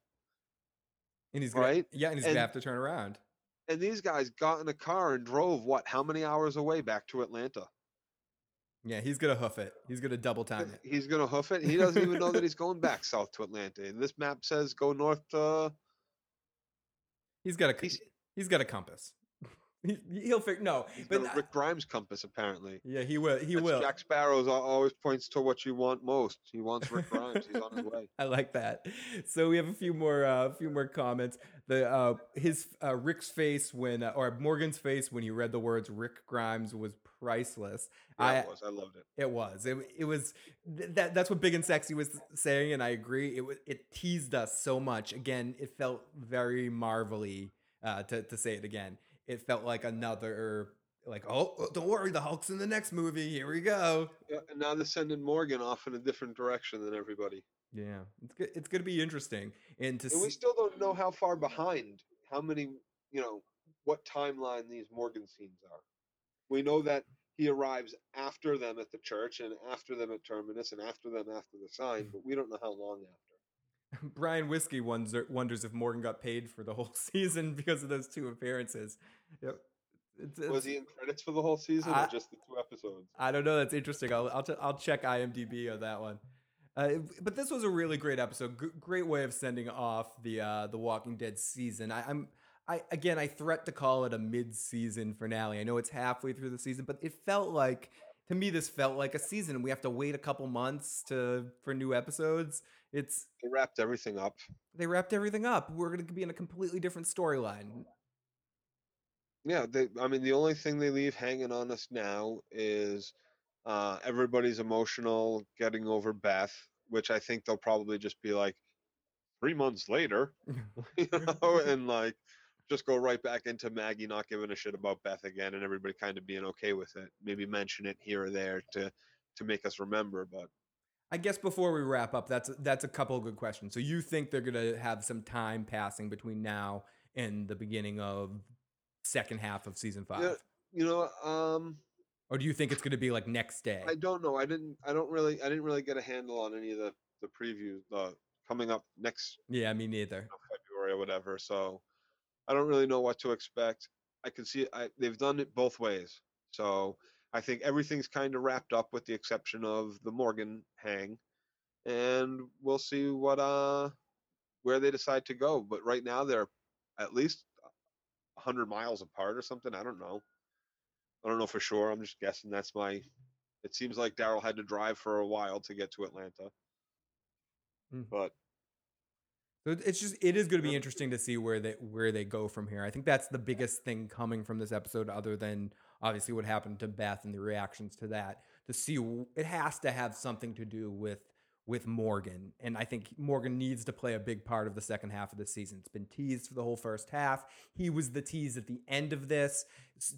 And he's gonna, Right? yeah, and he's gonna have to turn around. And these guys got in a car and drove what? How many hours away back to Atlanta? Yeah, he's gonna hoof it. He's gonna double time it. He's gonna hoof it. He doesn't even know that he's going back south to Atlanta. And this map says go north to. He's got a He's- he's got a compass. He, he'll figure no, He's but got a Rick Grimes compass apparently. yeah, he will. He That's will. Jack Sparrow's always points to what you want most. He wants Rick Grimes. He's on his way. I like that. So we have a few more, uh, a few more comments. The uh, his uh, Rick's face when, uh, or Morgan's face when he read the words "Rick Grimes" was priceless. Yeah, I it was. I loved it. it was. It, it was th- that. That's what Big and Sexy was saying, and I agree. It was. It teased us so much. Again, it felt very marvelly. Uh, to to say it again, it felt like another. Like, oh, don't worry, the Hulk's in the next movie. Here we go. Yeah, and now they're sending Morgan off in a different direction than everybody. Yeah, it's good. It's gonna be interesting, and to And we still don't know how far behind, how many, you know, what timeline these Morgan scenes are. We know that he arrives after them at the church and after them at Terminus and after them after the sign, but we don't know how long after. Brian Whiskey wonders wonders if Morgan got paid for the whole season because of those two appearances. Yep. It's, Was he in credits for the whole season I- or just the two episodes? I don't know. That's interesting. I'll I'll, ch- I'll check IMDb on that one. Uh, but this was a really great episode. G- great way of sending off the uh, the Walking Dead season. I, I'm I again I threat to call it a mid season finale. I know it's halfway through the season, but it felt like to me this felt like a season. We have to wait a couple months to for new episodes. It's They wrapped everything up. they wrapped everything up. We're going to be in a completely different storyline. Yeah, they, I mean, the only thing they leave hanging on us now is uh, everybody's emotional getting over Beth, which I think they'll probably just be like three months later, you know, and like just go right back into Maggie not giving a shit about Beth again, and everybody kind of being okay with it. Maybe mention it here or there to to make us remember, but I guess before we wrap up, that's that's a couple of good questions. So you think they're gonna have some time passing between now and the beginning of second half of season five, Yeah. you know, um, or do you think it's gonna be like next day? I don't know. I didn't. I don't really. I didn't really get a handle on any of the the previews uh, coming up next yeah, me neither. February or whatever. So I don't really know what to expect. I can see I, they've done it both ways. So I think everything's kind of wrapped up with the exception of the Morgan hang, and we'll see what uh where they decide to go. But right now they're at least hundred miles apart or something. I don't know. I don't know for sure. I'm just guessing. That's my. It seems like Daryl had to drive for a while to get to Atlanta. Mm. But So it's just it is going to be interesting to see where they where they go from here. I think that's the biggest thing coming from this episode, other than obviously what happened to Beth and the reactions to that. To see it has to have something to do with with Morgan, and I think Morgan needs to play a big part of the second half of the season. It's been teased for the whole first half. He was the tease at the end of this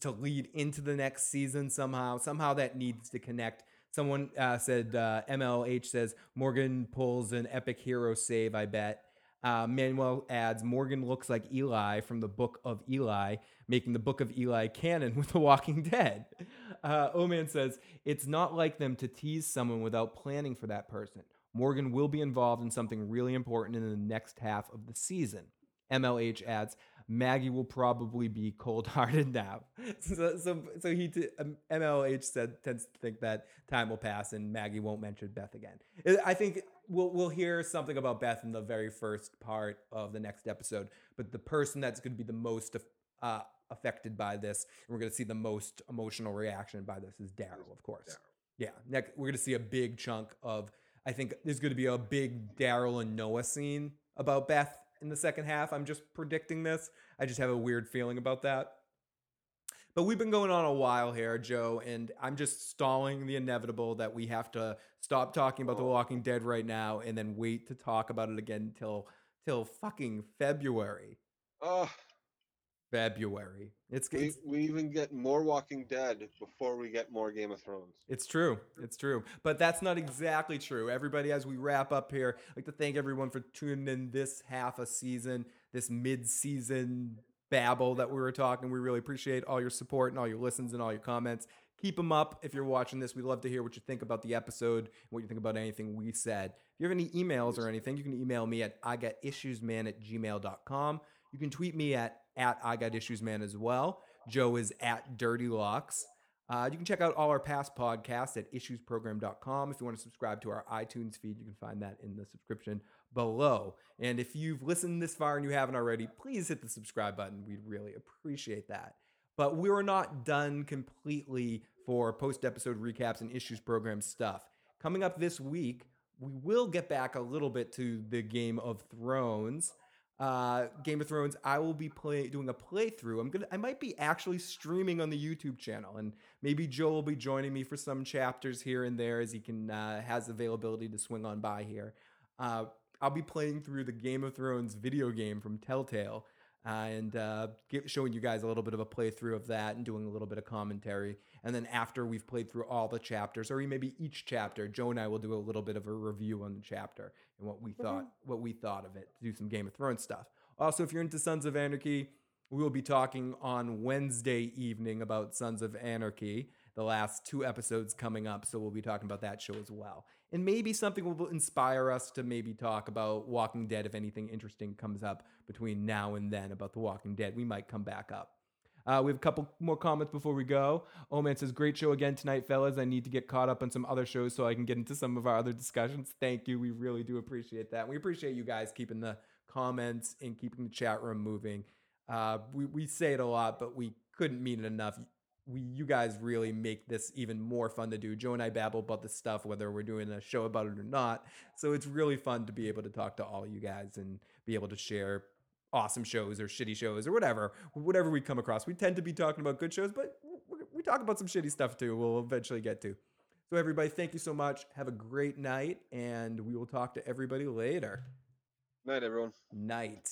to lead into the next season somehow. Somehow that needs to connect. Someone uh, said uh, MLH says Morgan pulls an epic hero save. I bet. Uh, Manuel adds Morgan looks like Eli from the Book of Eli, making the Book of Eli canon with The Walking Dead. Uh, Oman says it's not like them to tease someone without planning for that person. Morgan will be involved in something really important in the next half of the season. MLH adds Maggie will probably be cold-hearted now. So, so, so he t- um, MLH said tends to think that time will pass and Maggie won't mention Beth again. I think we'll we'll hear something about Beth in the very first part of the next episode, but the person that's going to be the most uh, affected by this, and we're going to see the most emotional reaction by this, is Daryl, of course. Yeah, next we're going to see a big chunk of. I think there's going to be a big Daryl and Noah scene about Beth in the second half. I'm just predicting this. I just have a weird feeling about that. But we've been going on a while here, Joe, and I'm just stalling the inevitable that we have to stop talking about The Walking Dead right now and then wait to talk about it again till till fucking February. uh February. It's we, it's, we even get more Walking Dead before we get more Game of Thrones. it's true. It's true. But that's not exactly true. Everybody, as we wrap up here, I'd like to thank everyone for tuning in this half a season, this mid-season babble that we were talking. We really appreciate all your support and all your listens and all your comments. Keep them up if you're watching this. We'd love to hear what you think about the episode and what you think about anything we said. If you have any emails or anything, you can email me at I got issuesman at gmail.com. You can tweet me at at I Got Issues Man as well. Joe is at Dirty Locks. Uh, you can check out all our past podcasts at issuesprogram.com. If you want to subscribe to our iTunes feed, you can find that in the subscription below. And if you've listened this far and you haven't already, please hit the subscribe button. We'd really appreciate that. But we're not done completely for post episode recaps and issues program stuff. Coming up this week, we will get back a little bit to the Game of Thrones. Uh, Game of Thrones, I will be play doing a playthrough. I'm gonna, I might be actually streaming on the YouTube channel, and maybe Joe will be joining me for some chapters here and there as he can uh, has availability to swing on by here. Uh, I'll be playing through the Game of Thrones video game from Telltale uh, and uh, showing you guys a little bit of a playthrough of that and doing a little bit of commentary. And then after we've played through all the chapters, or maybe each chapter, Joe and I will do a little bit of a review on the chapter and what we thought what we thought of it. Do some Game of Thrones stuff. Also, if you're into Sons of Anarchy, we will be talking on Wednesday evening about Sons of Anarchy. The last two episodes coming up, so we'll be talking about that show as well. And maybe something will inspire us to maybe talk about Walking Dead if anything interesting comes up between now and then about The Walking Dead. We might come back up. Uh, we have a couple more comments before we go. Oman says, Great show again tonight, fellas. I need to get caught up on some other shows so I can get into some of our other discussions. Thank you. We really do appreciate that. We appreciate you guys keeping the comments and keeping the chat room moving. Uh, we, we say it a lot, but we couldn't mean it enough. We, you guys really make this even more fun to do. Joe and I babble about this stuff, whether we're doing a show about it or not. So it's really fun to be able to talk to all you guys and be able to share awesome shows or shitty shows or whatever, whatever we come across. We tend to be talking about good shows, but we- we talk about some shitty stuff too. We'll eventually get to. So everybody, thank you so much. Have a great night, and we will talk to everybody later. Night, everyone. Night.